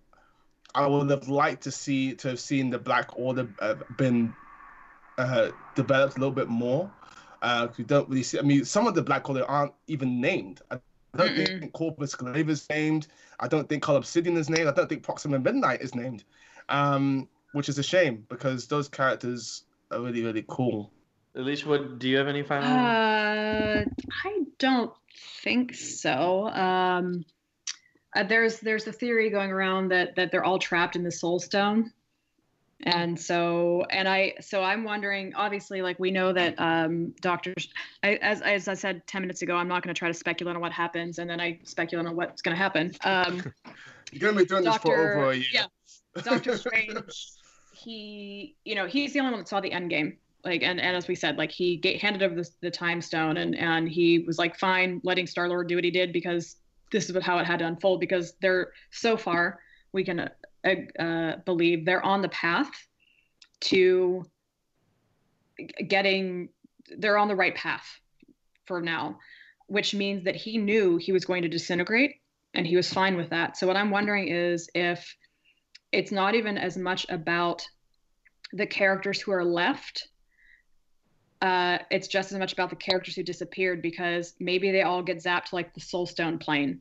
I would have liked to see to have seen the Black Order uh, been uh, developed a little bit more. Uh, we don't really see. I mean, some of the Black Order aren't even named. I don't Mm-mm. think Corvus Glaive is named. I don't think Cull Obsidian is named. I don't think Proxima Midnight is named, um, which is a shame because those characters are really really cool. Alisha, what do you have any final? Uh, I don't think so. Um, uh, there's there's a theory going around that that they're all trapped in the Soul Stone, and so and I so I'm wondering. Obviously, like we know that um, doctors, I, as as I said ten minutes ago, I'm not going to try to speculate on what happens, and then I speculate on what's going to happen. Um, You're gonna be doing this for over a year. yeah, Doctor Strange. He, you know, he's the only one that saw the end game. Like, and, and as we said, like he ga- handed over the, the time stone, and and he was like fine letting Star Lord do what he did because this is what, how it had to unfold. Because they're so far, we can uh, believe they're on the path to getting. They're on the right path for now, which means that he knew he was going to disintegrate and he was fine with that. So what I'm wondering is if it's not even as much about the characters who are left. Uh, it's just as much about the characters who disappeared because maybe they all get zapped like the Soul Stone plane.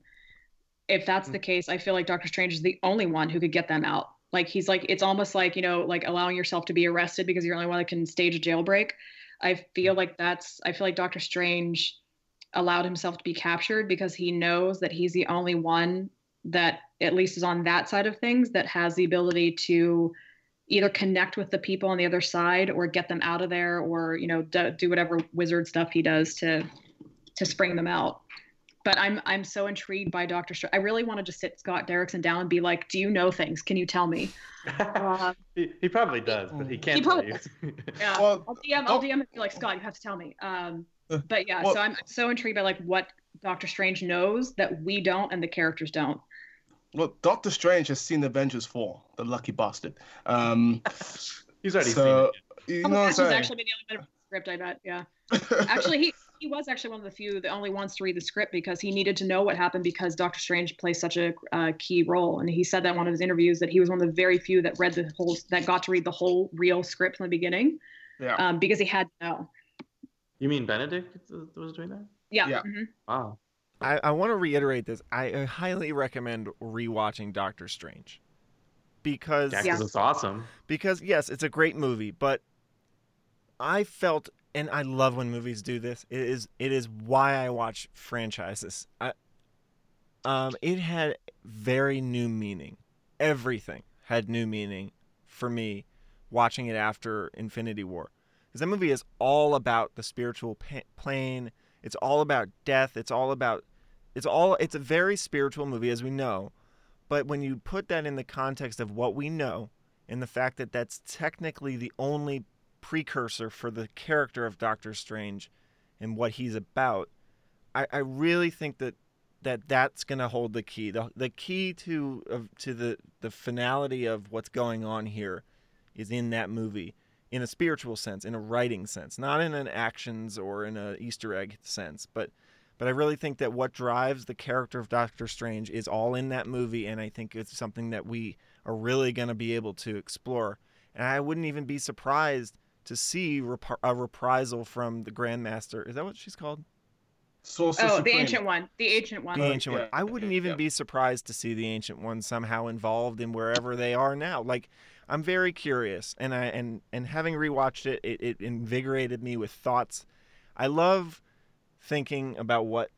If that's the mm. case, I feel like Doctor Strange is the only one who could get them out. Like he's like it's almost like you know like allowing yourself to be arrested because you're the only one that can stage a jailbreak. I feel mm. like that's I feel like Doctor Strange allowed himself to be captured because he knows that he's the only one that at least is on that side of things that has the ability to either connect with the people on the other side or get them out of there or you know do, do whatever wizard stuff he does to to spring them out but i'm i'm so intrigued by dr Str- i really want to just sit scott derrickson down and be like do you know things can you tell me uh, he, he probably does, but he can't He tell you. yeah Well, I'll DM, I'll DM and be like, Scott, you have to tell me. Um, but yeah, Well- so I'm so intrigued by like what Doctor Strange knows that we don't and the characters don't. Well, Doctor Strange has seen Avengers 4, the lucky bastard. Um, He's already so, seen you Oh, know what I'm has saying? actually been the only one to read the script, I bet. Yeah, actually, he he was actually one of the few, the only ones to read the script because he needed to know what happened because Doctor Strange plays such a uh, key role, and he said that in one of his interviews that he was one of the very few that read the whole that got to read the whole real script from the beginning yeah. um, because he had to know. You mean Benedict was doing that? Yeah. Yeah. mhm. Wow. I, I want to reiterate this. I uh, highly recommend rewatching Doctor Strange because Yeah, 'cause Yeah. it's awesome. because yes, it's a great movie, but I felt and I love when movies do this. It is it is why I watch franchises. I, um, it had very new meaning. Everything had new meaning for me watching it after Infinity War. Because that movie is all about the spiritual pa- plane. It's all about death. It's all about it's all it's a very spiritual movie as we know. But when you put that in the context of what we know and the fact that that's technically the only precursor for the character of Doctor Strange and what he's about, I, I really think that that that's going to hold the key. The, the key to to the the finality of what's going on here is in that movie in a spiritual sense, in a writing sense, not in an actions or in a Easter egg sense, but but I really think that what drives the character of Doctor Strange is all in that movie, and I think it's something that we are really going to be able to explore. And I wouldn't even be surprised to see rep- a reprisal from the Grandmaster. Is that what she's called? Sorcerer Oh, the ancient one. The ancient one. The ancient one. I wouldn't even yeah. be surprised to see the ancient one somehow involved in wherever they are now. Like I'm very curious, and I and and having rewatched it, it, it invigorated me with thoughts. I love thinking about what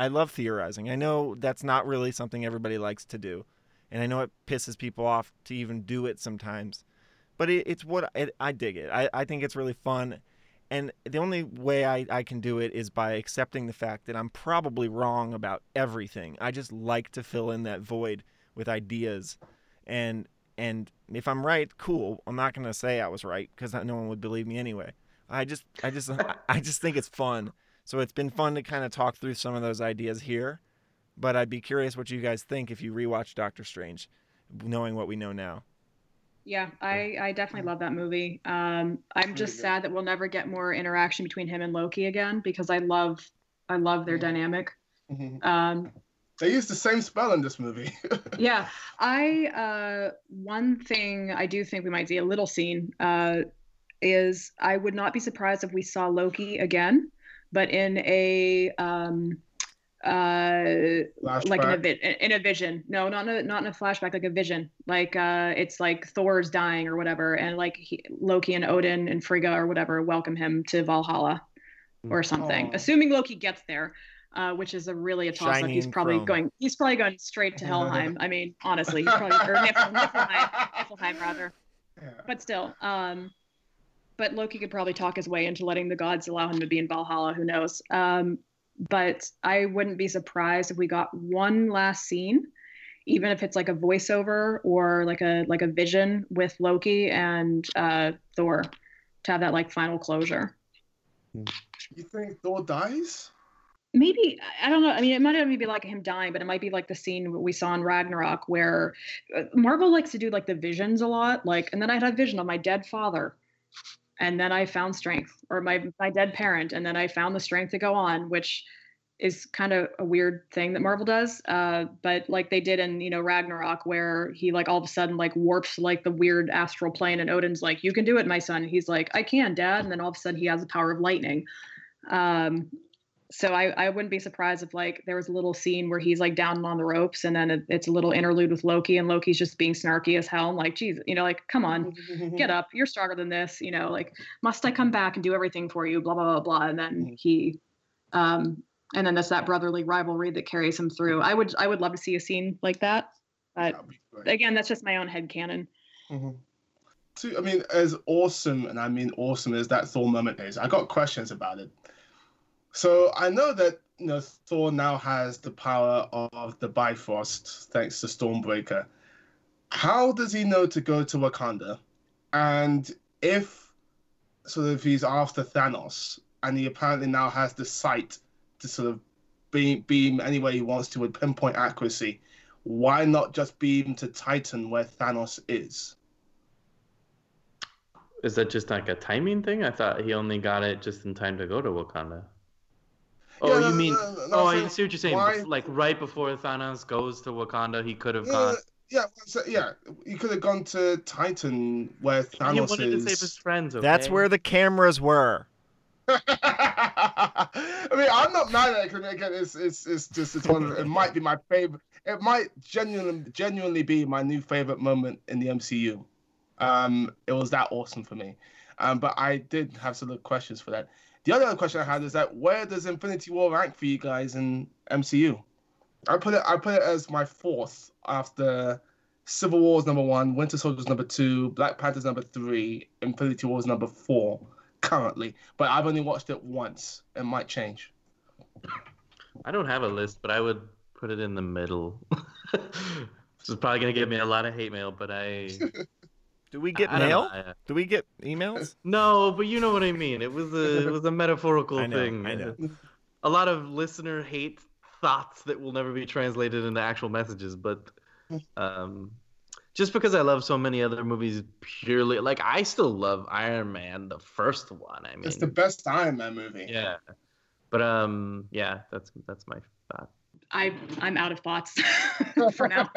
I love theorizing. I know that's not really something everybody likes to do, and I know it pisses people off to even do it sometimes. But it, it's what it, I dig it. I, I think it's really fun, And the only way I, I can do it is by accepting the fact that I'm probably wrong about everything. I just like to fill in that void with ideas. And and if I'm right, cool. I'm not gonna say I was right because no one would believe me anyway. I just I just I just think it's fun. So it's been fun to kind of talk through some of those ideas here. But I'd be curious what you guys think if you rewatch Doctor Strange, knowing what we know now. Yeah, I, I definitely love that movie. Um, I'm just sad that we'll never get more interaction between him and Loki again because I love I love their dynamic. Mhm. Um, They use the same spell in this movie. yeah, I uh, one thing I do think we might see a little scene uh, is I would not be surprised if we saw Loki again, but in a um, uh, like in a, vi- in a vision. No, not in a, not in a flashback, like a vision. Like uh, it's like Thor's dying or whatever, and like he, Loki and Odin and Frigga or whatever welcome him to Valhalla or something. Aw. Assuming Loki gets there, uh, which is a really a toss up. He's probably chrome. going. He's probably going straight to Helheim. I mean, honestly, he's probably or Nifl- Niflheim, Niflheim rather. Yeah. But still, um, but Loki could probably talk his way into letting the gods allow him to be in Valhalla. Who knows? Um, but I wouldn't be surprised if we got one last scene, even if it's like a voiceover or like a like a vision with Loki and uh, Thor, to have that like final closure. You think Thor dies? maybe I don't know. I mean, it might not even be like him dying, but it might be like the scene we saw in Ragnarok where uh, Marvel likes to do like the visions a lot. Like, and then I had a vision of my dead father, and then I found strength, or my my dead parent, and then I found the strength to go on, which is kind of a weird thing that Marvel does. Uh, but like they did in you know Ragnarok, where he like all of a sudden like warps like the weird astral plane, and Odin's like, "You can do it, my son." And he's like, "I can, Dad," and then all of a sudden he has the power of lightning. Um, so I, I wouldn't be surprised if like there was a little scene where he's like down on the ropes and then it, it's a little interlude with Loki and Loki's just being snarky as hell. I'm like, geez, you know, like, come on, get up. You're stronger than this. You know, like, must I come back and do everything for you? Blah, blah, blah, blah. And then he, um, and then that's that brotherly rivalry that carries him through. I would, I would love to see a scene like that. But That'd be great. again, that's just my own head canon. Mhm. To, I mean, as awesome, and I mean awesome as that Thor moment is, I got questions about it. So I know that you know Thor now has the power of the Bifrost thanks to Stormbreaker. How does he know to go to Wakanda? And if sort of he's after Thanos, and he apparently now has the sight to sort of beam beam anywhere he wants to with pinpoint accuracy, why not just beam to Titan where Thanos is? Is that just like a timing thing? I thought he only got it just in time to go to Wakanda. Oh, Yeah, you mean? no, no, no, oh, I'm I see what you're saying. why- Like right before Thanos goes to Wakanda, he could have Yeah, gone. yeah, so, yeah. he could have gone to Titan where He Thanos wanted to save his friends. Okay? That's where the cameras were. I mean, I'm not mad at it because again, it's it's it's just it's one. Of, it might be my favorite. It might genuinely genuinely be my new favorite moment in the MCU. Um, it was that awesome for me. Um, but I did have some little questions for that. The other question I had is that where does Infinity War rank for you guys in MCU? I put it I put it as my fourth after Civil War's number one, Winter Soldier's number two, Black Panther's number three, Infinity War's number four currently. But I've only watched it once. It might change. I don't have a list, but I would put it in the middle. this is probably gonna give me a lot of hate mail, but I. Do we get I mail? I- Do we get emails? No, but you know what I mean. It was a it was a metaphorical I know, thing. I know. A lot of listener hate thoughts that will never be translated into actual messages, but um just because I love so many other movies purely like I still love Iron Man, the first one. I mean It's the best Iron Man movie. Yeah. But um yeah, that's that's my thought. I, I'm out of thoughts for now.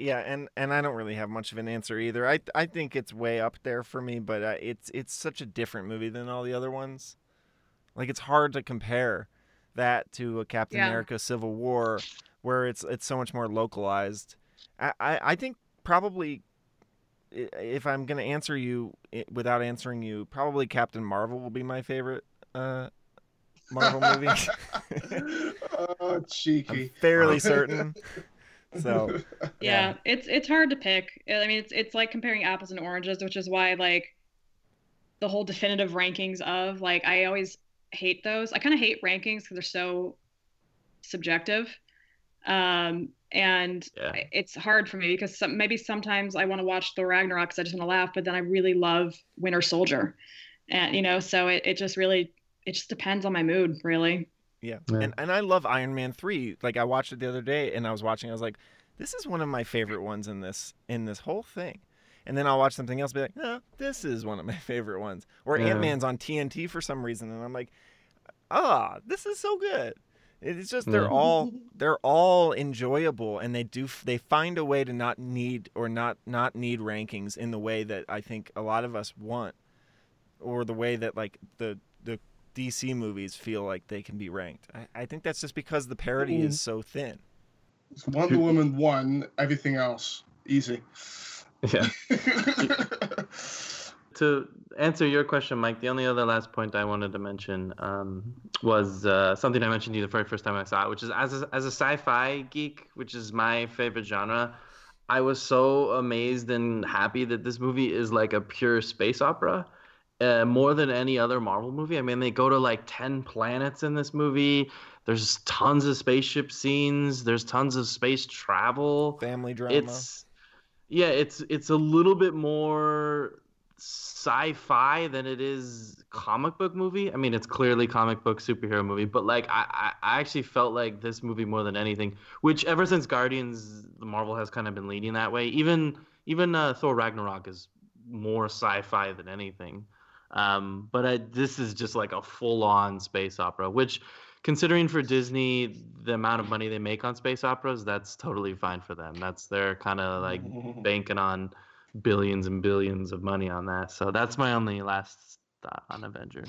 Yeah, and and I don't really have much of an answer either. I I think it's way up there for me, but uh, it's it's such a different movie than all the other ones. Like it's hard to compare that to a Captain Yeah. America: Civil War, where it's it's so much more localized. I I, I think probably if I'm gonna answer you without answering you, probably Captain Marvel will be my favorite uh, Marvel movie. oh, cheeky. I'm fairly certain. So yeah it's it's hard to pick i mean it's it's like comparing apples and oranges which is why like the whole definitive rankings of like I always hate those. I kind of hate rankings because they're so subjective. Um, and Yeah. It's hard for me because some, maybe sometimes I want to watch Thor Ragnarok because I just want to laugh, but then I really love Winter Soldier, and you know, so it, it just really it just depends on my mood, really. Yeah. Yeah. And and I love Iron Man 3. Like I watched it the other day and I was watching I was like this is one of my favorite ones in this in this whole thing. And then I'll watch something else and be like, "No, this is one of my favorite ones." Or Yeah. Ant-Man's on TNT for some reason and I'm like, "Ah, this is so good." It's just they're all they're all enjoyable and they do they find a way to not need or not not need rankings in the way that I think a lot of us want or the way that like the DC movies feel like they can be ranked. I, I think that's just because the parody is so thin. It's Wonder Woman one, everything else easy. Yeah. to answer your question, Mike, the only other last point I wanted to mention um, was uh, something I mentioned to you the very first time I saw it, which is as a, as a sci-fi geek, which is my favorite genre. I was so amazed and happy that this movie is like a pure space opera, uh, more than any other Marvel movie. I mean, they go to like ten planets in this movie. There's tons of spaceship scenes. There's tons of space travel Family drama. it's yeah it's it's a little bit more sci-fi than it is comic book movie i mean it's clearly comic book superhero movie but like I, I i actually felt like this movie more than anything which ever since guardians the marvel has kind of been leading that way even even uh, thor ragnarok is more sci-fi than anything um but I, this is just like a full-on space opera which considering for Disney the amount of money they make on space operas, that's totally fine for them. That's they're kind of like banking on billions and billions of money on that. So that's my only last thought on Avenger.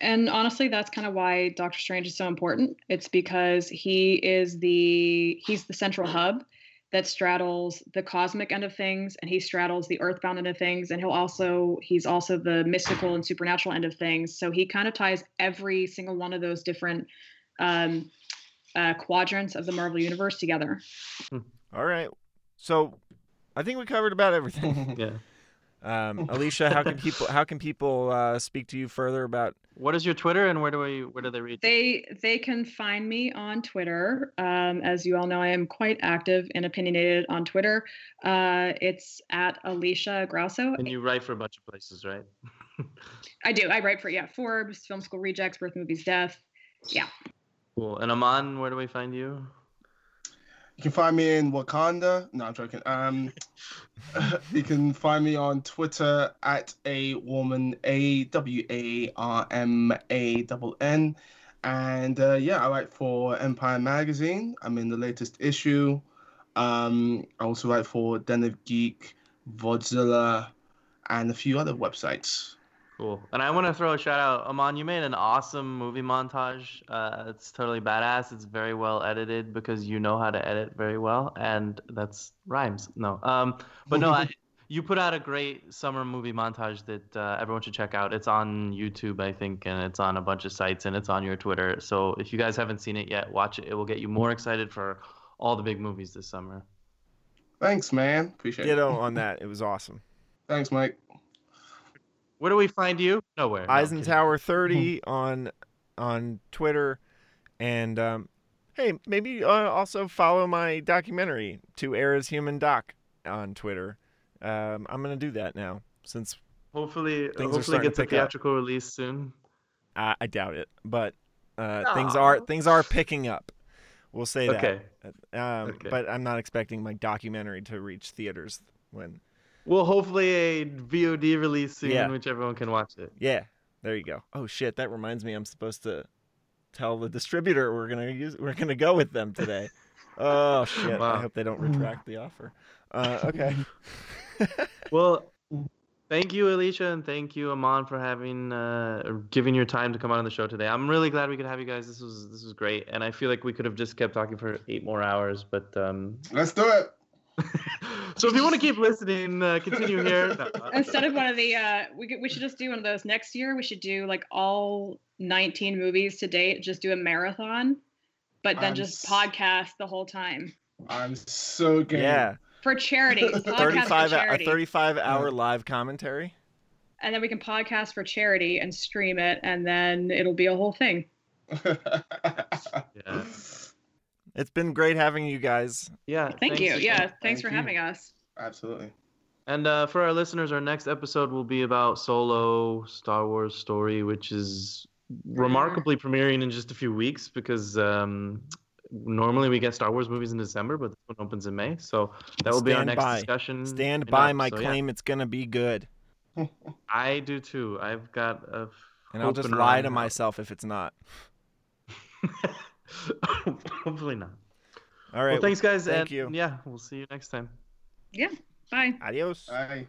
And honestly, that's kind of why Doctor Strange is so important. It's because he is the he's the central hub that straddles the cosmic end of things and he straddles the earthbound end of things and he'll also he's also the mystical and supernatural end of things. So he kind of ties every single one of those different um uh, quadrants of the Marvel universe together. All right. So I think we covered about everything. Yeah. Um, Alisha, how can people how can people uh, speak to you further about What is your Twitter and where do we where do they reach? you? They they can find me on Twitter. Um, as you all know, I am quite active and opinionated on Twitter. Uh, it's at Alisha Grauso. And you write for a bunch of places, right? I do. I write for yeah Forbes, Film School Rejects, Birth Movies Death. Yeah. cool. And Amon, where do we find you? You can find me in Wakanda. No, I'm joking. Um, you can find me on Twitter at a woman a w a r m a double n, and uh, yeah, I write for Empire magazine. I'm in the latest issue. Um, I also write for Den of Geek, Vodzilla, and a few other websites. Cool. And I want to throw a shout out. Amon, you made an awesome movie montage. Uh, it's totally badass. It's very well edited because you know how to edit very well, and that's rhymes. No, um, but no, I, you put out a great summer movie montage that uh, everyone should check out. It's on YouTube, I think, and it's on a bunch of sites, and it's on your Twitter. So if you guys haven't seen it yet, watch it. It will get you more excited for all the big movies this summer. Thanks, man. Appreciate ditto it. on that? It was awesome. Thanks, Mike. Where do we find you? Nowhere. No, I'm. Eisentower thirty on on Twitter, and um, hey, maybe uh, also follow my documentary "To Err Is Human Doc" on Twitter. Um, I'm gonna do that now since Hopefully, Things are hopefully starting to gets a pick up. theatrical release soon. I, I doubt it, but uh, things are things are picking up. We'll say that. Okay. Um, Okay. But I'm not expecting my documentary to reach theaters when. Well, hopefully a VOD release soon, Yeah. which everyone can watch it. Yeah, there you go. Oh shit, that reminds me. I'm supposed to tell the distributor we're gonna use. We're gonna go with them today. Oh shit! I hope they don't retract the offer. Uh, okay. Well, thank you, Alisha, and thank you, Amon, for having uh, or giving your time to come on the show today. I'm really glad we could have you guys. This was this was great, and I feel like we could have just kept talking for eight more hours, but um. Let's do it. so if you want to keep listening, uh, continue here. No, Instead of one of the uh, we could, we should just do one of those next year. We should do like all 19 movies to date. Just do a marathon, but then I'm just s- podcast the whole time I'm so game. Yeah, for charity. Podcast for 35 a charity. 35 hour live commentary. and then we can podcast for charity and stream it, and then it'll be a whole thing. Yeah. It's been great having you guys. Yeah. Thank you. Yeah, thanks Thank for you. having us. Absolutely. And uh, for our listeners, our next episode will be about Solo Star Wars story, which is remarkably premiering in just a few weeks because um, normally we get Star Wars movies in December, but this one opens in May. So that will be our next by. discussion. Stand by up. my So, yeah, claim it's gonna be good. I do too. I've got a. And I'll just lie to myself if it's not. Hopefully not. All right. well, thanks, guys. thank and you. Yeah, we'll see you next time. Yeah. Bye. Adios. Bye.